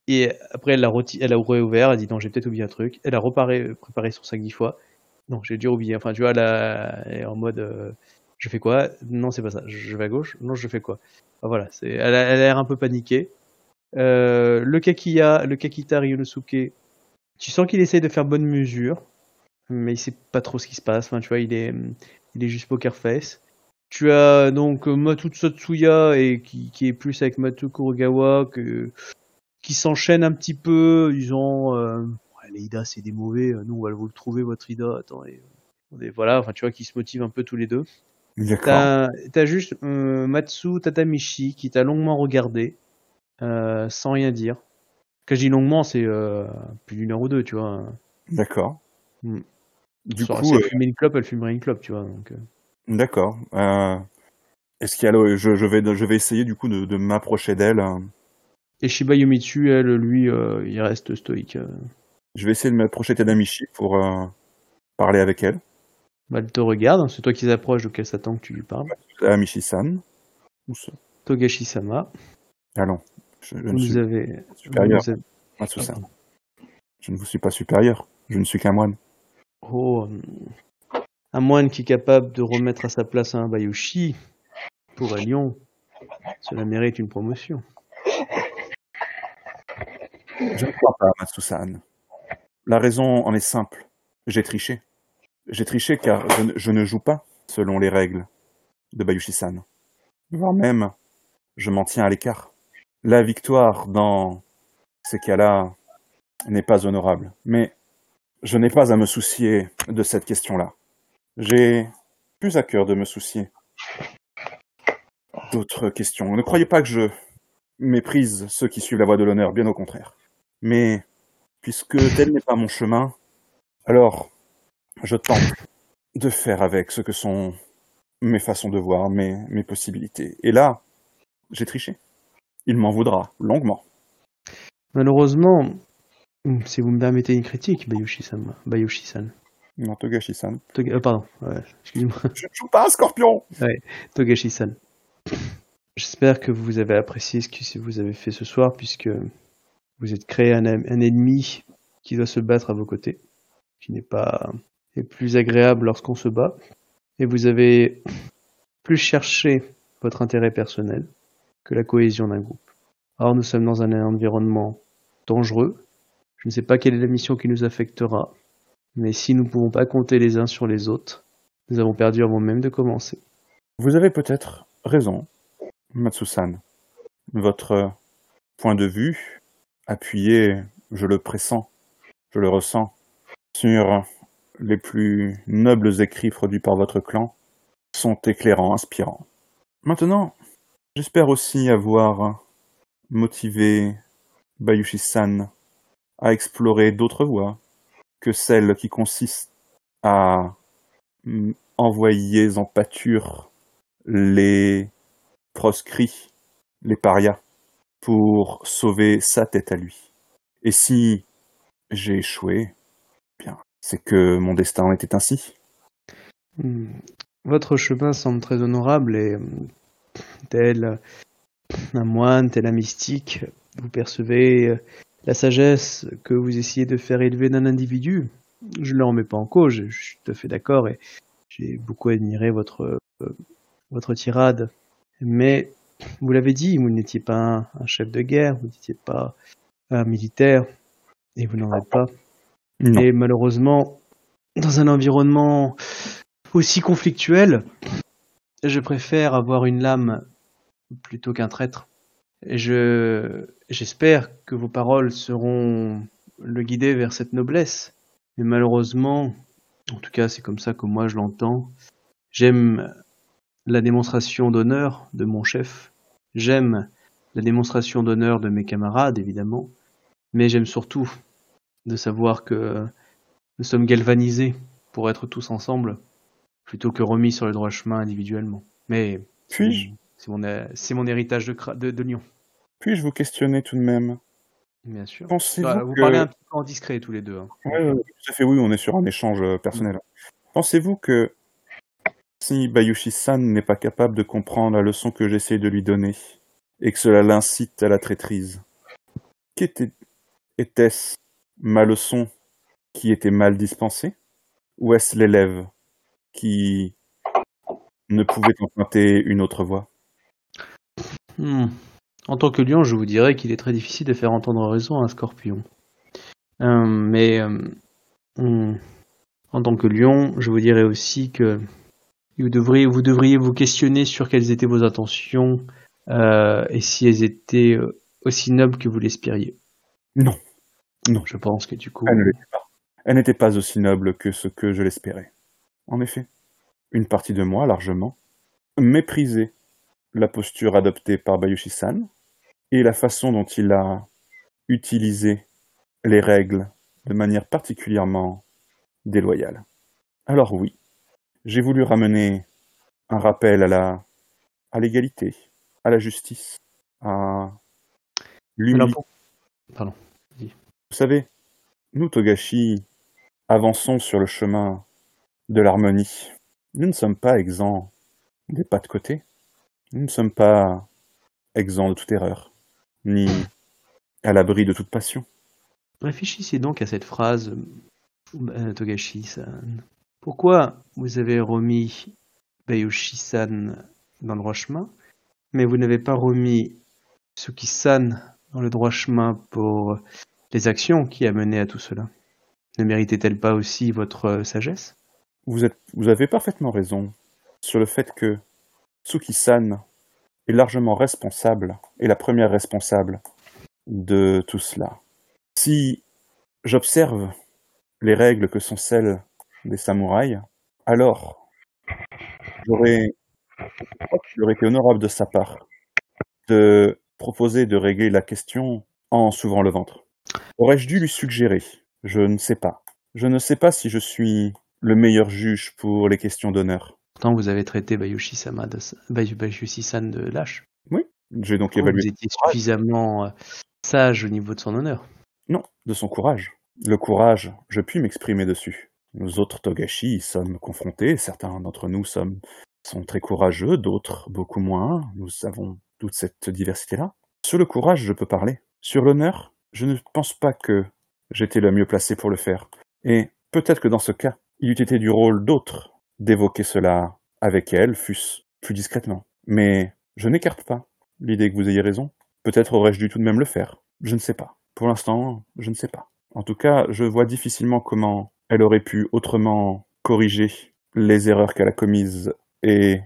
A: Et après, elle elle a réouvert, elle a dit non, j'ai peut-être oublié un truc. Elle a reparé, préparé son sac dix fois. Non, j'ai dû oublier. Enfin, tu vois, là, elle est en mode euh, je fais quoi? Non, c'est pas ça. Je vais à gauche? Non, je fais quoi? Voilà, c'est, elle, a, elle a l'air un peu paniquée. Euh, le Kakiya, le Kakita Ryunosuke, tu sens qu'il essaye de faire bonne mesure, mais il sait pas trop ce qui se passe. Enfin, tu vois, il est, il est juste poker face. Tu as donc euh, Matu Tsutsuya et qui, qui est plus avec Matu Kurogawa que, qui s'enchaînent un petit peu, disant euh, ouais, les Ida c'est des mauvais, euh, nous on va vous le trouver votre Ida, attendez. On est- Voilà, enfin tu vois, qui se motivent un peu tous les deux.
C: D'accord.
A: T'as juste euh, Matsu Tatamichi qui t'a longuement regardé, euh, sans rien dire. Quand je dis longuement, c'est euh, plus d'une heure ou deux, tu vois.
C: D'accord.
A: Hmm.
C: Du
A: Soit
C: coup,
A: si elle fumait une clope, elle fumerait une clope, tu vois. Donc.
C: D'accord. Euh, Est-ce qu'il y a je, je vais je vais essayer du coup de, de m'approcher d'elle. euh.
A: Et Shiba Yomitsu, elle, lui, euh, il reste stoïque. euh.
C: Je vais essayer de m'approcher de Tadamichi pour parler avec elle.
A: Bah, elle te regarde, hein, c'est toi qui s'approche, donc elle s'attend que tu lui parles.
C: Tadamichi-san.
A: Togashi-sama,
C: Allons. Je, je ne
A: vous
C: suis
A: avez...
C: supérieur.
A: vous avez-
C: Matsu-san. Je ne vous suis pas supérieur. Je ne suis qu'un moine.
A: Oh, un moine qui est capable de remettre à sa place un Bayushi, pour un lion, cela mérite une promotion.
C: Je ne crois pas, Matsu-san. La raison en est simple. J'ai triché. J'ai triché car je ne, je ne joue pas selon les règles de Bayushi-san. Voire même, je m'en tiens à l'écart. La victoire dans ces cas-là n'est pas honorable. Mais je n'ai pas à me soucier de cette question-là. J'ai plus à cœur de me soucier d'autres questions. Ne croyez pas que je méprise ceux qui suivent la voie de l'honneur, bien au contraire. Mais puisque tel n'est pas mon chemin, alors je tente de faire avec ce que sont mes façons de voir, mes, possibilités. Et là, j'ai triché. Il m'en voudra longuement.
A: Malheureusement, si vous me permettez une critique, Bayushi-san.
C: Non, Togashi-san.
A: Toga- euh, pardon, ouais, excusez-moi,
C: Je ne joue pas, Scorpion
A: Togashi-san. J'espère que vous avez apprécié ce que vous avez fait ce soir, puisque vous êtes créé un, un ennemi qui doit se battre à vos côtés, qui n'est pas est plus agréable lorsqu'on se bat, et vous avez plus cherché votre intérêt personnel que la cohésion d'un groupe. Or, nous sommes dans un environnement dangereux. Je ne sais pas quelle est la mission qui nous affectera, mais si nous ne pouvons pas compter les uns sur les autres, nous avons perdu avant même de commencer.
C: Vous avez peut-être raison, Matsu-san. Votre point de vue, appuyé, je le pressens, je le ressens, sur les plus nobles écrits produits par votre clan, sont éclairants, inspirants. Maintenant, j'espère aussi avoir motivé Bayushi-san à explorer d'autres voies que celles qui consistent à mm, envoyer en pâture les proscrits, les parias, pour sauver sa tête à lui. Et si j'ai échoué, bien, c'est que mon destin était ainsi.
A: Hmm. Votre chemin semble très honorable et hum, tel un moine, tel un mystique, vous percevez euh, la sagesse que vous essayez de faire élever d'un individu. Je ne le remets pas en cause, je je suis tout à fait d'accord et j'ai beaucoup admiré votre, euh, votre tirade. Mais vous l'avez dit, vous n'étiez pas un, un chef de guerre, vous n'étiez pas un militaire et vous n'en êtes pas.
C: Non.
A: Et malheureusement, dans un environnement aussi conflictuel, je préfère avoir une lame plutôt qu'un traître. Et je, j'espère que vos paroles seront le guider vers cette noblesse. Mais malheureusement, en tout cas c'est comme ça que moi je l'entends, j'aime la démonstration d'honneur de mon chef, j'aime la démonstration d'honneur de mes camarades évidemment, mais j'aime surtout de savoir que nous sommes galvanisés pour être tous ensemble, plutôt que remis sur le droit chemin individuellement. Mais
C: Puis-je?
A: c'est mon, c'est mon héritage de, de Lyon,
C: puis-je vous questionner tout de même?
A: Bien sûr.
C: Pensez-vous
A: Bah, vous
C: que...
A: parlez un petit peu en discret tous les deux. hein.
C: Ouais, ouais, tout à fait, oui, on est sur un échange euh, personnel. Pensez-vous que si Bayushi-san n'est pas capable de comprendre la leçon que j'essaie de lui donner, et que cela l'incite à la traîtrise, qu'était- était-ce ma leçon qui était mal dispensée, ou est-ce l'élève qui ne pouvait emprunter une autre voie?
A: Hmm. En tant que lion, je vous dirais qu'il est très difficile de faire entendre raison à un scorpion. Euh, mais euh, en tant que lion, je vous dirais aussi que vous devriez vous, devriez vous questionner sur quelles étaient vos intentions euh, et si elles étaient aussi nobles que vous l'espériez.
C: Non. Non.
A: Je pense que du coup,
C: Elle ne l'était pas. Elle n'était pas aussi noble que ce que je l'espérais. En effet, une partie de moi, largement, méprisait la posture adoptée par Bayushi-san et la façon dont il a utilisé les règles de manière particulièrement déloyale. Alors oui, j'ai voulu ramener un rappel à la à l'égalité, à la justice, à l'humilité.
A: Pardon.
C: Vous savez, nous, Togashi, avançons sur le chemin de l'harmonie. Nous ne sommes pas exempts des pas de côté. Nous ne sommes pas exempts de toute erreur, ni à l'abri de toute passion.
A: Réfléchissez donc à cette phrase, Togashi-san. Pourquoi vous avez remis Bayushi-san dans le droit chemin, mais vous n'avez pas remis Suki-san dans le droit chemin pour les actions qui a mené à tout cela? Ne méritait-elle pas aussi votre sagesse?
C: Vous, êtes, vous avez parfaitement raison sur le fait que Tsuki-san est largement responsable, et la première responsable de tout cela. Si j'observe les règles que sont celles des samouraïs, alors j'aurais, été honorable de sa part de proposer de régler la question en s'ouvrant le ventre. Aurais-je dû lui suggérer? Je ne sais pas. Je ne sais pas si je suis le meilleur juge pour les questions d'honneur.
A: Pourtant, vous avez traité de, Bayushi-san de lâche.
C: J'ai donc
A: Vous
C: évalué.
A: étiez suffisamment euh, sage au niveau de son honneur?
C: Non, de son courage. Le courage, je puis m'exprimer dessus. Nous autres Togashi y sommes confrontés, certains d'entre nous sommes, sont très courageux, d'autres beaucoup moins, nous avons toute cette diversité-là. Sur le courage, je peux parler. Sur l'honneur, je ne pense pas que j'étais le mieux placé pour le faire. Et peut-être que dans ce cas, il eût été du rôle d'autres d'évoquer cela avec elle, fût-ce plus discrètement. Mais je n'écarte pas l'idée que vous ayez raison. Peut-être aurais-je dû tout de même le faire. Je ne sais pas. Pour l'instant, je ne sais pas. En tout cas, je vois difficilement comment elle aurait pu autrement corriger les erreurs qu'elle a commises et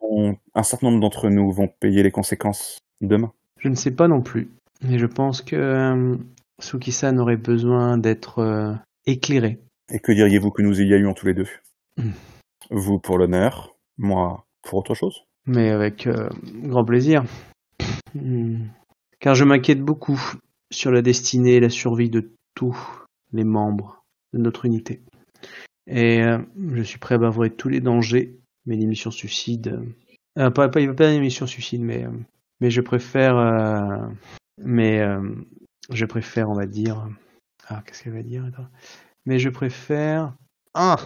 C: on- un certain nombre d'entre nous vont payer les conséquences demain.
A: Je ne sais pas non plus. Mais je pense que euh, Suki-san aurait besoin d'être euh, éclairé.
C: Et que diriez-vous que nous y allions tous les deux? Vous pour l'honneur, moi pour autre chose?
A: Mais avec euh, grand plaisir. Hmm. Car je m'inquiète beaucoup sur la destinée et la survie de tous les membres de notre unité. Et euh, je suis prêt à bavouer tous les dangers, mais l'émission suicide... euh, euh, pas, pas, pas l'émission suicide, mais, je préfère... mais je préfère, on va dire... Ah, qu'est-ce qu'elle va dire. Mais je préfère... Ah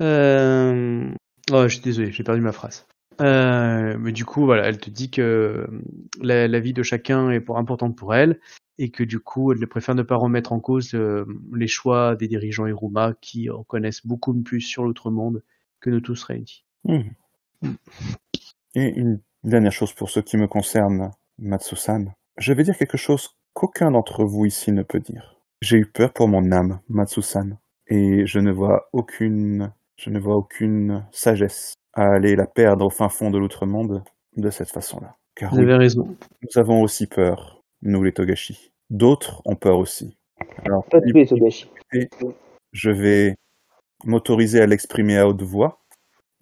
A: euh... Oh, je suis désolé, j'ai perdu ma phrase. Euh, mais du coup, voilà, elle te dit que la, la vie de chacun est pour- importante pour elle et que du coup, elle préfère ne pas remettre en cause euh, les choix des dirigeants Iruma qui en connaissent beaucoup plus sur l'autre monde que nous tous réunis.
C: Mhm. Et une dernière chose pour ce qui me concerne, Matsu-san. Je vais dire quelque chose qu'aucun d'entre vous ici ne peut dire. J'ai eu peur pour mon âme, Matsu-san, et je ne vois aucune, je ne vois aucune sagesse à aller la perdre au fin fond de l'outre-monde de cette façon-là. Car
A: Vous
C: oui,
A: avez raison.
C: nous avons aussi peur, nous les Togashi. D'autres ont peur aussi. Alors,
B: Pas tous les Togashi.
C: je vais m'autoriser à l'exprimer à haute voix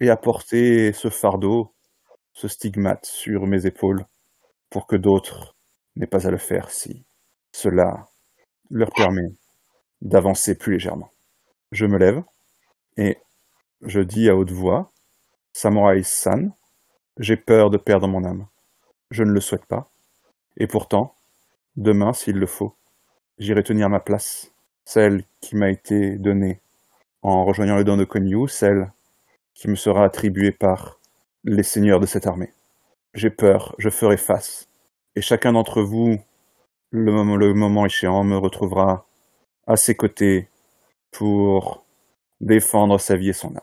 C: et à porter ce fardeau, ce stigmate sur mes épaules pour que d'autres n'aient pas à le faire si cela leur permet d'avancer plus légèrement. Je me lève et je dis à haute voix, Samurai San, j'ai peur de perdre mon âme. Je ne le souhaite pas. Et pourtant, demain, s'il le faut, j'irai tenir ma place, celle qui m'a été donnée en rejoignant le don de Konyu, celle qui me sera attribuée par les seigneurs de cette armée. J'ai peur, je ferai face. Et chacun d'entre vous, le moment, le moment échéant, me retrouvera à ses côtés pour défendre sa vie et son âme.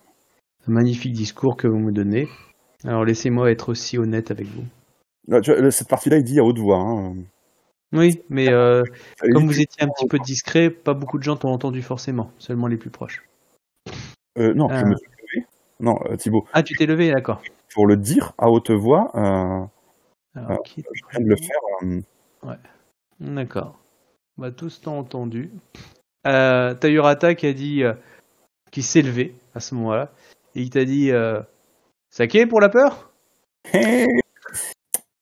A: Un magnifique discours que vous me donnez. Alors laissez-moi être aussi honnête avec vous.
C: Là, tu vois, cette partie-là, il dit à haute voix. Hein.
A: Oui, mais euh, comme vous étiez un petit peu discret, pas beaucoup de gens t'ont entendu forcément, seulement les plus proches.
C: Euh, non, je
A: Ah.
C: me suis levé. Non, euh, Thibaut,
A: Ah, tu t'es levé, d'accord.
C: pour le dire à haute voix, euh,
A: Alors,
C: Ah,
A: qui-
C: je viens de le faire. euh,
A: D'accord. Va tous t'ont entendu. Euh, t'as Urata qui a dit, euh, qui s'est levé à ce moment-là, et il t'a dit, euh, Saké pour la peur? <laughs>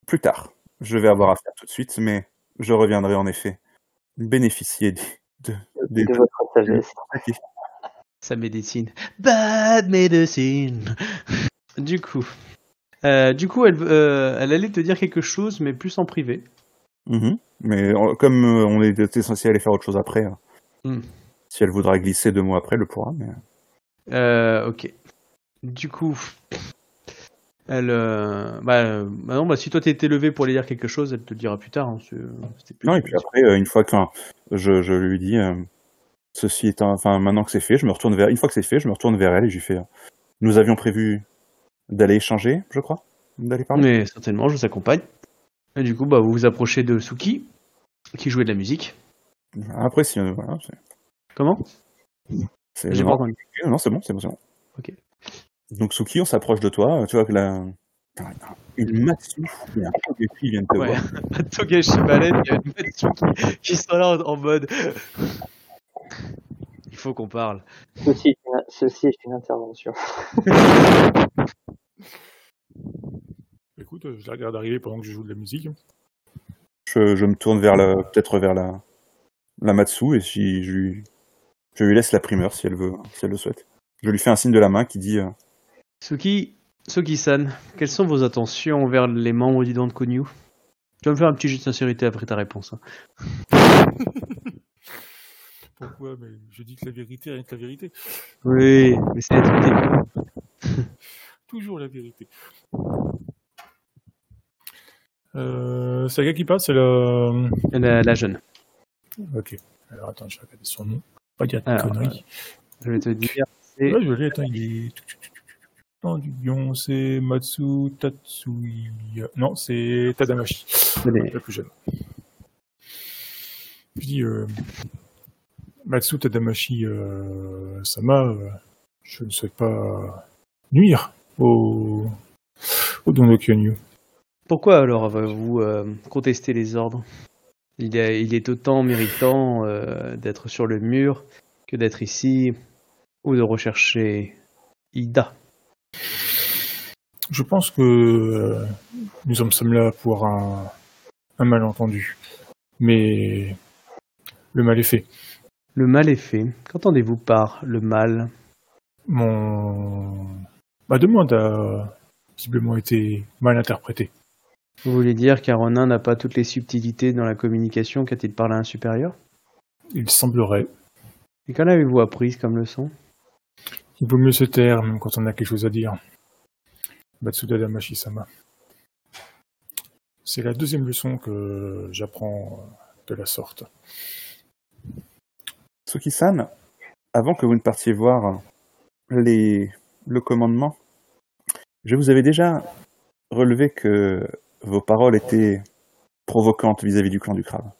C: Plus tard. Je vais avoir affaire tout de suite, mais je reviendrai en effet bénéficier des, de,
B: de votre sagesse.
A: Sa médecine. Bad medicine. du coup, euh, du coup, elle, euh, elle allait te dire quelque chose, mais plus en privé.
C: Mhm. Mais comme euh, on était censé aller faire autre chose après, euh,
A: Hmm.
C: Si elle voudra glisser deux mots après, elle le pourra. Mais...
A: Euh, ok. Du coup, elle, euh, bah, euh, bah non, bah si toi t'étais levé pour aller dire quelque chose, elle te le dira plus tard. hein, plus-
C: Non, et puis après, euh, une fois que je, je lui dis, euh, ceci étant, enfin, maintenant que c'est fait, je me retourne vers, une fois que c'est fait, je me retourne vers elle et je lui fais, nous avions prévu d'aller échanger, je crois, d'aller parler.
A: Mais certainement, je vous accompagne. Et du coup, bah, vous vous approchez de Suki, qui jouait de la musique.
C: Après, si, voilà,
A: Comment? J'ai pas
C: non,
A: entendu.
C: non, c'est bon, c'est bon, c'est bon.
A: Ok.
C: Donc, Suki, on s'approche de toi, tu vois que la, une Matsu et un Togepi viennent te
A: Ouais.
C: voir.
A: Un Togashi Balen, il y a une Matsuki <laughs> qui sont là en, en mode. Il faut qu'on parle.
B: Ceci, est une- ceci est une intervention. <laughs>
D: Écoute, euh, je la regarde arriver pendant que je joue de la musique.
C: Je, je me tourne vers la, peut-être vers la, la Matsu et si je lui, je lui laisse la primeur si elle veut, si elle le souhaite. Je lui fais un signe de la main qui dit, euh,
A: Suki, Suki-san, quelles sont vos intentions envers les membres du Konyu Tu vas me faire un petit jeu de sincérité après ta réponse. hein. <laughs>
D: Pourquoi? Mais je dis que la vérité, rien que la vérité.
A: Oui, mais c'est la <laughs>
D: Toujours la vérité. Euh, c'est la gars qui parle, c'est la...
A: la, la jeune.
D: Ok. Alors attends, je vais regarder son nom. Pas dire de conneries.
A: Je vais te dire.
D: Ouais, je l'ai, attends, il est... Non, du c'est Matsu Tatsuya. Non, c'est Tadamashi, la plus jeune. Je dis, euh, Matsu Tadamashi euh, Sama, euh, je ne souhaite pas nuire au, au Don de Kyonyu.
A: Pourquoi alors avez-vous euh, contesté les ordres? Il est, il est autant méritant euh, d'être sur le mur que d'être ici ou de rechercher Ida.
D: Je pense que euh, nous en sommes là pour un, un malentendu. Mais le mal est fait.
A: Le mal est fait. Qu'entendez-vous par le mal?
D: Mon... Ma demande a visiblement été mal interprétée.
A: Vous voulez dire qu'Aronin n'a pas toutes les subtilités dans la communication qu'a-t-il parlé à un supérieur?
D: Il semblerait.
A: Et qu'en avez-vous appris comme leçon?
D: Il vaut mieux se taire même quand on a quelque chose à dire. Matsuda Damashi-sama. C'est la deuxième leçon que j'apprends de la sorte.
C: Suki-san, avant que vous ne partiez voir les, le commandement, je vous avais déjà relevé que vos paroles étaient provocantes vis-à-vis du clan du crabe.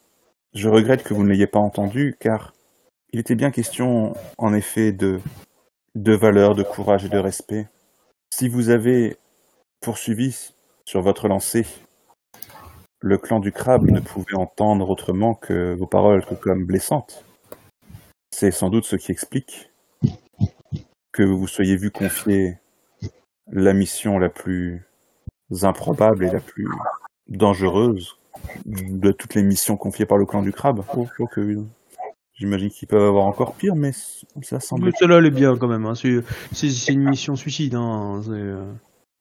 C: Je regrette que vous ne l'ayez pas entendu, car il était bien question, en effet, de, de valeur, de courage et de respect. Si vous avez poursuivi sur votre lancée, le clan du crabe ne pouvait entendre autrement que vos paroles que comme blessantes. C'est sans doute ce qui explique que vous vous soyez vu confier la mission la plus improbable et la plus dangereuse de toutes les missions confiées par le clan du crabe. Oh, oh, J'imagine qu'ils peuvent avoir encore pire, mais ça semble.
A: Mais celle-là, elle est bien quand même. Hein. C'est c'est- c'est une mission suicide. Hein. C'est, euh,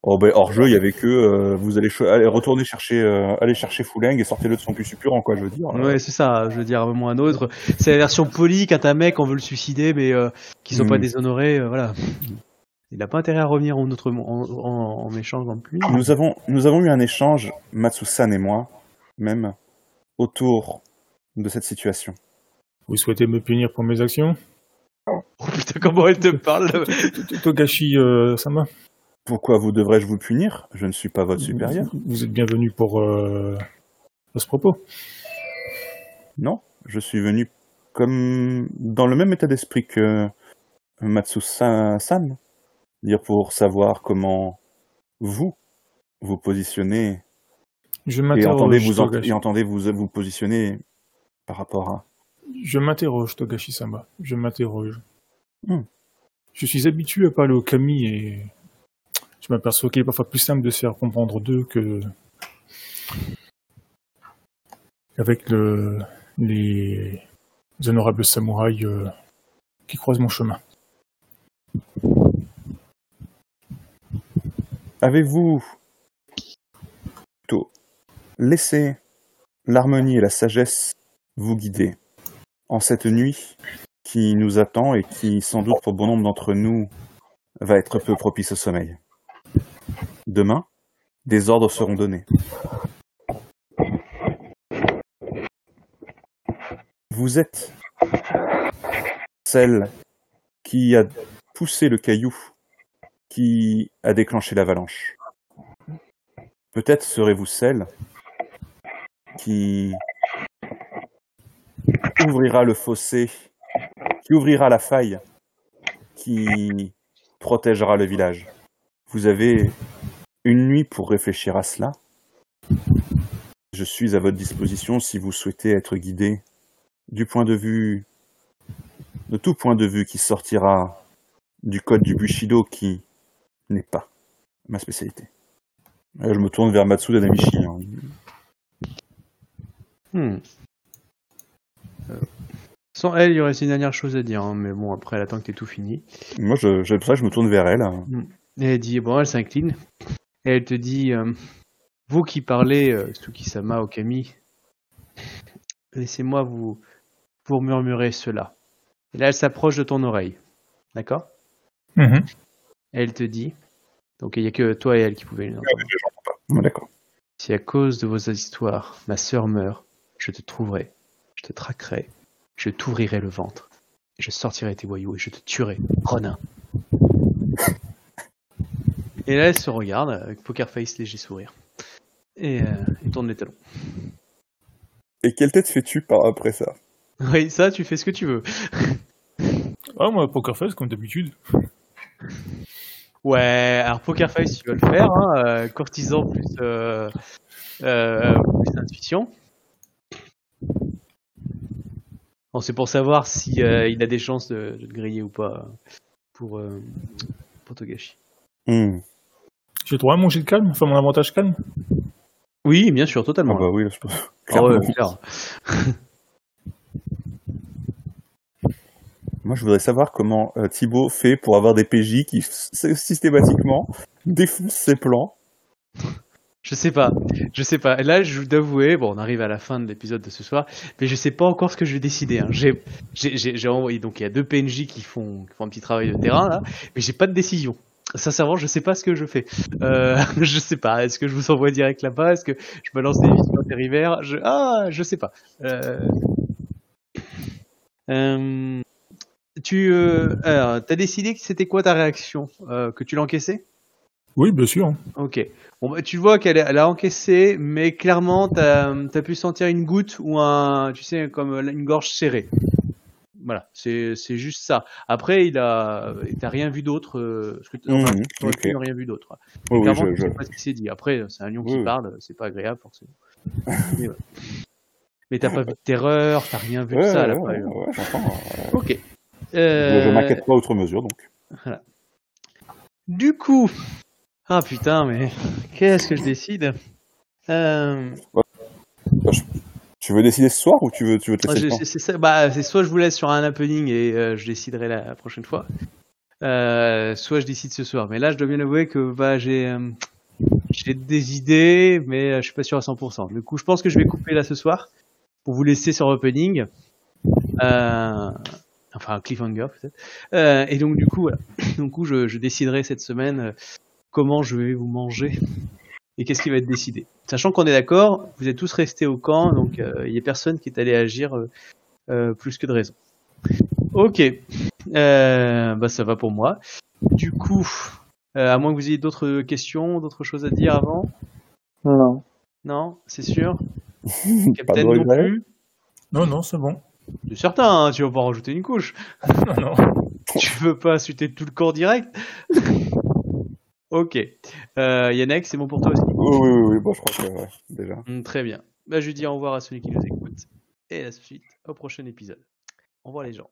C: Oh ben hors jeu, il y avait que euh, vous allez, retourner chercher, euh, aller chercher Fouling et sortez-le de son plus suppurant quoi, je veux dire.
A: Ouais, c'est ça. Je veux dire, à un moment ou à un autre, c'est la version polie quand un mec on veut le suicider, mais euh, qu'ils sont pas
C: Mm.
A: déshonorés. euh, voilà. Il a pas intérêt à revenir en autre en, en, en méchant comme lui.
C: Nous avons, nous avons eu un échange, Matsu-san et moi, même, autour de cette situation.
D: Vous souhaitez me punir pour mes actions?
A: Oh putain, comment elle te parle
D: Togashi euh, Sama,
C: Pourquoi vous devrais-je vous punir? Je ne suis pas votre supérieur.
D: vous, vous êtes bienvenu pour euh, à ce propos.
C: Non, je suis venu comme dans le même état d'esprit que Matsu-san, dire pour savoir comment vous vous positionnez
D: Je
C: et
D: m'interroge,
C: entendez vous, en- et entendez vous vous positionner par rapport à.
D: Je m'interroge, Togashi Sama. Je m'interroge.
C: Hmm.
D: Je suis habitué à parler au Kami et je m'aperçois qu'il est parfois plus simple de se faire comprendre d'eux que avec le... les honorables samouraïs euh, qui croisent mon chemin.
C: Avez-vous plutôt laissé l'harmonie et la sagesse vous guider en cette nuit qui nous attend et qui, sans doute pour bon nombre d'entre nous, va être peu propice au sommeil? Demain, des ordres seront donnés. Vous êtes celle qui a poussé le caillou qui a déclenché l'avalanche. Peut-être serez-vous celle qui ouvrira le fossé, qui ouvrira la faille, qui protégera le village. Vous avez une nuit pour réfléchir à cela. Je suis à votre disposition si vous souhaitez être guidé du point de vue, de tout point de vue qui sortira du code du Bushido qui n'est pas ma spécialité. Je me tourne vers Matsuda Namichi. hein.
A: Hmm. Euh, Sans elle, il y aurait une dernière chose à dire, hein, mais bon, après, elle attend que t'aies tout fini.
C: Moi, je, ça, je me tourne vers elle. hein.
A: Et elle dit, bon, elle s'incline. Et elle te dit, euh, vous qui parlez, euh, Tsukisama Okami, laissez-moi vous, vous murmurer cela. Et là, elle s'approche de ton oreille. D'accord?
D: Mhm.
A: Elle te dit, donc il n'y a que toi et elle qui pouvaient l'entendre.
C: Ouais, D'accord.
A: Si à cause de vos histoires, ma sœur meurt, je te trouverai, je te traquerai, je t'ouvrirai le ventre, et je sortirai tes voyous et je te tuerai, Ronin. et là, elle se regarde avec poker face, léger sourire, et euh, il tourne les talons.
C: Et quelle tête fais-tu par après ça?
A: Oui, ça, tu fais ce que tu veux.
D: Ah, moi, Poker Face, comme d'habitude.
A: Ouais, alors poker face, tu vas le faire, hein, euh, courtisan plus, euh, euh, plus intuition. Bon, c'est pour savoir si euh, il a des chances de, de te griller ou pas pour, euh, pour Togashi.
C: Hmm.
D: J'ai droit à mon jet de calme, enfin mon avantage calme?
A: Oui, bien sûr,
C: Ah
A: totalement.
C: bah oui, je pense.
A: Ah ouais,
C: Clairement.
A: clair.
C: Moi, je voudrais savoir comment euh, Thibaut fait pour avoir des PJ qui s- systématiquement défoncent ses plans.
A: Je sais pas, je sais pas. Et là, je dois avouer, bon, on arrive à la fin de l'épisode de ce soir, mais je sais pas encore ce que je vais décider. hein. J'ai, j'ai, j'ai j'ai envoyé, donc il y a deux PNJ qui font, qui font un petit travail de terrain là, mais j'ai pas de décision. Sincèrement, je sais pas ce que je fais. Euh, <laughs> je sais pas. Est-ce que je vous envoie direct là-bas? Est-ce que je balance des visions intérimaires je... Ah, je sais pas. Euh... Euh, Tu, euh... t'as décidé que c'était quoi ta réaction Euh, Que tu l'encaissais
D: Oui, bien sûr.
A: Ok. Bon, bah, tu vois qu'elle a, elle a encaissé, mais clairement, t'as as pu sentir une goutte ou un, tu sais, comme une gorge serrée. Voilà, c'est juste ça. Après, il a, t'as rien vu d'autre. euh, enfin, t'aurais
C: ok.
A: pu ne rien vu d'autre.
C: Oui, oui,
A: Clairement,
C: je,
A: tu
C: je-
A: sais pas ce qui s'est dit. Après, c'est un lion
C: Oui,
A: qui parle, c'est pas agréable forcément. mais ouais. T'as pas vu de terreur, t'as rien vu de ça. là,
C: ouais,
A: pas
C: ouais,
A: eu.
C: ouais, j'entends. ouais.
A: Ok.
C: Je-
A: Euh,
C: Je m'inquiète pas outre mesure, donc.
A: Du coup, ah putain, mais qu'est-ce que je décide? Euh,
C: Bah, je- Tu veux décider ce soir ou tu veux, tu veux te laisser temps?
A: c'est. Bah, c'est soit je vous laisse sur un happening et euh, je déciderai la, la prochaine fois, euh, soit je décide ce soir. Mais là, je dois bien avouer que bah, j'ai des idées, mais je suis pas sûr à 100%. Du coup, je pense que je vais couper là ce soir pour vous laisser sur opening. Euh, enfin, un cliffhanger peut-être. Euh, et donc du coup, voilà. Du coup, je, je déciderai cette semaine euh, comment je vais vous manger et qu'est-ce qui va être décidé. Sachant qu'on est d'accord, vous êtes tous restés au camp, donc euh, il y a personne qui est allé agir euh, euh, plus que de raison. Ok, euh, bah ça va pour moi. Du coup, euh, à moins que vous ayez d'autres questions, d'autres choses à dire avant,
B: Non.
A: non, c'est sûr. <laughs> Captain non plus.
D: Non, non, c'est bon.
A: C'est certain, hein, tu vas pas rajouter une couche.
D: Non, non. <laughs>
A: Tu veux pas insulter tout le corps direct <laughs> Ok. Euh, Yannick, c'est bon pour toi aussi
C: Oui, oui, oui, bon, je crois que, ouais, déjà.
A: Hmm, Très bien. Bah, je dis au revoir à celui qui nous écoute. Et à la suite, au prochain épisode. Au revoir les gens.